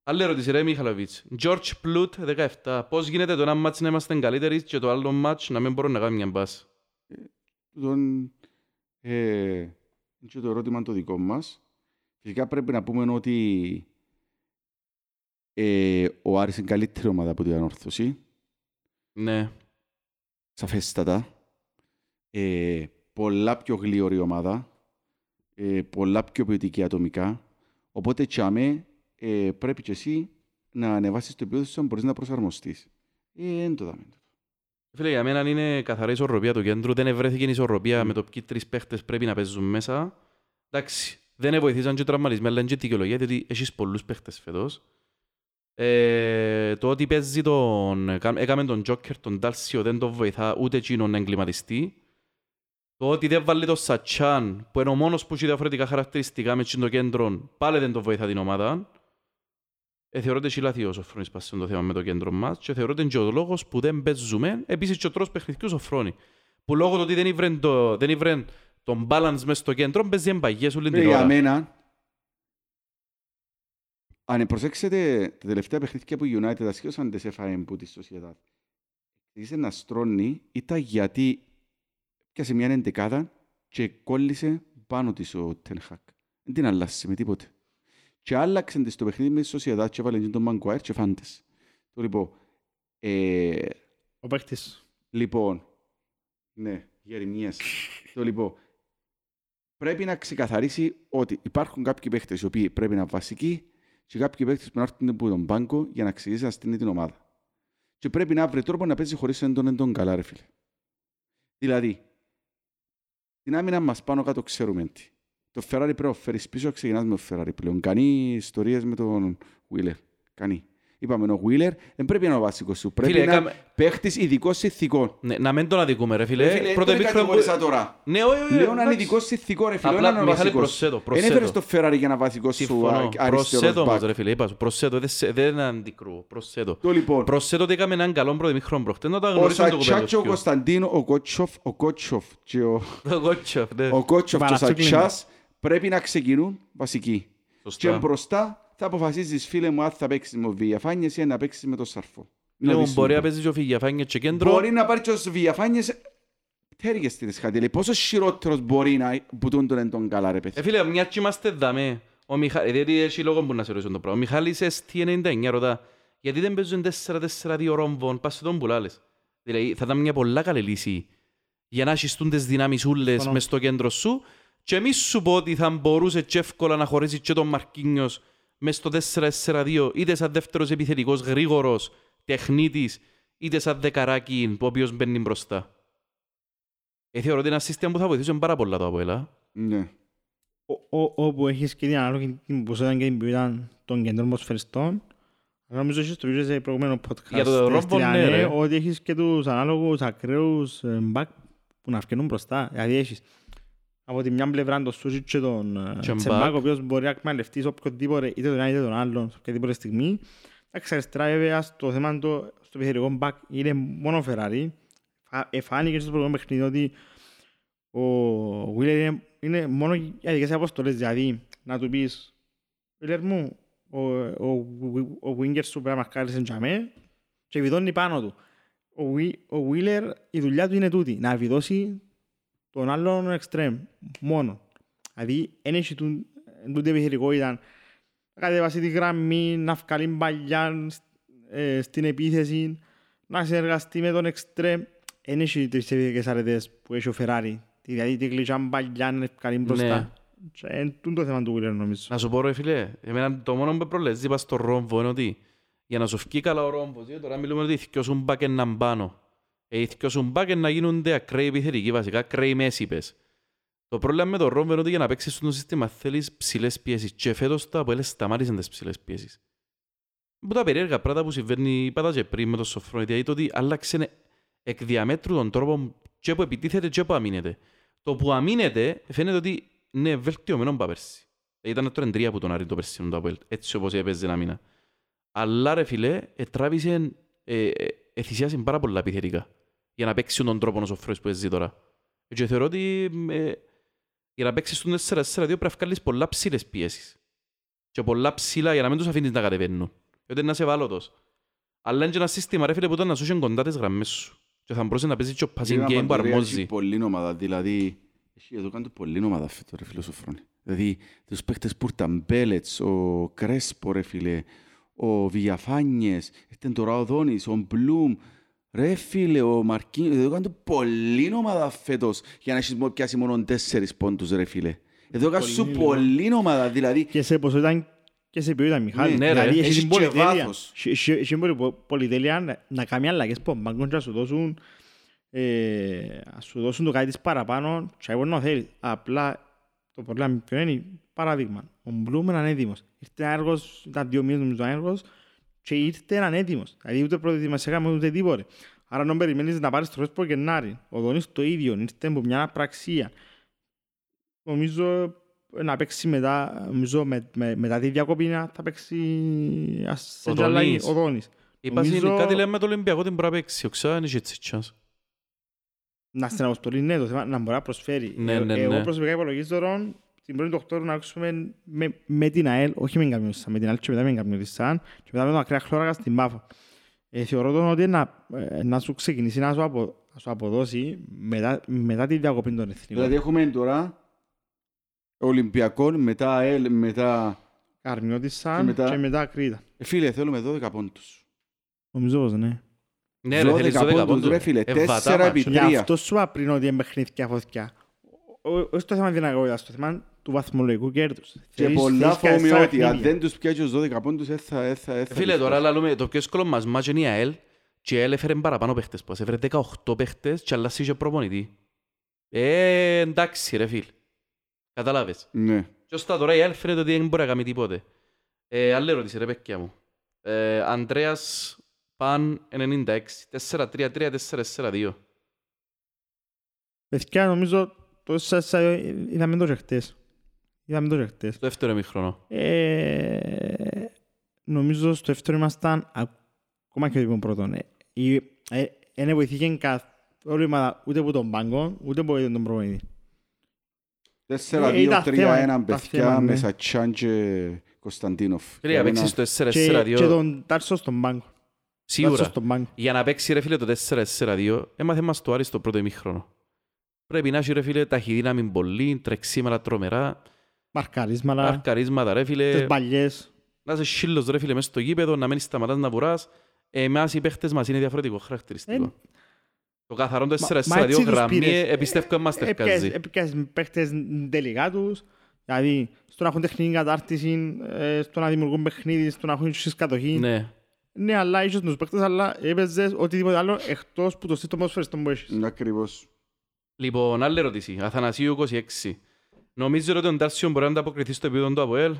Άλλη ερώτηση, ρε Μιχαλοβίτς. George Πλούτ, 17. Πώς γίνεται το ένα μάτς να είμαστε καλύτεροι και το άλλο μάτς να μην μπορούμε να κάνουμε μια μπάση. Τον, ε, και το ερώτημα το δικό μας. Φυσικά πρέπει να πούμε ότι ε, ο Άρης είναι καλύτερη ομάδα από την ανόρθωση. Ναι. Σαφέστατα. Ε, πολλά πιο γλίωρη ομάδα. Ε, πολλά πιο ποιοτική ατομικά. Οπότε, τσάμε, ε, πρέπει και εσύ να ανεβάσεις το επίπεδο σου αν μπορείς να προσαρμοστείς. Ε, εν το δάμε. Φίλε, για μένα είναι καθαρή ισορροπία του κέντρου. Δεν ευρέθηκε η ισορροπία με το ποιοι τρεις παίχτες πρέπει να παίζουν μέσα. Εντάξει, Δεν βοηθήσαν και οι τραυματισμένοι, αλλά είναι και δικαιολογία, διότι έχεις πολλούς παίχτες φέτος. Ε, το ότι παίζει τον, έκαμε τον Τζόκερ, τον Ντάλσιο, δεν τον βοηθά ούτε εκείνον να εγκληματιστεί. Το ότι δεν βάλει τον Σατσάν, που είναι ο μόνος που έχει διαφορετικά χαρακτηριστικά με το κέντρο, πάλι δεν τον βοηθά την ομάδα. Ε, θεωρώ ότι έχει λάθη ο Σοφρόνης πας το θέμα με το κέντρο μας και θεωρώ ότι είναι και ο λόγος που δεν παίζουμε. Επίσης και ο τρόπος παιχνιδιού Σοφρόνη. Που λόγω του ότι δεν ήβρεν, το, δεν ήβρεν τον balance μέσα στο κέντρο, παίζει εμπαγιές όλη την Ε, Για ώρα. μένα, αν προσέξετε τα τελευταία παιχνίδια που η United ασχέωσαν τις έφαγε που της Sociedad. Ήρθε να στρώνει, ήταν γιατί πιάσε μια εντεκάδα και κόλλησε πάνω της ο Τενχάκ. Δεν την αλλάσε με τίποτε. Και άλλαξε της το παιχνίδι μες τη Sociedad και έβαλε και τον Μαγκουάερ και φάντες. Το λοιπόν, ε, Ο παίχτης. Λοιπόν, ναι, Γερεμίας. το λοιπόν, πρέπει να ξεκαθαρίσει ότι υπάρχουν κάποιοι παίχτες οι οποίοι πρέπει να είναι βασικοί και κάποιοι παίχτες που να έρθουν από τον πάγκο για να ξεκινήσει να στείλει την ομάδα. Και πρέπει να βρει τρόπο να παίζει χωρίς έντον έντον καλά, ρε φίλε. Δηλαδή, την άμυνα μας πάνω κάτω ξέρουμε τι. Το Ferrari πρέπει να φέρεις πίσω, ξεκινάς με το Ferrari πλέον. Κάνει ιστορίες με τον Wheeler. Κάνει. Είπαμε, ο Wheeler δεν πρέπει να είναι ο βασικός σου. Πρέπει Φίλε, να έκαμε- είναι παίχτης ειδικών συνθηκών. Ναι, να μην τον αδικούμε ρε φίλε. Ρε φίλε, Πρώτο δεν τον επίχρονο που- κατηγορήσα τώρα. Ναι, όχι, όχι, Λέω να είναι εντάξει. ειδικός συνθηκό, ρε φίλε. Απλά, Απλά, να είναι Μιχάλη, βασικός. προσθέτω, Δεν προσθέτω. έφερες το Ferrari για να βασικό σου Συμφωνώ. α- Προσθέτω αριστερός όμως back. ρε φίλε, είπα σου. Προσθέτω, δεν σε- δεν αντικρούω. Προσθέτω. Το λοιπόν, Προσθέτω ότι έκαμε έναν καλό πρώτο ημίχρονο προχτές, να το ο αγνωρίσουμε το Σατσά και ο κοπέλο. Κωνσταντίνο, ο Κότσοφ, ο Κότσοφ και ο, Το κότσο, ναι. ο Κότσοφ και ο Παρατσούκλιν. Σατσάς πρέπει να ξεκινούν βασικοί. Και Σωστά. μπροστά θα αποφασίζεις φίλε μου αν θα παίξεις με Βιαφάνιες ή να παίξεις με τον Σαρφό. Είναι Λέω, δύσκολο. μπορεί να παίζεις και ο Φιγιαφάνιες και κέντρο. Μπορεί να πάρεις και ο Βιαφάνιες τέργες στην Σχατήλη. Πόσο χειρότερος μπορεί να που τούν τον εντόν καλά ρε Ε, παιδί. φίλε, μια και είμαστε δαμέ. Ο Μιχα... διότι έχει λόγο που να σε ρωτήσω το πράγμα. Ο Μιχάλης ST99 ρωτά, γιατί δεν παίζουν 4-4-2 ρόμβων, πας σε τον πουλάλες. Δηλαδή, θα ήταν μια πολλά καλή λύση για να έχεις τούντες δυνάμεις ούλες Συμφωνώ. μες στο κέντρο σου και μη σου πω ότι θα μπορούσε και εύκολα να χωρίσει και τον Μαρκίνιος μες στο 4-4-2 είτε σαν δεύτερος επιθετικός γρήγορος, τεχνίτης, είτε σαν δεκαράκι ο οποίος μπαίνει μπροστά. Ε, θεωρώ ότι είναι ένα σύστημα που θα βοηθούσε πάρα πολλά το Αποέλα. Ναι. Ο- ο- όπου έχεις και την ανάλογη την ποσότητα και την ποιότητα των κέντρων ποσφαιριστών αλλά νομίζω έχεις το ίδιο σε προηγούμενο podcast Για το στη ρόμπο, Στυλιανέ, ναι, ρε. ότι έχεις και τους ανάλογους ακραίους ε, back που να φκαινούν μπροστά δηλαδή έχεις από τη μια πλευρά τον Σούζιτ και τον ε, Και Τσεμπάκ back. ο οποίος μπορεί να εκμεταλλευτεί σε οποιοδήποτε είτε τον ένα είτε τον άλλον σε οποιαδήποτε στιγμή Εντάξει, αριστερά βέβαια στο θέμα το, στο επιθετικό back είναι μόνο Ferrari Φα- εφάνηκε και στο προηγούμενο παιχνίδι ότι ο Wheeler είναι, είναι μόνο για δικές αποστολές, δηλαδή να του πεις Wheeler μου, ο, ο, ο winger σου πρέπει να μαρκάρεις εν τζαμέ και βιδώνει πάνω του. Ο, Whe- ο Wheeler η δουλειά του είναι τούτη, να βιδώσει τον άλλον extreme, μόνο. Δηλαδή, δεν έχει τούν- τούτη επιθετικότητα να κατεβάσει τη γραμμή, να βγάλει μπαλιά ε, στην επίθεση, να συνεργαστεί με τον extreme. Δεν έχει τις επιθετικές αρετές που έχει ο Ferrari. Δηλαδή, τη γλυκιά μπαλιά να βγάλει μπροστά. Ναι. Και Είναι τούτο το θέμα του Wheeler, νομίζω. Να σου πω ρε φίλε, εμένα το μόνο που προλέζει είπα στο ρόμβο είναι ότι για να σου φκεί καλά ο ρόμβος, γιατί τώρα μιλούμε ότι οι δυο σου μπάκεν να μπάνω. Ε, οι δυο σου μπάκεν να γίνονται ακραίοι επιθετικοί βασικά, ακραίοι μέση πες. Το πρόβλημα με το ρόμβο είναι ότι για να παίξεις στο σύστημα θέλεις ψηλές πιέσεις και φέτος τα Αποέλες σταμάτησαν τις ψηλές πιέσεις. Που τα περίεργα πράγματα που συμβαίνει, είπα τα και πριν με το Σοφρόνη, δηλαδή το ότι άλλαξε εκ διαμέτρου τον τρόπο και που επιτίθεται και που αμήνεται. Το που αμήνεται φαίνεται ότι είναι βελτιωμένο από πέρσι. Ήταν το 3 που τον άρει το περσίνο το Αποέλ, έτσι όπως έπαιζε να μήνα. Αλλά ρε φίλε, ετράβησε, ε, ε, εθυσιάσε πάρα πολλά επιθετικά για να παίξει τον τρόπο ο Σοφρόνης που έζει τώρα. Και θεωρώ ότι ε, για να παίξεις τον 4-4-2 πρέπει να βγάλεις πολλά ψηλές πιέσεις. Και πολλά ψηλά για να μην τους αφήνεις να κατεβαίνουν. Γιατί είναι να σε ευάλωτος. Αλλά είναι και ένα σύστημα ρε φίλε που ήταν να σου είχε κοντά τις γραμμές σου. Και θα μπορούσε να παίζει και ο passing Κύριε game που Παντορία, αρμόζει. Έχει πολλή ομάδα, δηλαδή... Έχει εδώ κάνει πολλή ομάδα φέτο, ρε φίλε, ο Σοφρόνη. Δηλαδή, τους παίχτες που ήταν Μπέλετς, ο Κρέσπο, ρε φίλε, ο Βιαφάνιες, ήρθε τώρα ο Δόνης, ο Μπλουμ, ρε φίλε, ο Μαρκίνο, εδώ κάνει πολλή ομάδα φέτος για να έχεις μο- πιάσει μόνο τέσσερις πόντους, ρε φίλε. Εδώ κάνει σου Πολύ, πολλή ομάδα, δηλαδή, Και σε ποσότητα και σε ποιότητα, Μιχάλη. Ναι, ρε. δηλαδή, έχεις Έχει την και πολυτέλεια. βάθος. Έχει- έχει- Έχει πολυ- πολυτέλεια να- να κάνει αλλαγές που μπαγκόν και να σου δώσουν ε, να σου δώσουν το κάτι της παραπάνω και εγώ να θέλεις. Απλά το πολύ αμυντικό είναι παράδειγμα. Ο Μπλουμ είναι ανέτοιμος. Ήρθε έργος, ήταν δύο μήνες νομίζω έργος και ήρθε ανέτοιμος. Δηλαδή ούτε προετοιμασία έκαμε ούτε τίποτε. Άρα να περιμένεις να πάρεις τρόπες από Γενάρη. Ο Δόνης το ίδιο, ήρθε από μια πραξία. Νομίζω να παίξει μετά, νομίζω με, με, μετά τη διακοπή να θα παίξει ας, Ο σε αλλαγή, Δόνης. ο Δόνης. Είπα Νομίζω- κάτι λέμε με το Ολυμπιακό την μπορεί να παίξει. Οξά, είναι και έτσι chance. Να στην αποστολή ναι, το θέμα να μπορεί να προσφέρει. Ναι, Ε, ναι, Εγώ ναι. προσωπικά υπολογίζω τον την πρώτη του Οκτώβρου να παίξουμε με, με την ΑΕΛ, όχι με την Καμιώτισσα, με την ΑΕΛ και μετά με την Καμιώτισσα και μετά με τον Ακραία Χλώρακα στην Πάφο. Ε, θεωρώ τον ότι να, ε, να σου ξεκινήσει να σου, απο, να σου αποδώσει μετά, μετά τη διακοπή των εθνικών. Δηλαδή έχουμε τώρα Ολυμπιακό, μετά ΑΕΛ, μετά... Καρμιώτισσα και μετά- και μετά Κρήτα. Ε, Φίλε, θέλουμε 12 πόντους. Νομίζω πως ναι. Ναι ρε, θέλεις 12 πόντους. ρε φίλε, Ε, βατά τέσσερα μάτς. επί Γι' τρία. αυτός σου είπα πριν ότι είναι παιχνίδια φωτιά. Ο- ο- Όχι το θέμα δυνατότητας, το θέμα του βαθμολογικού κέρδους. Και Θέλεις- πολλά θέλεις και φοβούμαι τέσσερα ότι αν παιχνίδια. δεν τους πιάσει τους 12 πόντους, δεν θα... δεν θα- δεν θα Φίλε, τους τώρα πιάσει. λαλούμε, το πιο εύκολο μας μάτς είναι η ΑΕΛ και η ΑΕΛ έφερε παραπάνω παίχτες πως. Έφερε 18 παίχτες και αλλάσει και προπονητή. Ε, εντάξει ρε φίλ. Κατάλαβες. Ναι. Και ώστα τώρα η ΑΕΛ φαίνεται ότι δεν μπορεί να κάνει τίποτε. Ε, άλλη ερώτηση ρε παιδιά μου. Ε, Ανδρέας Παν 96. 4-3-3, 4-4-2. Παιδιά, νομίζω το σας είδαμε το και χτες. Είδαμε το και χτες. Στο δεύτερο ημίχρονο. Ε, νομίζω στο δεύτερο ήμασταν ακόμα και τον πρώτο. Ε, η- ε, Δεν βοηθήκε καθόλου η ομάδα ούτε από τον πάγκο, ούτε από τον προπονητή. 4, Ε, ήταν 2, 3, θέμα, 1 ήταν παιδιά θέμα, με ναι. Σατσάν και Κωνσταντίνοφ. Φίλε, για να παίξεις το Και, 4-4-2. και τον Τάρσο στον πάγκο. Τάρσο Σίγουρα. στον πάγκο. Για να παίξει ρε φίλε το 4-4-2, έμαθε μας το Άρης στο πρώτο ημίχρονο. Πρέπει να έχει ρε φίλε ταχυδύναμη πολύ, τρεξίματα τρομερά, Μαρκαρίσματα, αρκαρίσματα ρε τις φίλε, παλιές. να είσαι σύλλος ρε φίλε μέσα στο γήπεδο, να μην σταματάς να βουράς. Εμάς οι παίχτες μας είναι διαφορετικό χαρακτηριστικό. Ε, Το καθαρό μα 4-4-2 έτσι τους γραμμή πήρες. ε, πιστεύω μας τερκάζει. Έπιασες παίχτες τελικά τους, δηλαδή στο να έχουν τεχνική κατάρτιση, ε, στο να δημιουργούν παιχνίδι, στο να έχουν ίσως κατοχή. Ναι. Ναι, αλλά ίσως τους παίχτες, αλλά έπαιζες οτιδήποτε άλλο εκτός που το σύστημα ποδοσφαιριστών που έχεις. Ναι, ακριβώς. Λοιπόν, άλλη ερώτηση. Αθανασίου 26. Νομίζω ότι ο Ντάρσιον μπορεί να ανταποκριθεί στο επίπεδο του ΑΠΟΕΛ.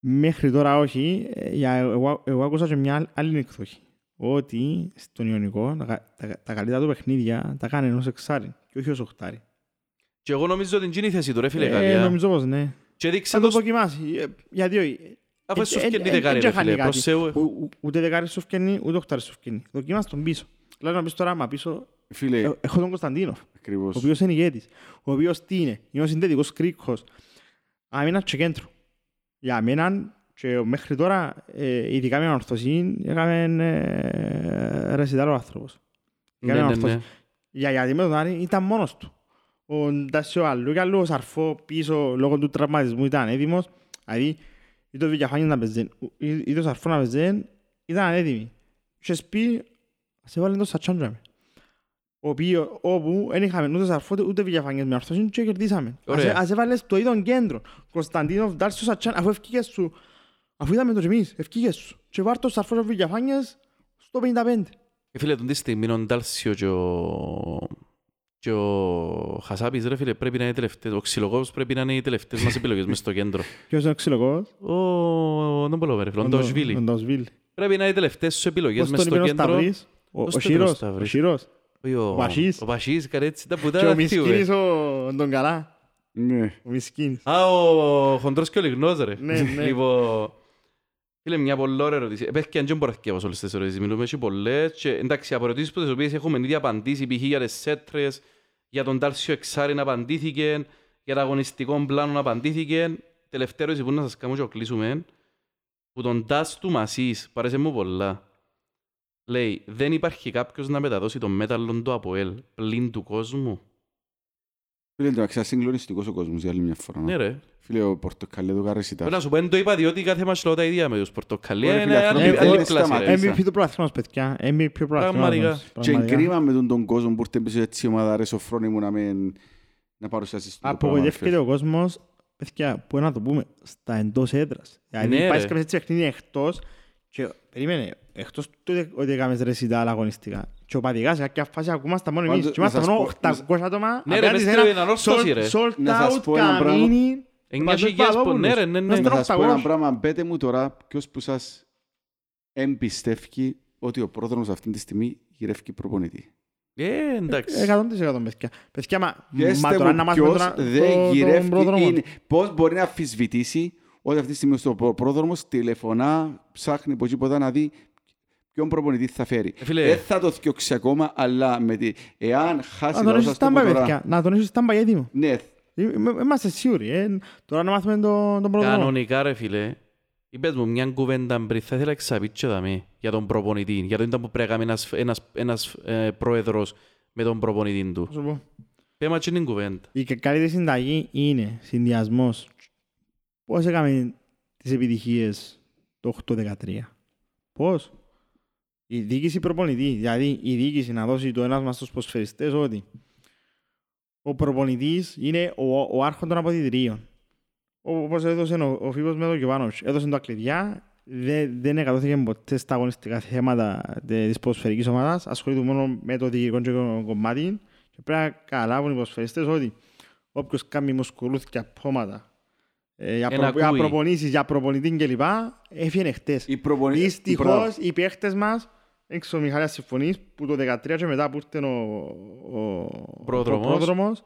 Μέχρι τώρα όχι. Ε, για- Εγώ, εγώ άκουσα και μια άλλη εκδοχή. Ότι στον Ιωνικό τα, κα- τα, τα καλύτερα του παιχνίδια τα κάνει ενός εξάρι και όχι ως οχτάρι. Και εγώ νομίζω ότι είναι η θέση του ρε φίλε Ε, Γαλλία. νομίζω πως ναι. Και δείξε Θα το το δοκιμάσει. Ε, Γιατί όχι. Αφού Ε, σου ε, φτιάχνει ε, δεκάρι ε, ρε ε, φίλε. ε, Προς Θεού. Ο- ο- Ούτε δεκάρι σου φκένει, ούτε οχτάρι σου φκένει. Δοκιμάσαι τον πίσω. Δηλαδή να πεις τώρα, μα πίσω, Φίλε, ε, έχω τον Κωνσταντίνοφ, ο ακριβώς. οποίος είναι ηγέτης, ο οποίος τι είναι, είναι ο συνδετικός κρίκος, άμυνας και κέντρο. Για μένα, και μέχρι τώρα, ε, ειδικά με την ορθωσή, έκαμε ε, ρεσιτάλ ο άνθρωπος. Ναι, Έκανε ναι, ορθώς. ναι. Για, γιατί με τον Άρη ήταν μόνος του. Ο Ντάσιο αλλού και αλλού ο Σαρφό πίσω λόγω του τραυματισμού ήταν έτοιμος. Δηλαδή, ή το Βηγιαφάνης να παίζει, ή ή το Σαρφό να παίζει, ήταν έτοιμοι. Και σπί, ας έβαλε το Σατσάντζαμε. Ο οποίο, όπου δεν είχαμε ούτε Σαρφό ούτε Βηγιαφάνης με ορθώσιν και κερδίσαμε. Ας, Ωραία. ας έβαλες το ίδιο κέντρο. Κωνσταντίνοφ, Ντάρσιο Σατσάν, αφού ευκήγες σου, αφού είδαμε το και εμείς, ευκήγες σου. Και βάρ' το Σαρφό και ο Βηγιαφάνης στο 55. Ε, Φίλε, τον τη στιγμή ο Ντάλσιο και ο... και ο Χασάπης ρε φίλε πρέπει να είναι οι τελευταίες. Ο Ξυλοκόπος πρέπει να είναι οι τελευταίες μας επιλογές μες στο κέντρο. Ποιος είναι ο ξυλοκός; Ο... Δεν μπορώ ρε φίλε, ο Ντοσβίλη. Ο Ντοσβίλη. Πρέπει να είναι οι τελευταίες σου επιλογές Πώς μες τον στο είπε ο κέντρο. Σταυρής; Ο, Πώς ο τον είπε ο Σύρος. Ο Σταυρής; Σύρος. Όχι, Ο Πασίς. Ο Πασίς, κάτι έτσι, τα Και πουτάνα ο θύουμε. Μισκίνης ο τον καλά. Ναι. Ο Μισκίνης. Α, ο χοντρός και ο λιγνός ρε. Ναι, ναι. Λοιπόν, φίλε, μια πολύ ωραία ερώτηση. Ε, Πες και αν δεν μπορώ να θυκεύω όλες τις ερωτήσεις. Μιλούμε και πολλές. Και, εντάξει, από ερωτήσεις που τις οποίες έχουμε ήδη απαντήσει, π.χ. για τις σέτρες, για τον Τάρσιο Εξάρι να απαντήθηκε, για το αγωνιστικό πλάνο να απαντήθηκε. Τελευταία ερώτηση που να σας κάνω και να κλείσουμε. Που τον Τάς του Μασίς, παρέσε μου πολλά. Λέει, δεν υπάρχει κάποιος να μεταδώσει τον μέταλλον του ΑΠΟΕΛ πλην του κόσμου. Φίλε, εντάξει, συγκλονιστικός ο κόσμος για άλλη μια φορά. Ναι ρε. Φίλε, ο Πορτοκαλέ του Καρεσιτά. Πρέπει να σου πω, δεν το είπα διότι κάθε μας λέω τα ίδια με τους πορτοκαλί. Ωραία, Είναι φίλε, άλλη- αυτό άλλη δεν κλάση, ρε. σταματήσει. MVP του προαθλήματος, παιδιά. MVP του Πραγματικά. προαθλήματος. Και Πραγματικά. κρίμα με τον, τον κόσμο που ήρθε πίσω έτσι η ομάδα ρε σοφρόνη μου να μην να παρουσιάσεις το πράγμα. Απογοητεύεται ο κόσμος, παιδιά, που να το πούμε, στα εντός έδρας. Δηλαδή, Ναι, πάει ρε. και έτσι παιχνίδι εκτός και περίμενε, εκτός του ότι- ότι έκαμες ρεσιτάλ αγωνιστικά. Και ο Παδηγάς σε κάποια φάση ακούμασταν μόνο εμείς. Πάντως, Και ήμασταν να σας μόνο πω- 800 άτομα. Ναι, ρε, απέναντι μες σε στην ένα ανόρθωση, sold- ρε. sold Να σας out πω ένα πράγμα. καμίνι. Εννιά χιλιάδες πο- ναι, ρε, ναι, ναι. Μες Να στον σας πω ένα 800. πράγμα. Πέτε μου τώρα ποιος που σας εμπιστεύει ότι ο πρόδρομος αυτή τη στιγμή γυρεύει προπονητή. Ε, εντάξει. 100% παιδιά. Παιδιά, μα, Πιέστε μα τώρα μου να μάθουμε ποιος τώρα δεν το- τον γυρεύει, πρόδρομο. είναι, πώς μπορεί να αμφισβητήσει ότι αυτή τη στιγμή στο πρό- πρόδρομος τηλεφωνά, ψάχνει από εκεί ποτέ να δει ποιον προπονητή θα φέρει. Ε, φίλε. Δεν θα το θιώξει ακόμα, αλλά με τη... εάν χάσει Να τον λαό έχεις σας το πω στάμπα, τώρα, παιδιά. Να τον έχεις στάμπα έτοιμο. ναι, Ε, ε, Είμαστε σίγουροι. ε. Τώρα να μάθουμε τον τον πρόδρομο. Κανονικά ρε φίλε, είπες μου μια κουβέντα πριν, θα ήθελα εξαπίτσιο δαμέ για τον προπονητή, για το ήταν που πρέπει να κάνει ένας, ένας, ένας ε, πρόεδρος με τον προπονητή του. Θα σου πω. Πέμα και την κουβέντα. Η κα- καλύτερη συνταγή είναι συνδυασμός. Πώς έκαμε τις επιτυχίες το 8-13; Πώς; Η διοίκηση προπονητή. Δηλαδή η διοίκηση να δώσει το ένας μας στους ποσφαιριστές ότι ο προπονητής είναι ο, ο άρχον των αποδητηρίων. Ο- Όπως έδωσε ο, ο Φίβος με τον Γιωβάνοβιτς. Έδωσε τα κλειδιά. Δεν, δεν εκατώθηκε ποτέ στα αγωνιστικά θέματα τε- της ποδοσφαιρικής ομάδας. Ασχολείται μόνο με το διοικητικό και το κομμάτι. Και πρέπει να καταλάβουν οι ποδοσφαιριστές ότι όποιος κάνει μουσκουλούθια πόματα ε, για, Εν προ, για ακούει. προπονήσεις, για προπονητή κλπ. Έφυγε χτες. η προπονητή... Δυστυχώς οι παίχτες μας, έξω ο Μιχάλης συμφωνείς, που το 2013 και μετά που ήρθε ο, ο, Πρόδρομος. ο πρόδρομος,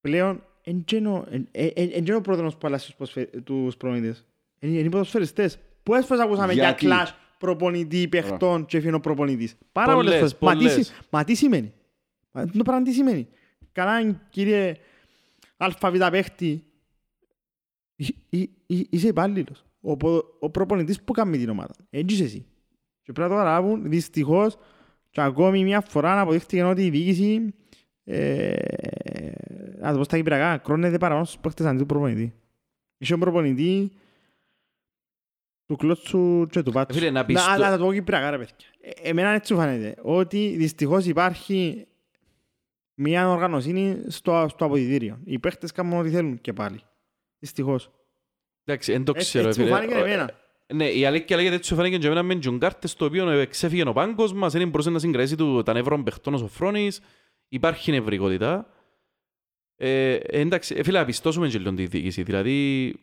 πλέον εν και είναι ο- εν- εν- εν- εν και είναι ο πρόδρομος που αλλάζει τους ποδοσφαι- τους προπονητές. Είναι είναι οι ποδοσφαιριστές. Πόσες φορές ακούσαμε για Γιατί; κλάσ προπονητή παιχτών και έφυγε ο προπονητής. Πάρα Πολλές, πολλές φορές. Μα τι, πολλές. σι- μα τι σημαίνει; Μα το πράγμα τι σημαίνει; Καλά κύριε αλφαβήτα παίχτη, Εί- εί- εί- είσαι υπάλληλος. Ο, πο- ο προπονητής που κάνει την ομάδα. Έτσι είσαι εσύ. Και πρέπει να το καταλάβουν, δυστυχώς, και ακόμη μια φορά να αποδείχτηκε ότι η διοίκηση, ε, να το πω στα κυπριακά, κρόνεται παραπάνω στους παίχτες αντί του προπονητή. Είσαι ο προπονητή του κλώτσου και του πάτσου. Φίλε, να πεις να, το- να το πω κυπριακά ρε παιδιά. Ε, εμένα έτσι μου φαίνεται, ότι δυστυχώς υπάρχει μια οργανωσύνη στο, στο αποδητήριο. Οι παίχτες κάνουν ό,τι θέλουν και πάλι. Δυστυχώς. Εντάξει, δεν το Έτσι, ξέρω. έτσι μου φίλε. φάνηκε εμένα. Ναι, η αλήθεια λέγεται έτσι σου φάνηκε και εμένα με τζουγκάρτες το οποίο ε, ξέφυγε ο πάγκος μας, δεν μπορούσε να συγκρατήσει του, τα νεύρων παιχτών ο Σοφρόνης, υπάρχει νευρικότητα. Ε, εντάξει, ε, φίλε, να πιστώσουμε και λίγο τη διοίκηση, δηλαδή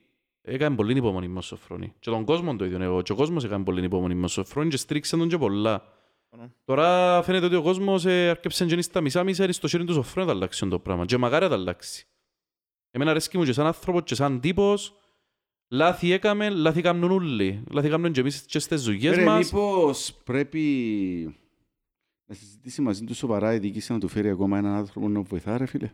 έκανε πολύ υπομονή με ο Σοφρόνη. Και τον κόσμο το ίδιο, εγώ, και ο κόσμος έκανε πολύ υπομονή με ο Σοφρόνη και στήριξε τον και πολλά. Συμφωνώ. Τώρα φαίνεται ότι ο κόσμος ε, αρκέψε και είναι στα μισά μισά είναι στο χέρι του Σοφρόνη να αλλάξει το πράγμα και μακάρι να τα αλλάξει. Εμένα αρέσκει μου και σαν άνθρωπο και σαν τύπος Λάθη έκαμε, λάθη κάνουν όλοι. Λάθη κάνουν και εμείς και στις δουλειές Ρε, μας. μήπως πρέπει να συζητήσει μαζί του σοβαρά η διοίκηση να του φέρει ακόμα έναν άνθρωπο να βοηθά, ρε φίλε.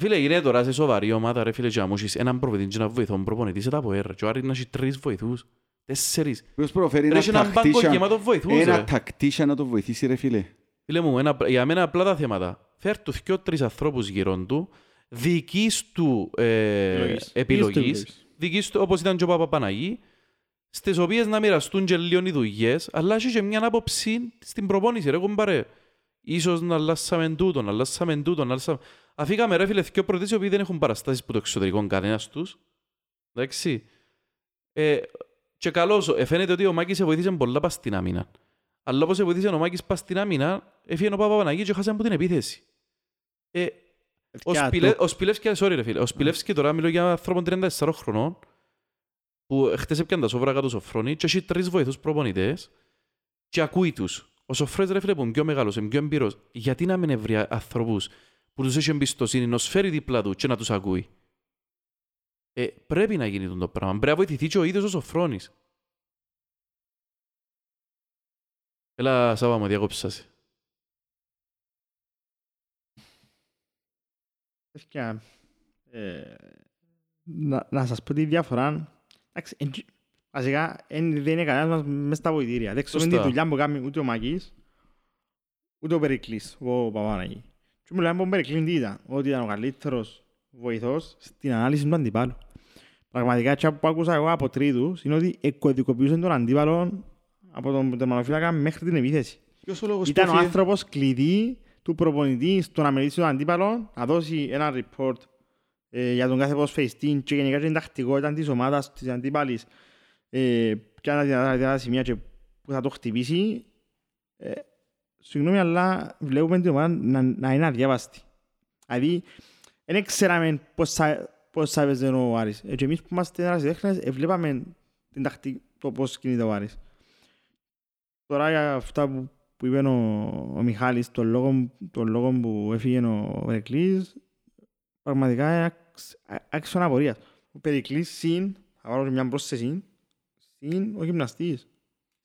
Φίλε, είναι τώρα σε σοβαρή ομάδα, ρε φίλε, και να μου έχεις έναν προπονητή και να βοηθόν προπονητή σε τα ποέρ. Και ο Άρης να έχει τρεις βοηθούς. Τέσσερις. Ποιος προφέρει Ρε, ένα έχει έναν πάγκο τακτήσια, γεμάτο βοηθούς, ένα ρε. τακτήσια να το βοηθήσει, ρε φίλε. Φίλε μου, ένα, για μένα απλά τα θέματα. Φέρ τους δυο τρεις ανθρώπους γύρω του, δικής του ε, Επιλογής. Επιλογής, επιλογής. δικής του, όπως ήταν και ο Παπαπαναγή, στις οποίες να μοιραστούν και λίγο οι δουλειές, αλλά έχει και μια άποψη στην προπόνηση, ρε κομπάρε. Ίσως να αλλάσαμε τούτο, να αλλάσαμε τούτο, να αλλάσαμε... Αφήκαμε ρε φίλε δυο προτήσεις οι οποίοι δεν έχουν παραστάσεις που το εξωτερικό κανένας τους. Εντάξει. Ε, και καλώς, ε, φαίνεται ότι ο Μάκης σε βοήθησε πολλά πας στην άμυνα. Αλλά όπως σε βοήθησε ο Μάκης πας στην άμυνα, έφυγε ο Παπαπαναγή και χάσαμε από την επίθεση. Ε, ο, Παιδιά, Σπιλε... το- ο Σπιλεύσκη, sorry ρε φίλε, ο Σπιλεύσκη τώρα μιλώ για άνθρωπο 34 χρονών που χτες έπιαν τα σόβρακα του Σοφρόνη και έχει τρεις βοηθούς προπονητές και ακούει τους. Ο Σοφρόνης ρε φίλε που είναι πιο μεγάλος, είναι πιο εμπειρός, γιατί να μην βρει ανθρώπους που τους έχει εμπιστοσύνη, να σφέρει δίπλα του και να τους ακούει; Ε, πρέπει να γίνει το πράγμα. Πρέπει να βοηθηθεί και ο ίδιος ο Σοφρόνης. Έλα, Σάβα μου, διάκοψα σε. Παιδιά, ε, να, να σας πω τη διαφορά. Εντάξει, εν τζι- βασικά εν- δεν είναι κανένας μας μες στα βοηθήρια. Δεν ξέρουμε τη Σωστά. δουλειά που κάνει ούτε ο Μακής, ούτε ο Περικλής, ο Παπαναγής. Και μου λέμε ο Περικλής τι ήταν, ότι ήταν ο καλύτερος βοηθός στην ανάλυση του αντιπάλου. Πραγματικά έτσι που άκουσα εγώ από τρίτους είναι ότι εκκωδικοποιούσαν τον αντίπαλο από τον τερματοφύλακα μέχρι την επίθεση. Ποιος ο λόγος Ήταν που ο έφυγε; άνθρωπος κλειδί του προπονητή στο να μελετήσει τον αντίπαλο, να δώσει ένα report ε, για τον κάθε ποδοσφαιριστή και γενικά την τακτικότητα της ομάδας, της αντίπαλης, ε, ποια είναι τα δυνατά- δυνατά σημεία και που θα το χτυπήσει, ε, συγγνώμη, αλλά βλέπουμε την ομάδα να, να είναι αδιάβαστη. Δηλαδή, δεν ξέραμε πώς θα, πώς θα έπαιζε ο Άρης. Ε, και εμείς που είμαστε ερασιτέχνες, ε, βλέπαμε την τακτική, το πώς κινείται ο Άρης. Τώρα για αυτά που, που είπε ο, ο Μιχάλης, τον λόγο, τον λόγο που έφυγε ο Περικλής, πραγματικά άξιον απορίας. Ο Περικλής συν, θα βάλω μια πρόσθεση, συν ο γυμναστής.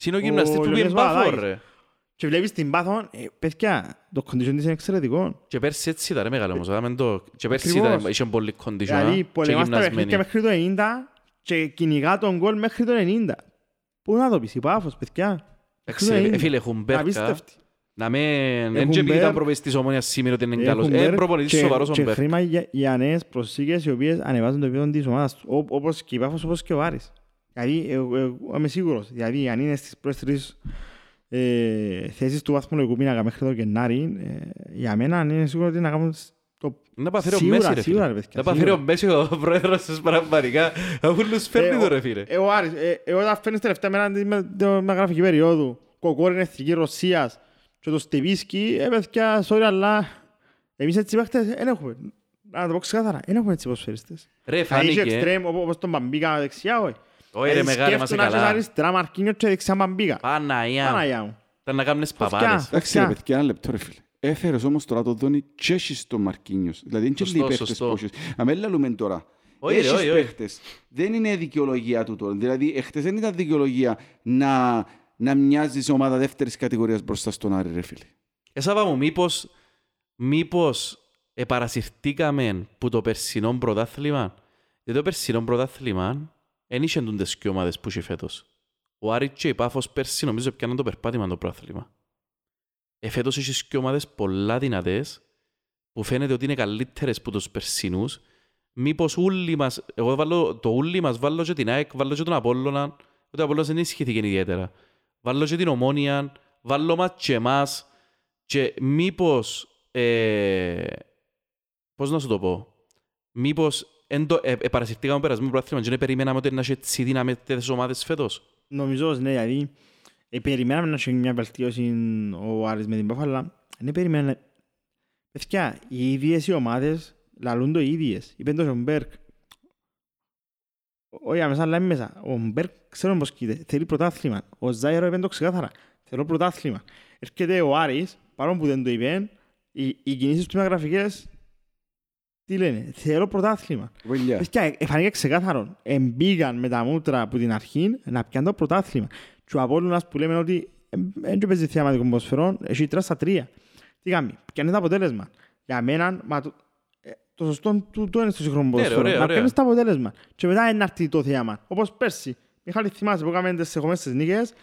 Είναι ο γυμναστής που Λεωνίδας πήγε μπάφο, Παπαδάκης. ρε. Και βλέπεις την πάθο, ε, παιδιά, το condition της είναι εξαιρετικό. Και πέρσι έτσι ήταν, ρε μεγάλο όμως. είδαμε το- Και πέρσι Ακριβώς. ήταν, είχε πολύ condition. Δηλαδή, και πολεμάς τα γυμνασμένοι. παιχνίδια μέχρι το 90 και κυνηγά τον γκολ μέχρι το 90. Πού να το πεις, η Πάφος, παιδιά. Εντάξει, Μέχρι το ρε, 90. φίλε, έχουν μπέρκα. Απίστευτη. Να με... Έχουν Εν και επειδή μπέρ. ήταν προπονητής της Ομόνιας σήμερα ότι είναι καλός. Έχουν Ε, μπέρ προπονητής και- σοβαρός ο Και Μπέρ. χρήμα για, για νέες προσήκες οι οποίες ανεβάζουν το επίπεδο της ομάδας του. Ό- Όπως και η Πάφος, όπως και ο Άρης. Δηλαδή, εγώ, εγώ είμαι σίγουρος. Δηλαδή, αν είναι στις πρώτες τρεις ε, θέσεις του βαθμολογικού πίνακα μέχρι το Γενάρη, ε, για μένα είναι σίγουρο ότι να κάνουν το Να παθαίρει ο Σίγουρα, Μέση, ρε σίγουρα, φίλε. ρε παιδιά, Να παθαίρει ο σίγουρα. Μέση ο πρόεδρος της πραγματικά. Αφού τους φέρνει Ε, το ο- ρε φίλε. Ε, ο Άρης, ε, εγώ όταν φέρνεις τελευταία μέρα της με- το- με γραφική περίοδου, κοκόριν εθνική Ρωσίας και το Στεβίσκι, ε, παιδιά, sorry, αλλά εμείς έτσι παίχτες δεν έχουμε. Να το πω ξεκάθαρα, δεν έχουμε έτσι ποδοσφαιριστές. Ρε Θα είχε φάνηκε. εξτρέμ, οπό- όπως τον Μπαμπίκα δεξιά, όχι. Όχι ρε μεγάλε, είμαστε Σκέφτομαι να έχεις καλά. αριστερά Μαρκίνιος και δεξιά Μπαμπίκα. Παναγιά. Παναγιά μου. Ήταν να κάνεις Φωτιά. παπάδες. Εντάξει ρε Φωτιά. παιδιά, ένα λεπτό ρε φίλε. Έφερες όμως τώρα το δόνι και έχεις τον Μαρκίνιος. Δηλαδή είναι και Σωστό, λίγοι παίχτες σωστό. που έχεις. Να μην λαλούμε τώρα. Όχι, ρε, Έχεις όχι, όχι. παίχτες. Δεν είναι δικαιολογία του τώρα. Δηλαδή εχθές δεν ήταν δικαιολογία να, να μοιάζεις ομάδα δεύτερης κατηγορίας μπροστά στον Άρη ρε φίλε. Εσάβα μου, μήπως, μήπως επαρασυρθήκαμε που το περσινό πρωτάθλημα. Γιατί το περσινό πρωτάθλημα δεν είχε τούντες και ομάδες που είχε φέτος. Ο Άρης και η Πάφος πέρσι νομίζω πιάναν το περπάτημα το πρωτάθλημα. Ε, φέτος είχες και ομάδες πολλά δυνατές που φαίνεται ότι είναι καλύτερες που τους περσινούς. Μήπως ούλοι μας, εγώ βάλω, το ούλοι μας βάλω και την ΑΕΚ, βάλω και τον Απόλλωνα, ότι ο Απόλλωνας δεν ισχύθηκε ιδιαίτερα. Βάλω και την Ομόνια, βάλω μας και εμάς και μήπως, ε, πώς να σου το πω, μήπως εν το, ε, ε, παρασυρθήκαμε περασμένο πρωτάθλημα και δεν περιμέναμε ότι να έχει έτσι δυναμετές ομάδες φέτος. Νομίζω πως ναι, δηλαδή ε, περιμέναμε να έχει μια βελτίωση ο Άρης με την Πάφο, αλλά δεν περιμέναμε. Παιδιά, οι ίδιες οι ομάδες λαλούν το οι ίδιες. Είπεν το ο Μπέρκ. Όχι αμέσως, αλλά μέσα. Ο Μπέρκ ξέρουμε πώς κοίται. Θέλει πρωτάθλημα. Ο Ζάιρο είπε το ξεκάθαρα. Θέλω πρωτάθλημα. Έρχεται ο Άρης, παρόλο που δεν το είπε, οι, οι κινήσεις του μεταγραφικές τι λένε, θέλω πρωτάθλημα. Βολιά. Παιδιά, εφανήκε ξεκάθαρο. Εμπήγαν με τα μούτρα από την αρχή να πιάνουν το πρωτάθλημα. Και ο Απόλλωνας που λέμε ότι δεν του παίζει θεαματικό ποδοσφαιρό, έχει τρία στα τρία. Τι κάνει, πιάνει το αποτέλεσμα. Για μένα, μα, το, ε, το σωστό του το είναι στο σύγχρονο Ναι, ρε, ποδοσφαιρό. ωραία, Να ωραία. πιάνεις το αποτέλεσμα. Και μετά είναι να έρθει το θέαμα. Όπως πέρσι. Μιχάλη θυμάσαι που έκαμε τιςεχομές νίκες.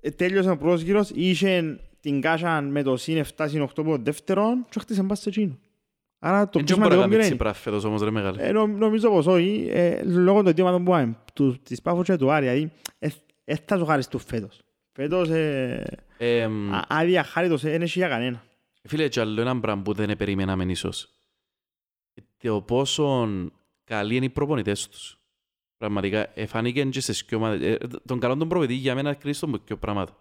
Ε, τέλειωσε ο πρώτος γύρος, είχε την κάσα με το συν 7 συν 8 από το δεύτερο και χτίσαν πας σε εκείνο. Άρα το Δεν πιο μπορεί να σημαντικό κάνει ποιο είναι. τσίπρα φέτος όμως ρε μεγάλε. Ε, νο, νομίζω πως όχι, ε, λόγω των δύο ομάδων που πάμε, του, της Πάφου και του Άρη, δηλαδή, ε, ε, θα ζωγαριστούν φέτος. Φέτος, ε, Ε, μ, α- άδεια χάριτος, ε, δεν έχει για κανένα. Φίλε, και άλλο έναν πράγμα που δεν περιμέναμε ίσως. Το πόσο καλοί είναι οι προπονητές τους. Πραγματικά, εφάνηκε και σε σκιο ομάδες. Ε, τον καλό τον προπονητή για μένα κρίσει τον πιο πράγματα.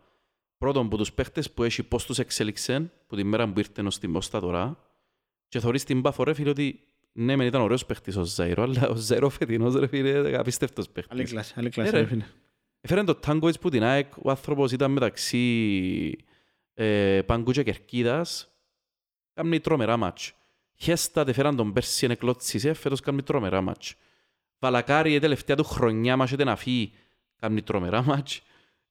Πρώτον, που τους παίχτες που έχει πώς τους εξέλιξαν, που την μέρα που ήρθε ως την πόστα τώρα, και θωρείς την πάφο ρε φίλε ότι ναι, μεν ήταν ωραίος παίχτης ο Ζαϊρό, αλλά ο Ζαϊρό φετινός ρε φίλε, είναι απίστευτος Άλλη παίχτης. κλάση, άλλη Ε, κλάση, ρε. ρε φίλε. Έφεραν το Τάγκοβιτς που την ΑΕΚ, ο άνθρωπος ήταν μεταξύ ε, Πάγκου και Κερκίδας. Κάμνει τρομερά μάτς. Χέστα τε φέραν τον πέρσι είναι κλώτσισε, φέτος κάμνει τρομερά μάτς. Βαλακάρι η τελευταία του χρονιά μας να φύγει, κάμνει τρομερά μάτς.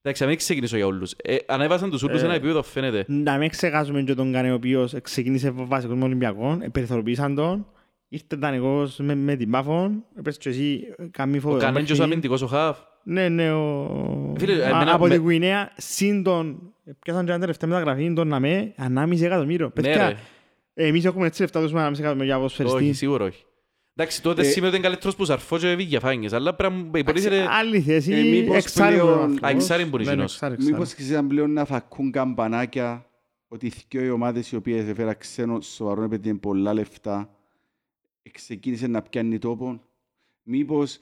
Εντάξει, να μην ξεκινήσω για όλους. Ε, ανέβασαν τους ούλους Ε, ένα επίπεδο φαίνεται. Να μην ξεχάσουμε και τον Κάνε, ο οποίος ξεκίνησε βασικός με Ολυμπιακό, ε, περιθωριοποίησαν τον, ήρθε δανεικός με, με την Πάφο, έπαιξε και εσύ, καμή Ο φοβερό Κανέντιος παιχνίδι. αμυντικός ο Χαβ. Ναι, ναι, ο... Φίλε, Α- εμένα- από με- την Γουινέα, συν τον, πιάσαν και ένα τελευταία μεταγραφή, τον Ναμέ, ανάμιση εκατομμύριο. Ναι Παιδιά, ρε, εμείς έχουμε έτσι λεφτά τους με ανάμιση εκατομμύρια όχι, ποδοσφαιριστή. σίγουρα όχι. Εντάξει, τότε Ε, σήμερα ήταν καλύτερος που Σαρφό και Βίγια αλλά πρέπει να υποτίθεται... Άλλη θέση, Ε, μήπως εξάρι πλέον- ο άνθρωπος. Α, εξάρι μπορεί Ναι, ναι, γίνος. εξάρι, εξάρι. Μήπως ξεσύταν πλέον να φακούν καμπανάκια ότι οι δυο οι ομάδες οι οποίες έφεραν ξένο σοβαρό επειδή είναι πολλά λεφτά ξεκίνησε να πιάνει τόπο. Μήπως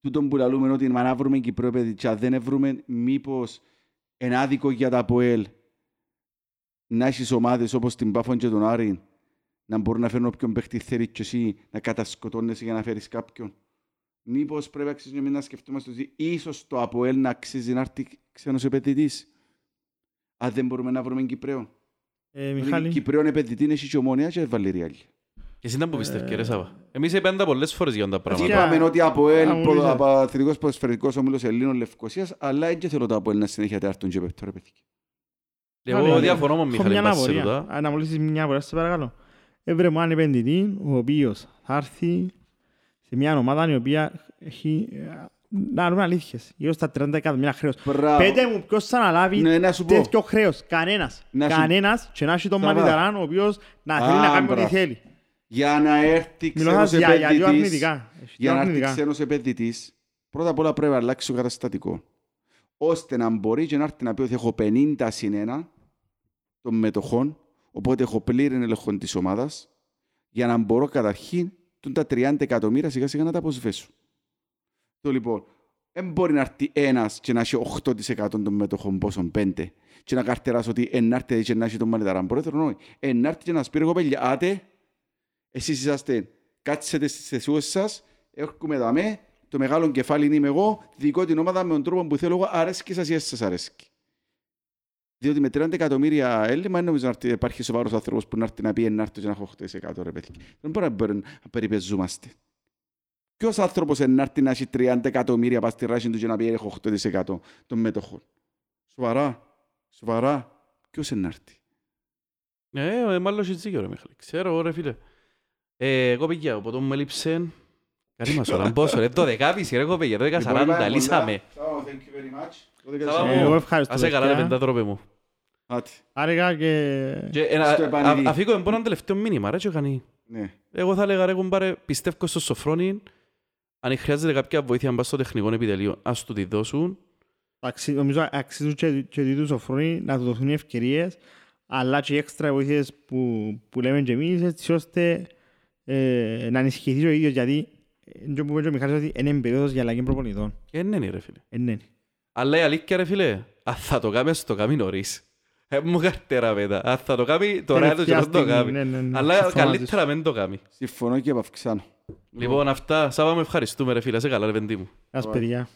τούτον που λαλούμε ότι μα να βρούμε Κυπρό παιδί και αν δεν βρούμε μήπως είναι άδικο για τα ΑΠΟΕΛ να έχεις ομάδες όπως την Πάφον και τον Άρη να μπορούν να φέρουν όποιον παίχτη θέλει και εσύ να κατασκοτώνεσαι για να φέρεις κάποιον. Μήπως πρέπει αξίζει εμείς να σκεφτόμαστε ότι ίσως το ΑΠΟΕΛ να αξίζει να έρθει ξένος επενδυτής. Αν δεν μπορούμε να βρούμε Κυπρέο. Ε, Μιχάλη. Μιχάλη, Κυπρέον επενδυτή είναι και ομόνια και Βαλεριάλη. Και εσύ ήταν που πιστεύεις, ρε Σάβα. Εμείς είπαμε τα πολλές φορές για τα Έτσι πράγματα. Φυσικά. είπαμε ότι από Α, ΕΛ, μου λες. αθλητικός ποδοσφαιρικός όμιλος Ελλήνων Λευκοσίας, αλλά δεν θέλω το από ΕΛ να συνέχεια έρθουν και πέφτω ρε παιδιά. Εγώ Μιχάλη, διαφωνώ με έχω Μιχάλη μια πας σε απορία. τούτα. Α, Να μου λύσεις μια απορία, σε παρακαλώ. Έβρε μου έναν επενδυτή, ο οποίος θα έρθει σε μια ομάδα η οποία έχει... ε, Να δούμε αλήθειες. Γύρω στα 30 εκατομμύρια χρέος. Μπράβο. Πέτε μου ποιος θα αναλάβει Ναι, να σου πω. τέτοιο χρέος; Κανένας. Να σου- Κανένας και να έχει τον Σαββά. Μανιταράν ο οποίος να Α, θέλει να κάνει ό,τι μπράβο. θέλει. Για να έρθει Μιλώ ξένος για, για δύο επενδυτής, αρνητικά. Έχει δύο για να έρθει αρνητικά. ξένος επενδυτής, πρώτα απ' όλα πρέπει να αλλάξει το καταστατικό. Ώστε να μπορεί και να έρθει να πει ότι έχω 50 συν 1 των μετοχών, οπότε έχω πλήρη έλεγχο της ομάδας, για να μπορώ καταρχήν τούν τα 30 εκατομμύρια σιγά σιγά να τα αποσβέσω. Το λοιπόν, δεν μπορεί να έρθει ένας και να έχει 8% των μετοχών πόσων 5 και να καρτεράσει ότι ενάρτη και να έχει τον μανιταράν πρόεδρος, όχι. Ενάρτη και να σπείρει εγώ παιδιά, άτε, εσείς είσαστε, κάτσετε στις θεσούες σας, έρχομαι εδώ με, το μεγάλο κεφάλι είμαι εγώ, δικό την ομάδα με τον τρόπο που θέλω εγώ, αρέσκει σας ή δεν σας αρέσκει. Διότι με 30 εκατομμύρια έλλειμμα δεν νομίζω να έρθει- υπάρχει σοβαρός άνθρωπος που να έρθει να πει ενάρτη και να έχω 8% ρε παιδιά. Δεν μπορεί να μπορεί να περιπεζούμαστε. Ποιος άνθρωπος να έρθει να έχει 30 εκατομμύρια πας στη ράση του και να πει έχω 8% των μετοχών. Σοβαρά. Σοβαρά. Ποιος να έρθει; Ε, ε, μάλλον έχεις δίκιο ρε Μιχάλη. Ξέρω ρε φίλε. Ε, εγώ πήγα, οπότε μου έλειψε... Καλή μας ώρα, πόσο ρε, το δεκάπιση ρε εγώ πήγα, το Λοιπόν, 10.40, λύσαμε. Σάβα, μου. Ε, Εγώ ευχαριστώ. Ας έκανα ρε παιδιά. πεντάδροπε μου. Άτι. Άργα και... Και ένα- Στο α- επανειδή. Αφήκω εμπό έναν τελευταίο μήνυμα ρε και κάνει. Ναι. Εγώ θα έλεγα ρε κουμπάρε, πιστεύω στο Σοφρόνι, αν χρειάζεται κάποια βοήθεια να πας στο τεχνικό επιτελείο, ας του τη δώσουν. Αξι- Νομίζω αξίζουν και, και δι' του Σοφρόνη να του δοθούν οι ευκαιρίες αλλά και οι έξτρα βοήθειες που, που λέμε και εμείς έτσι ώστε ε, να ενισχυθεί ο ίδιος γιατί ε, που είπε και ο Μιχάλης ότι είναι περίοδος για αλλαγή προπονητών. Ε, ναι, ναι, ρε φίλε. Ε, ναι. Αλλά η αλήθεια ρε φίλε, αν θα το κάνει, ας το κάνει νωρίς. Ε, μου καρτέρα πέτα. Αν θα το κάνει, τώρα είναι το Τελευταία καιρός να το στιγμή, κάνει. ναι, ναι, ναι. Αλλά Συμφωνώ μαζί καλύτερα μην το κάνει. Συμφωνώ και επαυξάνω. Λοιπόν, αυτά. Σάβα με ευχαριστούμε ρε φίλε. Σε καλά ρε πεντή μου. Ας παιδιά.